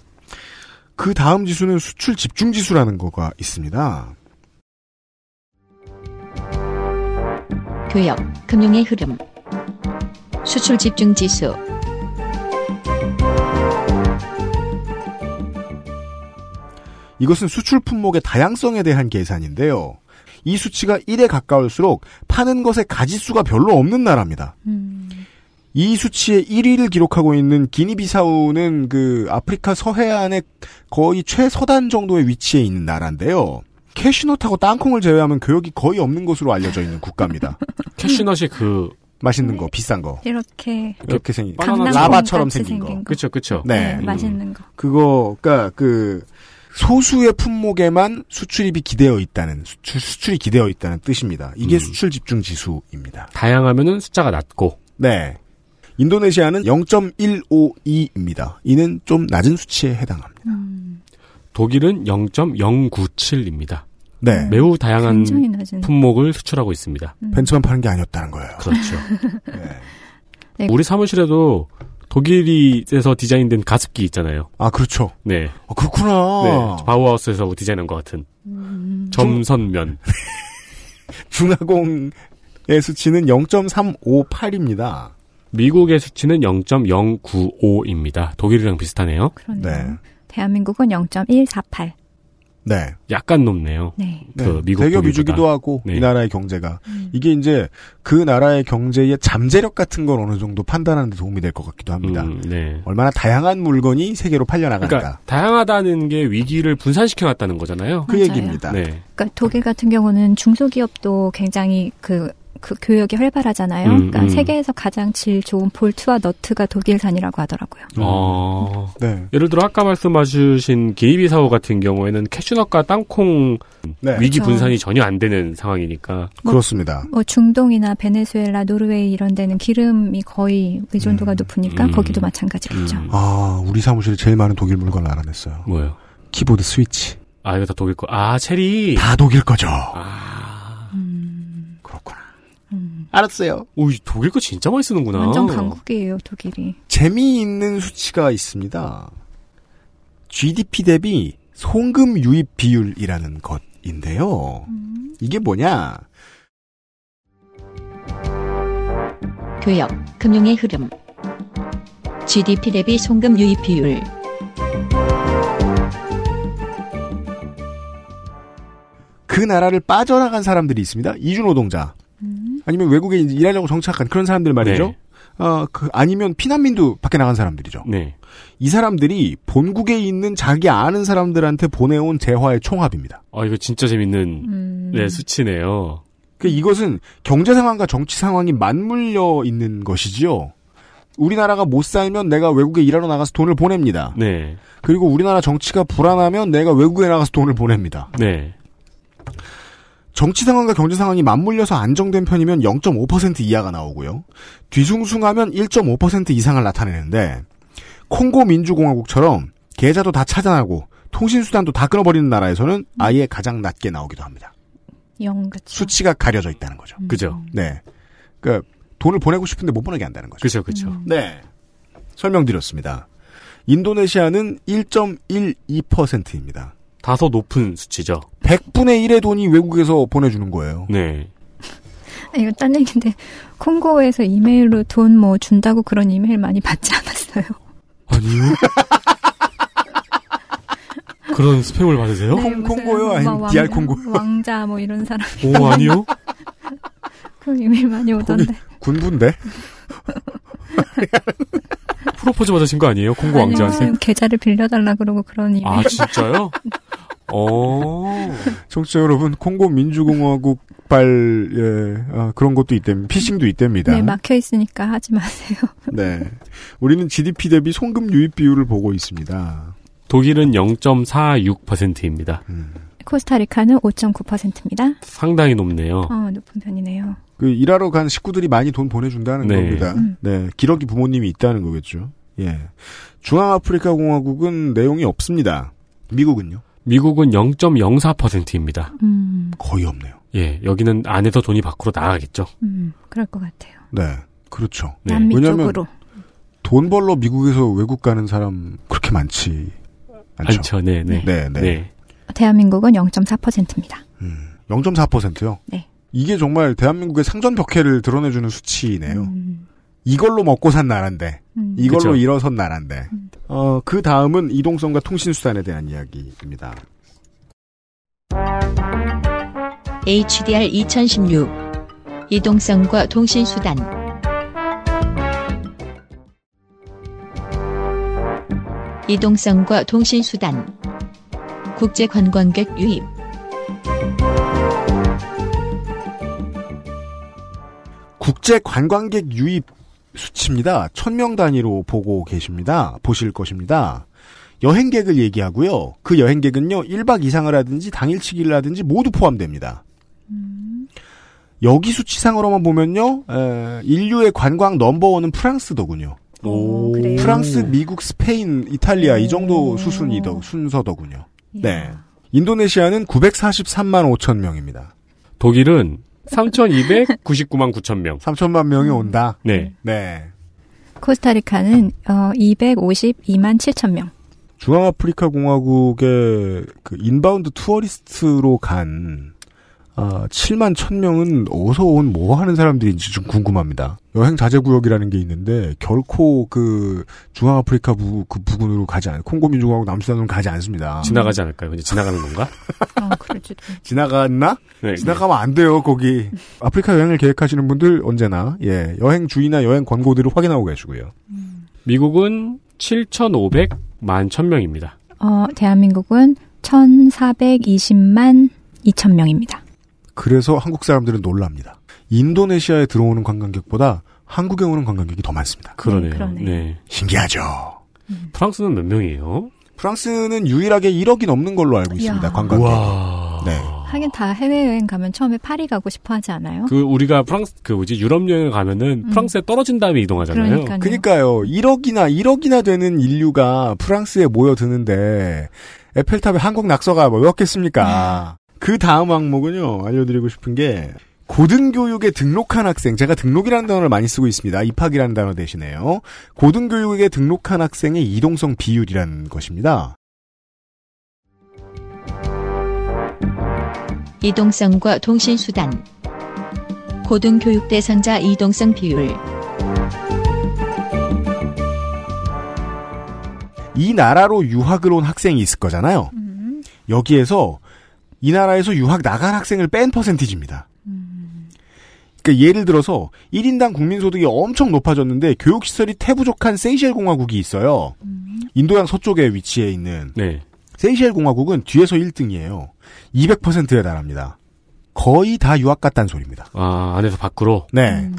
그 다음 지수는 수출 집중 지수라는 거가 있습니다. 교역, 금융의 흐름 수출 집중 지수 이것은 수출 품목의 다양성에 대한 계산인데요. 이 수치가 1에 가까울수록 파는 것의 가짓수가 별로 없는 나라입니다. 이 수치의 1위를 기록하고 있는 기니비사우는 그 아프리카 서해안의 거의 최서단 정도의 위치에 있는 나라인데요. 캐슈넛하고 땅콩을 제외하면 교역이 거의 없는 것으로 알려져 있는 국가입니다. 캐슈넛이 그 맛있는 거, 비싼 거. 이렇게 이렇게 생긴 라바처럼 생긴 거. 그쵸, 그쵸. 네. 네, 맛있는 거. 그거, 그니까, 그, 소수의 품목에만 수출입이 기대어 있다는, 수출, 수출이 기대어 있다는 뜻입니다. 이게 음. 수출 집중 지수입니다. 다양하면은 숫자가 낮고. 네. 인도네시아는 0.152입니다. 이는 좀 낮은 수치에 해당합니다. 독일은 0.097입니다. 네. 매우 다양한. 품목을 수출하고 있습니다. 벤츠만 파는 게 아니었다는 거예요. 그렇죠. 네. 우리 사무실에도 독일에서 디자인된 가습기 있잖아요. 아, 그렇죠. 네. 아, 그렇구나. 네. 바우하우스에서 디자인한 것 같은. 점선면. 중화공의 수치는 0.358입니다. 미국의 수치는 0.095입니다. 독일이랑 비슷하네요. 네. 대한민국은 0.148. 네. 약간 높네요. 네. 그 네. 미국 대기업. 위주기도 하고 네. 이 나라의 경제가 이게 이제 그 나라의 경제의 잠재력 같은 걸 어느 정도 판단하는 데 도움이 될 것 같기도 합니다. 음, 네. 얼마나 다양한 물건이 세계로 팔려 나간다. 그러니까 다양하다는 게 위기를 분산시켜 놨다는 거잖아요. 그 맞아요. 얘기입니다. 네. 그러니까 독일 같은 경우는 중소기업도 굉장히 그, 그 교역이 활발하잖아요. 음, 그러니까 음. 세계에서 가장 질 좋은 볼트와 너트가 독일산이라고 하더라고요. 어. 네. 예를 들어 아까 말씀하신 기이비사오 같은 경우에는 캐슈넛과 땅콩 네. 위기 그렇죠. 분산이 전혀 안 되는 상황이니까. 그렇습니다. 뭐 중동이나 베네수엘라, 노르웨이 이런 데는 기름이 거의 의존도가 높으니까 음. 거기도 마찬가지겠죠. 아, 우리 사무실에 제일 많은 독일 물건을 알아냈어요. 뭐요? 키보드 스위치. 아 이거 다 독일 거. 아 체리. 다 독일 거죠. 아. 음. 알았어요. 오, 이 독일 거 진짜 많이 쓰는구나. 완전 강국이에요, 독일이. 재미있는 수치가 있습니다. GDP 대비 송금 유입 비율이라는 것인데요. 이게 뭐냐? 교역, 금융의 흐름. GDP 대비 송금 유입 비율. 그 나라를 빠져나간 사람들이 있습니다. 이주노동자. 아니면 외국에 이제 일하려고 정착한 그런 사람들 말이죠. 네. 어, 그, 아니면 피난민도 밖에 나간 사람들이죠. 네. 이 사람들이 본국에 있는 자기 아는 사람들한테 보내온 재화의 총합입니다. 아 이거 진짜 재밌는 음. 네 수치네요. 그 이것은 경제 상황과 정치 상황이 맞물려 있는 것이지요. 우리나라가 못 살면 내가 외국에 일하러 나가서 돈을 보냅니다. 네. 그리고 우리나라 정치가 불안하면 내가 외국에 나가서 돈을 보냅니다. 네. 정치 상황과 경제 상황이 맞물려서 안정된 편이면 0.5% 이하가 나오고요. 뒤숭숭하면 1.5% 이상을 나타내는데 콩고 민주공화국처럼 계좌도 다 차단하고 통신수단도 다 끊어버리는 나라에서는 아예 가장 낮게 나오기도 합니다. 영, 그쵸. 수치가 가려져 있다는 거죠. 그죠. 네. 그 돈을 보내고 싶은데 못 보내게 한다는 거죠. 그죠, 그죠. 네. 설명드렸습니다. 인도네시아는 1.12%입니다. 다소 높은 수치죠. 100분의 1의 돈이 외국에서 보내주는 거예요. 네. 아, 이거 딴 얘기인데, 콩고에서 이메일로 돈 뭐 준다고 그런 이메일 많이 받지 않았어요? 아니요. 그런 스팸을 받으세요? 콩- 무슨 콩고요? 뭐 아니면 왕- DR 콩고? 왕자 뭐 이런 사람. 오 아니요. 그 이메일 많이 오던데. 군부인데? 프로포즈 받으신 거 아니에요? 콩고 아니, 왕자한테? 계좌를 빌려달라 그러고 그런 이메일. 아 진짜요? 어. 청취자 여러분, 콩고 민주공화국 발, 예, 아, 그런 것도 있답니다. 피싱도 있답니다. 네, 막혀 있으니까 하지 마세요. 네. 우리는 GDP 대비 송금 유입 비율을 보고 있습니다. 독일은 0.46%입니다. 코스타리카는 5.9%입니다. 상당히 높네요. 어, 높은 편이네요. 그, 일하러 간 식구들이 많이 돈 보내준다는 네. 겁니다. 음. 네. 기러기 부모님이 있다는 거겠죠. 예. 중앙아프리카 공화국은 내용이 없습니다. 미국은요? 미국은 0.04%입니다. 음, 거의 없네요. 예, 여기는 안에서 돈이 밖으로 나가겠죠. 음, 그럴 것 같아요. 네. 그렇죠. 네. 남미 왜냐면 쪽으로. 돈 벌러 미국에서 외국 가는 사람 그렇게 많지 않죠. 않죠, 네, 네. 네, 네. 네. 대한민국은 0.4%입니다. 0.4%요. 네. 이게 정말 대한민국의 상전 벽해를 드러내주는 수치네요. 음, 이걸로 먹고 산 나라인데, 음. 이걸로 그쵸. 일어선 나라인데. 어, 그 다음은 이동성과 통신수단에 대한 이야기입니다. HDR 2016 이동성과 통신수단 이동성과 통신수단 국제 관광객 유입 국제 관광객 유입 수치입니다. 천 명 단위로 보고 계십니다. 보실 것입니다. 여행객을 얘기하고요. 그 여행객은요, 1박 이상을 하든지 당일치기를 하든지 모두 포함됩니다. 여기 수치상으로만 보면요, 에, 인류의 관광 넘버원은 프랑스더군요. 오, 프랑스, 미국, 스페인, 이탈리아 이 정도 수순이 더 순서더군요. 네. 인도네시아는 943만 5천 명입니다. 독일은 3,299만 9천 명. 3천만 명이 온다. 네. 네. 코스타리카는 어, 252만 7천 명. 중앙아프리카 공화국의 그 inbound tourist로 간 아, 7만 1000명은 어디서 온 뭐 하는 사람들인지 좀 궁금합니다. 여행 자제 구역이라는 게 있는데 결코 그 중앙아프리카 부, 그 부근으로 가지 않, 콩고 민주공화국 남수단으로 가지 않습니다. 지나가지 않을까요? 근데 지나가는 건가? 어, 그럴지도. 지나갔나? 네. 지나가면 안 돼요, 거기. 아프리카 여행을 계획하시는 분들 언제나 예, 여행 주의나 여행 권고들을 확인하고 계시고요. 미국은 7,500만 1000명입니다. 어, 대한민국은 1,420만 2천 명입니다. 그래서 한국 사람들은 놀랍니다. 인도네시아에 들어오는 관광객보다 한국에 오는 관광객이 더 많습니다. 그러네요. 그러네요. 네. 신기하죠. 프랑스는 몇 명이에요? 프랑스는 유일하게 1억이 넘는 걸로 알고 있습니다. 관광객. 와. 네. 하긴 다 해외여행 가면 처음에 파리 가고 싶어 하지 않아요? 그 우리가 프랑스 그 뭐지 유럽 여행 가면은 음. 프랑스에 떨어진 다음에 이동하잖아요. 그러니까요. 그러니까요. 1억이나 1억이나 되는 인류가 프랑스에 모여드는데 에펠탑에 한국 낙서가 뭐였겠습니까? 그 다음 항목은요. 알려드리고 싶은 게 고등교육에 등록한 학생, 제가 등록이라는 단어를 많이 쓰고 있습니다. 입학이라는 단어 대신에요. 고등교육에 등록한 학생의 이동성 비율이라는 것입니다. 이동성과 통신수단 고등교육 대상자 이동성 비율 이 나라로 유학을 온 학생이 있을 거잖아요. 여기에서 이 나라에서 유학 나간 학생을 뺀 퍼센티지입니다. 그러니까 예를 들어서 1인당 국민소득이 엄청 높아졌는데 교육시설이 태부족한 세이셸 공화국이 있어요. 인도양 서쪽에 위치해 있는 네. 세이셸 공화국은 뒤에서 1등이에요. 200%에 달합니다. 거의 다 유학 갔다는 소리입니다. 아, 안에서 밖으로? 네.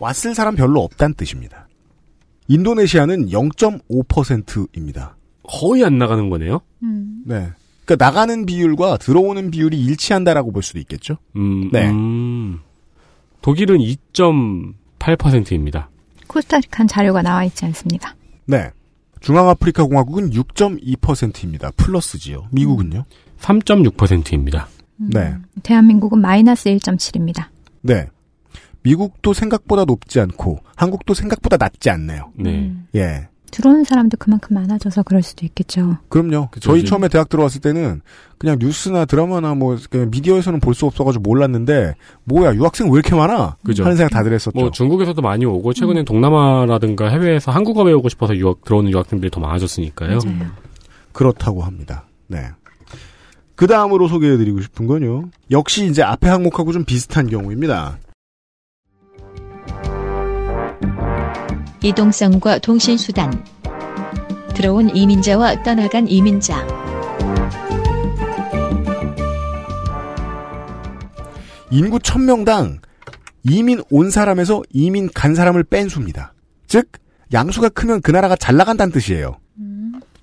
왔을 사람 별로 없다는 뜻입니다. 인도네시아는 0.5%입니다. 거의 안 나가는 거네요? 네. 그러니까 나가는 비율과 들어오는 비율이 일치한다라고 볼 수도 있겠죠. 음, 네. 음. 독일은 2.8%입니다. 코스타리칸 자료가 나와 있지 않습니다. 네. 중앙아프리카 공화국은 6.2%입니다. 플러스지요. 미국은요? 3.6%입니다. 네. 대한민국은 마이너스 1.7입니다. 네. 미국도 생각보다 높지 않고 한국도 생각보다 낮지 않네요. 네. 예. 들어오는 사람도 그만큼 많아져서 그럴 수도 있겠죠. 그럼요. 그쵸, 저희 이제- 처음에 대학 들어왔을 때는 그냥 뉴스나 드라마나 뭐 그냥 미디어에서는 볼 수 없어가지고 몰랐는데 뭐야 유학생 왜 이렇게 많아? 그죠. 하는 생각 다들 했었죠. 뭐 중국에서도 많이 오고 최근엔 동남아라든가 해외에서 한국어 배우고 싶어서 유학 들어오는 유학생들이 더 많아졌으니까요. 그렇다고 합니다. 네. 그 다음으로 소개해드리고 싶은 건요. 역시 이제 앞에 항목하고 좀 비슷한 경우입니다. 이동성과 통신수단 들어온 이민자와 떠나간 이민자 인구 1000명당 이민 온 사람에서 이민 간 사람을 뺀 수입니다. 즉 양수가 크면 그 나라가 잘 나간다는 뜻이에요.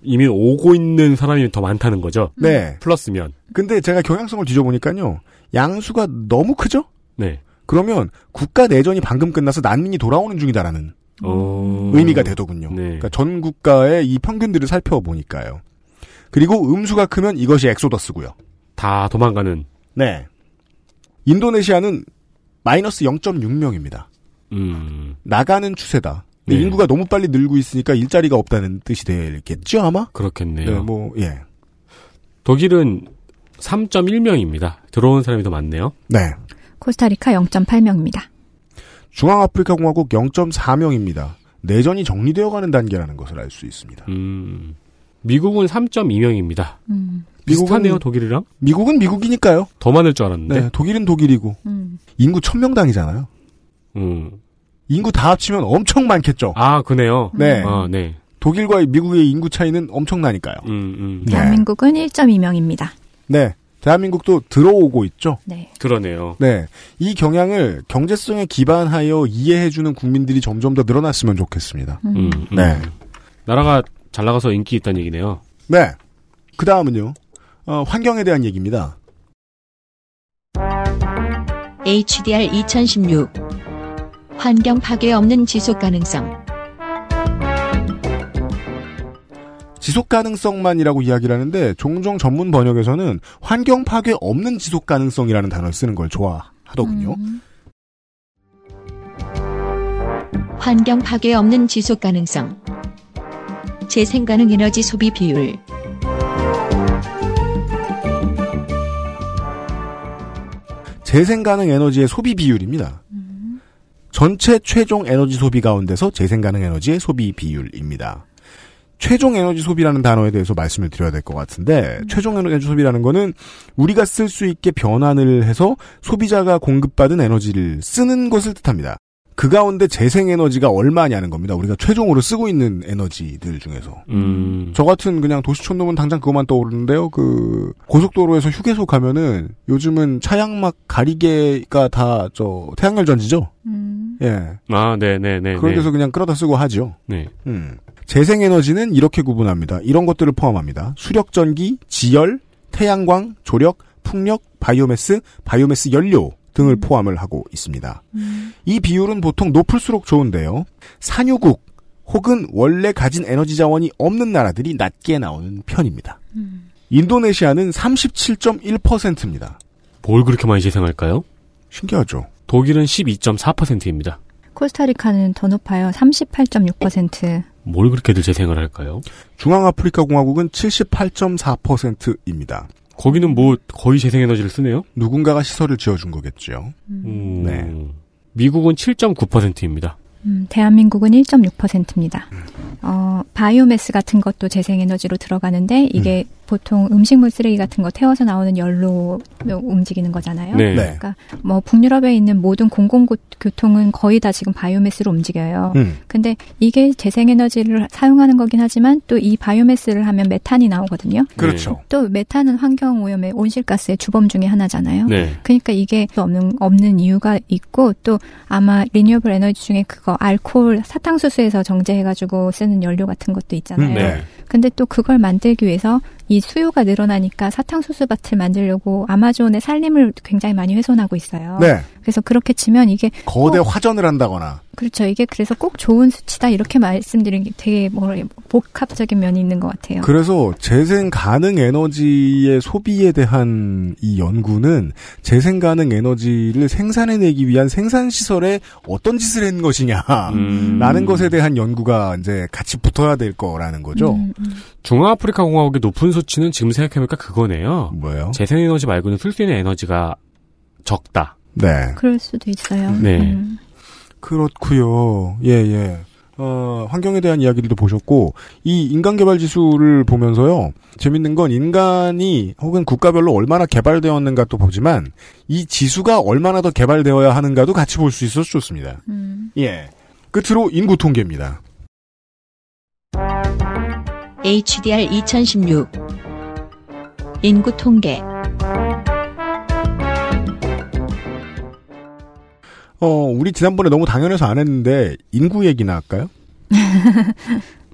이미 오고 있는 사람이 더 많다는 거죠. 네. 플러스면. 근데 제가 경향성을 뒤져보니까요. 양수가 너무 크죠? 네. 그러면 국가 내전이 방금 끝나서 난민이 돌아오는 중이다라는 어... 의미가 되더군요. 네. 그러니까 전 국가의 이 평균들을 살펴보니까요. 그리고 음수가 크면 이것이 엑소더스고요. 다 도망가는. 네. 인도네시아는 마이너스 0.6명입니다. 음. 나가는 추세다. 네. 인구가 너무 빨리 늘고 있으니까 일자리가 없다는 뜻이 되겠죠, 아마? 그렇겠네요. 네, 뭐, 예. 독일은 3.1명입니다. 들어온 사람이 더 많네요. 네. 코스타리카 0.8명입니다. 중앙아프리카 공화국 0.4명입니다. 내전이 정리되어 가는 단계라는 것을 알 수 있습니다. 음. 미국은 3.2명입니다. 음. 비슷하네요, 독일이랑? 미국은 미국이니까요. 더 많을 줄 알았는데. 네, 독일은 독일이고. 음. 인구 1000명당이잖아요. 음. 인구 다 합치면 엄청 많겠죠. 아, 그네요. 네. 아, 네. 독일과 미국의 인구 차이는 엄청나니까요. 음, 음. 네. 대한민국은 1.2명입니다. 네. 대한민국도 들어오고 있죠. 네. 그러네요. 네. 이 경향을 경제성에 기반하여 이해해주는 국민들이 점점 더 늘어났으면 좋겠습니다. 음, 음. 네. 나라가 잘 나가서 인기 있다는 얘기네요. 네. 그 다음은요. 어, 환경에 대한 얘기입니다. HDR 2016 환경 파괴 없는 지속 가능성 지속 가능성만이라고 이야기를 하는데 종종 전문 번역에서는 환경 파괴 없는 지속 가능성이라는 단어를 쓰는 걸 좋아하더군요. 환경 파괴 없는 지속 가능성 재생 가능 에너지 소비 비율 재생 가능 에너지의 소비 비율입니다. 전체 최종 에너지 소비 가운데서 재생 가능 에너지의 소비 비율입니다. 최종 에너지 소비라는 단어에 대해서 말씀을 드려야 될 것 같은데 최종 에너지 소비라는 거는 우리가 쓸 수 있게 변환을 해서 소비자가 공급받은 에너지를 쓰는 것을 뜻합니다. 그 가운데 재생 에너지가 얼마냐는 겁니다. 우리가 최종으로 쓰고 있는 에너지들 중에서. 음. 저 같은 그냥 도시촌 놈은 당장 그것만 떠오르는데요. 그 고속도로에서 휴게소 가면은 요즘은 차량막 가리개가 다 저 태양열 전지죠. 예. 아, 네 네 네. 그런 데서 그냥 끌어다 쓰고 하죠. 네. 음. 재생에너지는 이렇게 구분합니다. 이런 것들을 포함합니다. 수력전기, 지열, 태양광, 조력, 풍력, 바이오매스, 바이오매스 연료 등을 포함을 하고 있습니다. 이 비율은 보통 높을수록 좋은데요. 산유국 혹은 원래 가진 에너지 자원이 없는 나라들이 낮게 나오는 편입니다. 인도네시아는 37.1%입니다. 뭘 그렇게 많이 재생할까요? 신기하죠. 독일은 12.4%입니다. 코스타리카는 더 높아요. 38.6%. 뭘 그렇게들 재생을 할까요? 중앙아프리카 공화국은 78.4%입니다. 거기는 뭐 거의 재생에너지를 쓰네요. 누군가가 시설을 지어준 거겠죠. 음, 네. 미국은 7.9%입니다. 음, 대한민국은 1.6%입니다. 어, 바이오매스 같은 것도 재생에너지로 들어가는데 이게 보통 음식물 쓰레기 같은 거 태워서 나오는 열로 움직이는 거잖아요. 네. 그러니까 뭐 북유럽에 있는 모든 공공교통은 거의 다 지금 바이오매스로 움직여요. 음. 근데 이게 재생에너지를 사용하는 거긴 하지만 또 이 바이오매스를 하면 메탄이 나오거든요. 그렇죠. 또 메탄은 환경 오염의 온실가스의 주범 중에 하나잖아요. 네. 그러니까 이게 또 없는 없는 이유가 있고 또 아마 리뉴얼블 에너지 중에 그거 알코올 사탕수수에서 정제해 가지고 쓰는 연료 같은 것도 있잖아요. 음, 네. 근데 또 그걸 만들기 위해서 이 수요가 늘어나니까 사탕수수 밭을 만들려고 아마존의 산림을 굉장히 많이 훼손하고 있어요. 네. 그래서 그렇게 치면 이게 거대 꼭- 화전을 한다거나 그렇죠. 이게 그래서 꼭 좋은 수치다 이렇게 말씀드리는 게 되게 뭐라 복합적인 면이 있는 것 같아요. 그래서 재생 가능 에너지의 소비에 대한 이 연구는 재생 가능 에너지를 생산해내기 위한 생산 시설에 어떤 짓을 한 것이냐라는 음. 것에 대한 연구가 이제 같이 붙어야 될 거라는 거죠. 음, 중앙아프리카 공화국의 높은 수치는 지금 생각해보니까 그거네요. 뭐예요? 재생 에너지 말고는 쓸 수 있는 에너지가 적다. 네. 그럴 수도 있어요. 네. 음. 그렇고요. 예, 예. 어, 환경에 대한 이야기들도 보셨고 이 인간 개발 지수를 보면서요. 재밌는 건 인간이 혹은 국가별로 얼마나 개발되었는가 또 보지만 이 지수가 얼마나 더 개발되어야 하는가도 같이 볼 수 있어서 좋습니다. 음. 예. 끝으로 인구 통계입니다. HDR 2016 인구 통계 어, 우리 지난번에 너무 당연해서 안 했는데 인구 얘기나 할까요?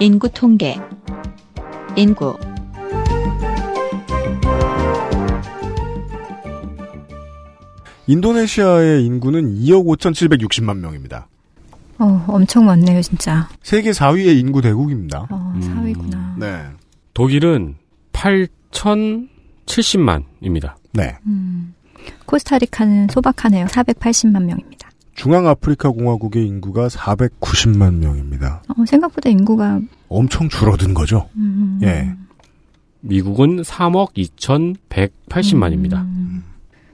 인구 통계 인구 인도네시아의 인구는 2억 5,760만 명입니다. 어, 엄청 많네요, 진짜. 세계 4위의 인구 대국입니다. 어, 사위구나. 네. 독일은 8,070만입니다. 네. 음. 코스타리카는 소박하네요. 480만 명입니다. 중앙아프리카 공화국의 인구가 490만 명입니다. 어, 생각보다 인구가 엄청 줄어든 거죠. 음, 예. 미국은 3억 2,180만입니다. 음.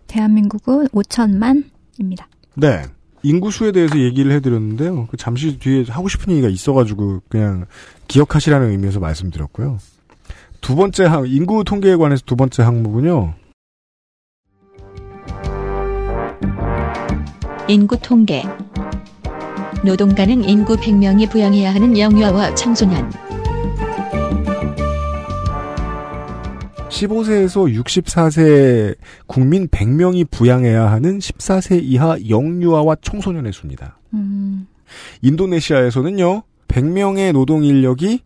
대한민국은 5천만입니다. 네. 인구수에 대해서 얘기를 해드렸는데요. 그 잠시 뒤에 하고 싶은 얘기가 있어가지고 그냥 기억하시라는 의미에서 말씀드렸고요. 두 번째 항, 인구 통계에 관해서 두 번째 항목은요. 인구 통계 노동 가능 인구 100명이 부양해야 하는 영유아와 청소년 15세에서 64세 국민 100명이 부양해야 하는 14세 이하 영유아와 청소년의 수입니다. 음. 인도네시아에서는요, 100명의 노동 인력이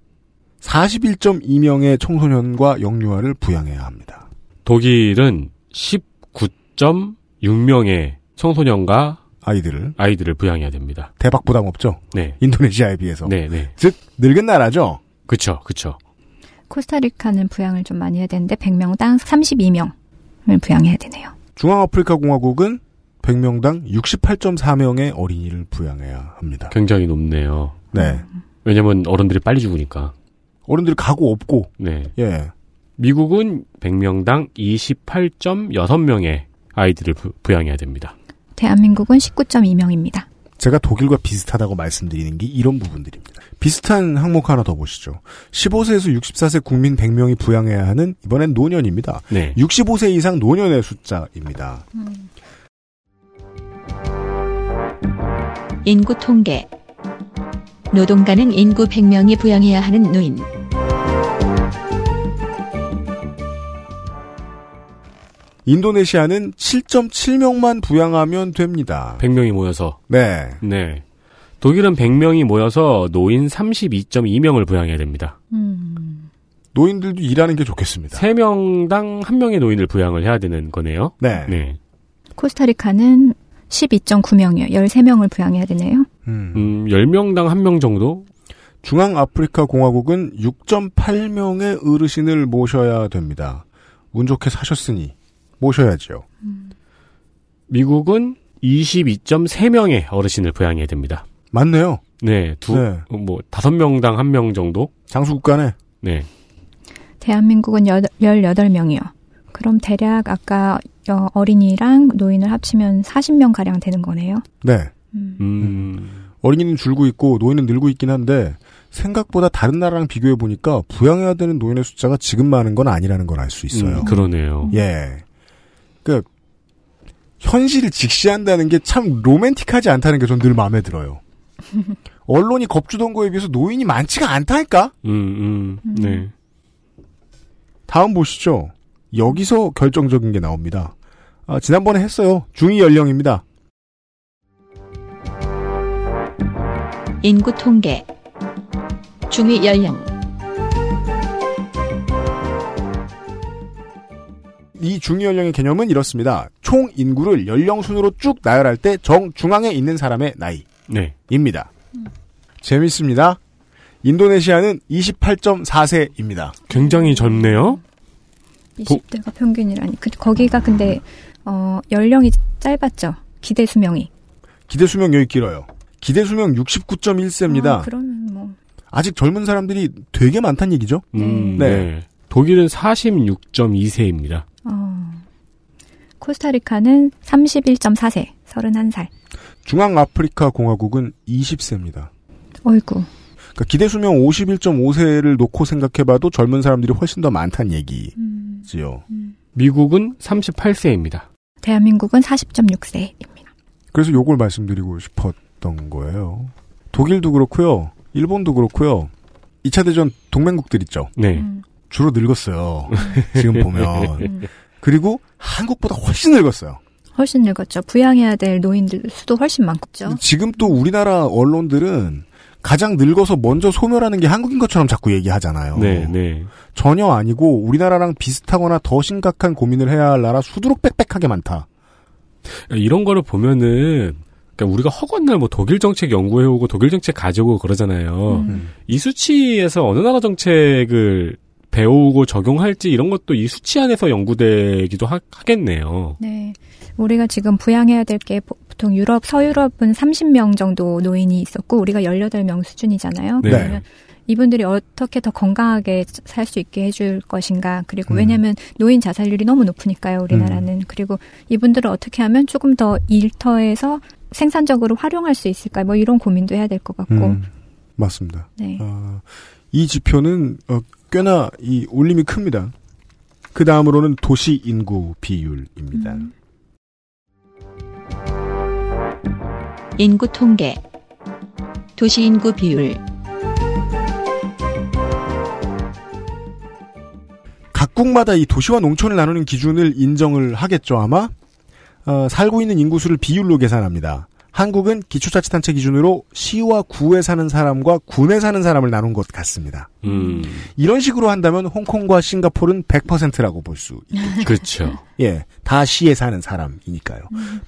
41.2명의 청소년과 영유아를 부양해야 합니다. 독일은 19.6명의 청소년과 아이들을 아이들을 부양해야 됩니다. 대박 부담 없죠? 네. 인도네시아에 비해서. 네, 네. 즉 늙은 나라죠. 그쵸, 그쵸. 코스타리카는 부양을 좀 많이 해야 되는데 100명당 32명을 부양해야 되네요. 중앙아프리카 공화국은 100명당 68.4명의 어린이를 부양해야 합니다. 굉장히 높네요. 네. 왜냐면 어른들이 빨리 죽으니까. 어른들 가구 없고. 네. 예. 미국은 100명당 28.6명의 아이들을 부, 부양해야 됩니다. 대한민국은 19.2명입니다. 제가 독일과 비슷하다고 말씀드리는 게 이런 부분들입니다. 비슷한 항목 하나 더 보시죠. 15세에서 64세 국민 100명이 부양해야 하는 이번엔 노년입니다. 네. 65세 이상 노년의 숫자입니다. 인구 통계. 노동가는 인구 100명이 부양해야 하는 노인. 인도네시아는 7.7명만 부양하면 됩니다. 100명이 모여서. 네. 네. 독일은 100명이 모여서 노인 32.2명을 부양해야 됩니다. 음. 노인들도 일하는 게 좋겠습니다. 3명당 1명의 노인을 부양을 해야 되는 거네요. 네. 네. 코스타리카는 12.9명이요. 13명을 부양해야 되네요. 음. 음, 10명당 1명 정도? 중앙아프리카 공화국은 6.8명의 어르신을 모셔야 됩니다. 운 좋게 사셨으니 모셔야죠. 미국은 22.3명의 어르신을 부양해야 됩니다. 맞네요. 네, 두, 네. 뭐, 다섯 명당 한 명 정도? 장수국 간에. 네. 대한민국은 18명이요. 그럼 대략 아까 어, 어린이랑 노인을 합치면 40명 가량 되는 거네요. 네. 음. 어린이는 줄고 있고 노인은 늘고 있긴 한데 생각보다 다른 나라랑 비교해 보니까 부양해야 되는 노인의 숫자가 지금 많은 건 아니라는 걸 알 수 있어요. 음, 그러네요. 예. 그 현실을 직시한다는 게 참 로맨틱하지 않다는 게 전 늘 마음에 들어요. 언론이 겁주던 거에 비해서 노인이 많지가 않다니까? 음, 음, 네. 다음 보시죠. 여기서 결정적인 게 나옵니다. 아, 지난번에 했어요. 중위 연령입니다. 인구 통계. 중위 연령. 이 중위 연령의 개념은 이렇습니다. 총 인구를 연령 순으로 쭉 나열할 때 정 중앙에 있는 사람의 네. 나이입니다. 재밌습니다. 인도네시아는 28.4세입니다. 굉장히 젊네요. 20대가 평균이라니. 그, 거기가 근데 어, 연령이 짧았죠. 기대 수명이. 기대 수명 여기 길어요. 기대 수명 69.1세입니다. 아, 그러면 뭐 아직 젊은 사람들이 되게 많다는 얘기죠? 음, 네. 네. 독일은 46.2세입니다. 어, 코스타리카는 31.4세, 31살. 중앙아프리카 공화국은 20세입니다. 어이구. 그러니까 기대 수명 51.5세를 놓고 생각해봐도 젊은 사람들이 훨씬 더 많다는 얘기지요. 미국은 38세입니다. 대한민국은 40.6세입니다. 그래서 요걸 말씀드리고 싶었던 거예요. 독일도 그렇고요. 일본도 그렇고요. 2차 대전 동맹국들 있죠. 네. 주로 늙었어요. 지금 보면. 그리고 한국보다 훨씬 늙었어요. 훨씬 늙었죠. 부양해야 될 노인들 수도 훨씬 많죠. 지금 또 우리나라 언론들은 가장 늙어서 먼저 소멸하는 게 한국인 것처럼 자꾸 얘기하잖아요. 네, 네. 전혀 아니고 우리나라랑 비슷하거나 더 심각한 고민을 해야 할 나라 수두룩 빽빽하게 많다. 이런 거를 보면은 그러니까 우리가 허건날 뭐 독일 정책 연구해오고 독일 정책 가져오고 그러잖아요. 음. 이 수치에서 어느 나라 정책을 배우고 적용할지 이런 것도 이 수치 안에서 연구되기도 하, 하겠네요. 네. 우리가 지금 부양해야 될 게 보통 유럽, 서유럽은 30명 정도 노인이 있었고 우리가 18명 수준이잖아요. 네. 그러면 이분들이 어떻게 더 건강하게 살 수 있게 해줄 것인가. 그리고 음. 왜냐하면 노인 자살률이 너무 높으니까요. 우리나라는. 그리고 이분들을 어떻게 하면 조금 더 일터에서 생산적으로 활용할 수 있을까. 뭐 이런 고민도 해야 될 것 같고. 음, 맞습니다. 네. 아, 이 지표는 어, 꽤나 이 울림이 큽니다. 그 다음으로는 도시 인구 비율입니다. 음. 인구 통계. 도시 인구 비율. 각국마다 이 도시와 농촌을 나누는 기준을 인정을 하겠죠 아마 어, 살고 있는 인구수를 비율로 계산합니다. 한국은 기초자치단체 기준으로 시와 구에 사는 사람과 군에 사는 사람을 나눈 것 같습니다. 음. 이런 식으로 한다면 홍콩과 싱가포르는 100%라고 볼 수 있겠죠. 그렇죠. 예, 다 시에 사는 사람이니까요.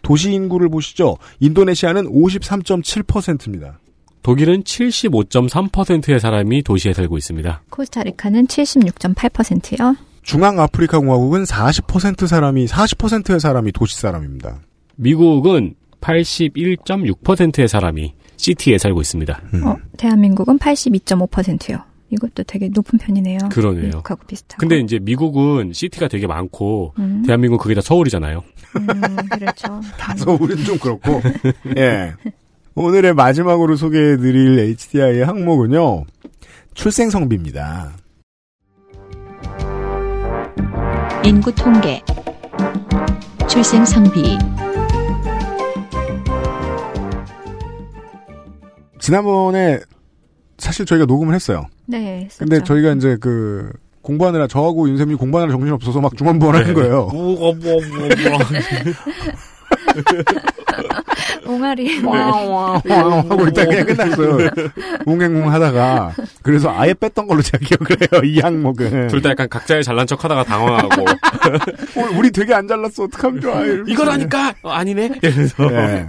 도시 인구를 보시죠. 인도네시아는 53.7%입니다. 독일은 75.3%의 사람이 도시에 살고 있습니다. 코스타리카는 76.8%요. 중앙 아프리카 공화국은 40% 사람이 40%의 사람이 도시 사람입니다. 미국은 81.6%의 사람이 시티에 살고 있습니다. 어, 대한민국은 82.5%요. 이것도 되게 높은 편이네요. 그러네요. 미국하고 비슷하고. 근데 이제 미국은 시티가 되게 많고 음. 대한민국 그게 다 서울이잖아요. 음, 그렇죠. 다 서울은 좀 그렇고. 예. 오늘의 마지막으로 소개해드릴 HDI의 항목은요. 출생성비입니다. 인구 통계, 출생 성비, 지난번에 사실 저희가 녹음을 했어요. 네. 근데 저희가 이제 그 공부하느라 저하고 윤쌤이 공부하느라 정신 없어서 막 중원부원 하는 거예요. 옹알이. 하고 있다 그냥 끝났어요. 웅행웅 하다가 그래서 아예 뺐던 걸로 제가 기억을 해요. 이 항목은. 둘 다 약간 각자의 잘난 척 하다가 당황하고 어, 우리 되게 안 잘났어. 어떡하면 좋아. 이거라니까 어, 아니네 이러면서 네.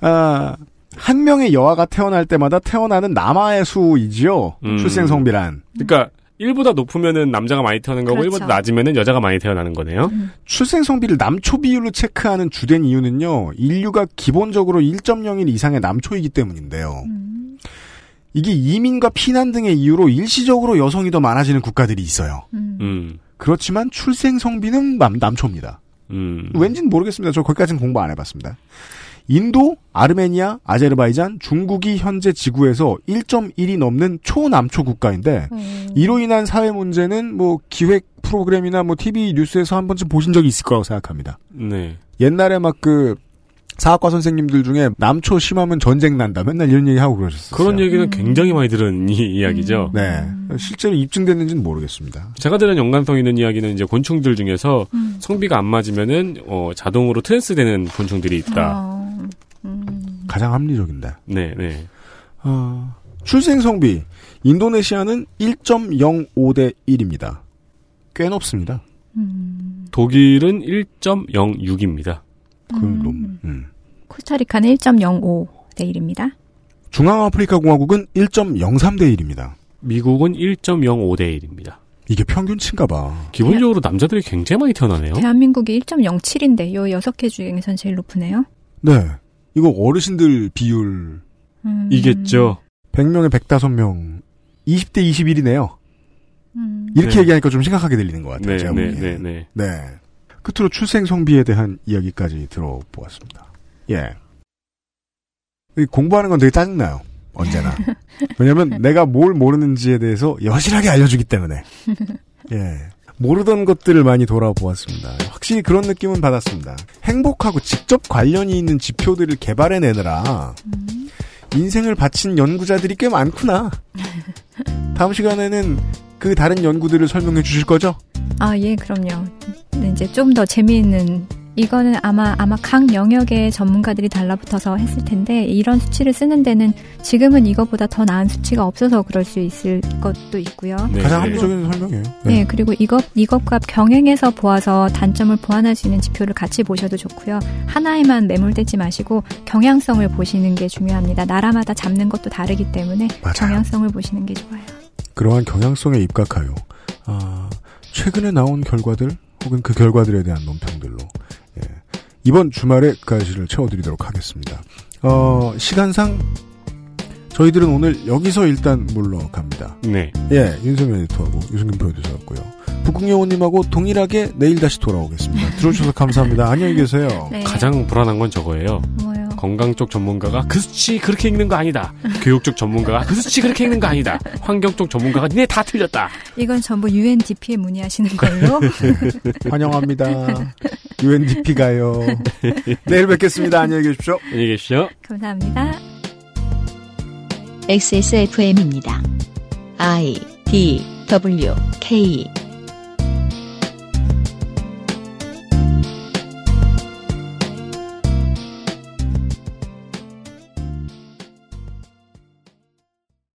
아, 한 명의 여아가 태어날 때마다 태어나는 남아의 수이지요. 음. 출생 성비란. 그러니까 1보다 높으면은 남자가 많이 태어나는 거고 그렇죠. 1보다 낮으면은 여자가 많이 태어나는 거네요. 출생 성비를 남초 비율로 체크하는 주된 이유는요. 인류가 기본적으로 1.01 이상의 남초이기 때문인데요. 이게 이민과 피난 등의 이유로 일시적으로 여성이 더 많아지는 국가들이 있어요. 음. 그렇지만 출생 성비는 남, 남초입니다. 음. 왠지는 모르겠습니다. 저 거기까지는 공부 안 해봤습니다. 인도, 아르메니아, 아제르바이잔, 중국이 현재 지구에서 1.1이 넘는 초남초 국가인데 이로 인한 사회 문제는 뭐 기획 프로그램이나 뭐 TV 뉴스에서 한 번쯤 보신 적이 있을 거라고 생각합니다. 네. 옛날에 막 그 사학과 선생님들 중에 남초 심하면 전쟁 난다 맨날 이런 얘기 하고 그러셨어요. 그런 얘기는 굉장히 많이 들은 이, 이야기죠. 네. 실제로 입증됐는지는 모르겠습니다. 제가 들은 연관성 있는 이야기는 이제 곤충들 중에서 성비가 안 맞으면은 어, 자동으로 트랜스되는 곤충들이 있다. 어, 가장 합리적인데. 네, 네. 어, 출생 성비 인도네시아는 1.05 대 1입니다. 꽤 높습니다. 독일은 1.06입니다. 그 놈. 음. 코스타리카는 1.05 대 1입니다. 중앙아프리카 공화국은 1.03 대 1입니다. 미국은 1.05 대 1입니다. 이게 평균치인가 봐. 기본적으로 남자들이 굉장히 많이 태어나네요. 대한민국이 1.07인데 요 6개 중에선 제일 높으네요. 네. 이거 어르신들 비율 음. 이겠죠. 100명에 105명 20대 21이네요. 음. 이렇게 네. 얘기하니까 좀 심각하게 들리는 것 같아요. 네, 제가 네, 보기에는. 네, 네. 네. 끝으로 출생 성비에 대한 이야기까지 들어보았습니다. 예. 이 공부하는 건 되게 짜증나요. 언제나. 왜냐면 내가 뭘 모르는지에 대해서 여실하게 알려주기 때문에. 예. 모르던 것들을 많이 돌아보았습니다. 확실히 그런 느낌은 받았습니다. 행복하고 직접 관련이 있는 지표들을 개발해내느라 인생을 바친 연구자들이 꽤 많구나. 다음 시간에는 그 다른 연구들을 설명해 주실 거죠? 아, 예, 그럼요. 근데 이제 좀 더 재미있는 이거는 아마 아마 각 영역의 전문가들이 달라붙어서 했을 텐데 이런 수치를 쓰는 데는 지금은 이거보다 더 나은 수치가 없어서 그럴 수 있을 것도 있고요. 네, 가장 네. 합리적인 설명이에요. 네, 그리고 이것, 이것과 병행해서 보아서 단점을 보완할 수 있는 지표를 같이 보셔도 좋고요. 하나에만 매몰되지 마시고 경향성을 보시는 게 중요합니다. 나라마다 잡는 것도 다르기 때문에 맞아요. 경향성을 보시는 게 좋아요. 그러한 경향성에 입각하여 아, 최근에 나온 결과들 혹은 그 결과들에 대한 논평들로 예, 이번 주말에 가시를 채워드리도록 하겠습니다. 어, 시간상 저희들은 오늘 여기서 일단 물러갑니다. 네. 예, 윤세민 에디터하고 유승균 프로듀서였고요. 북극여우님하고 동일하게 내일 다시 돌아오겠습니다. 들어주셔서 감사합니다. 안녕히 계세요. 네. 가장 불안한 건 저거예요. 뭐요? 건강 쪽 전문가가 그 수치 그렇게 읽는 거 아니다. 교육 쪽 전문가가 그 수치 그렇게 읽는 거 아니다. 환경 쪽 전문가가 니네 다 틀렸다. 이건 전부 UNDP에 문의하시는 걸로. 환영합니다. UNDP가요. 내일 뵙겠습니다. 안녕히 계십시오. 안녕히 계십시오. 감사합니다. XSFM입니다. I D W K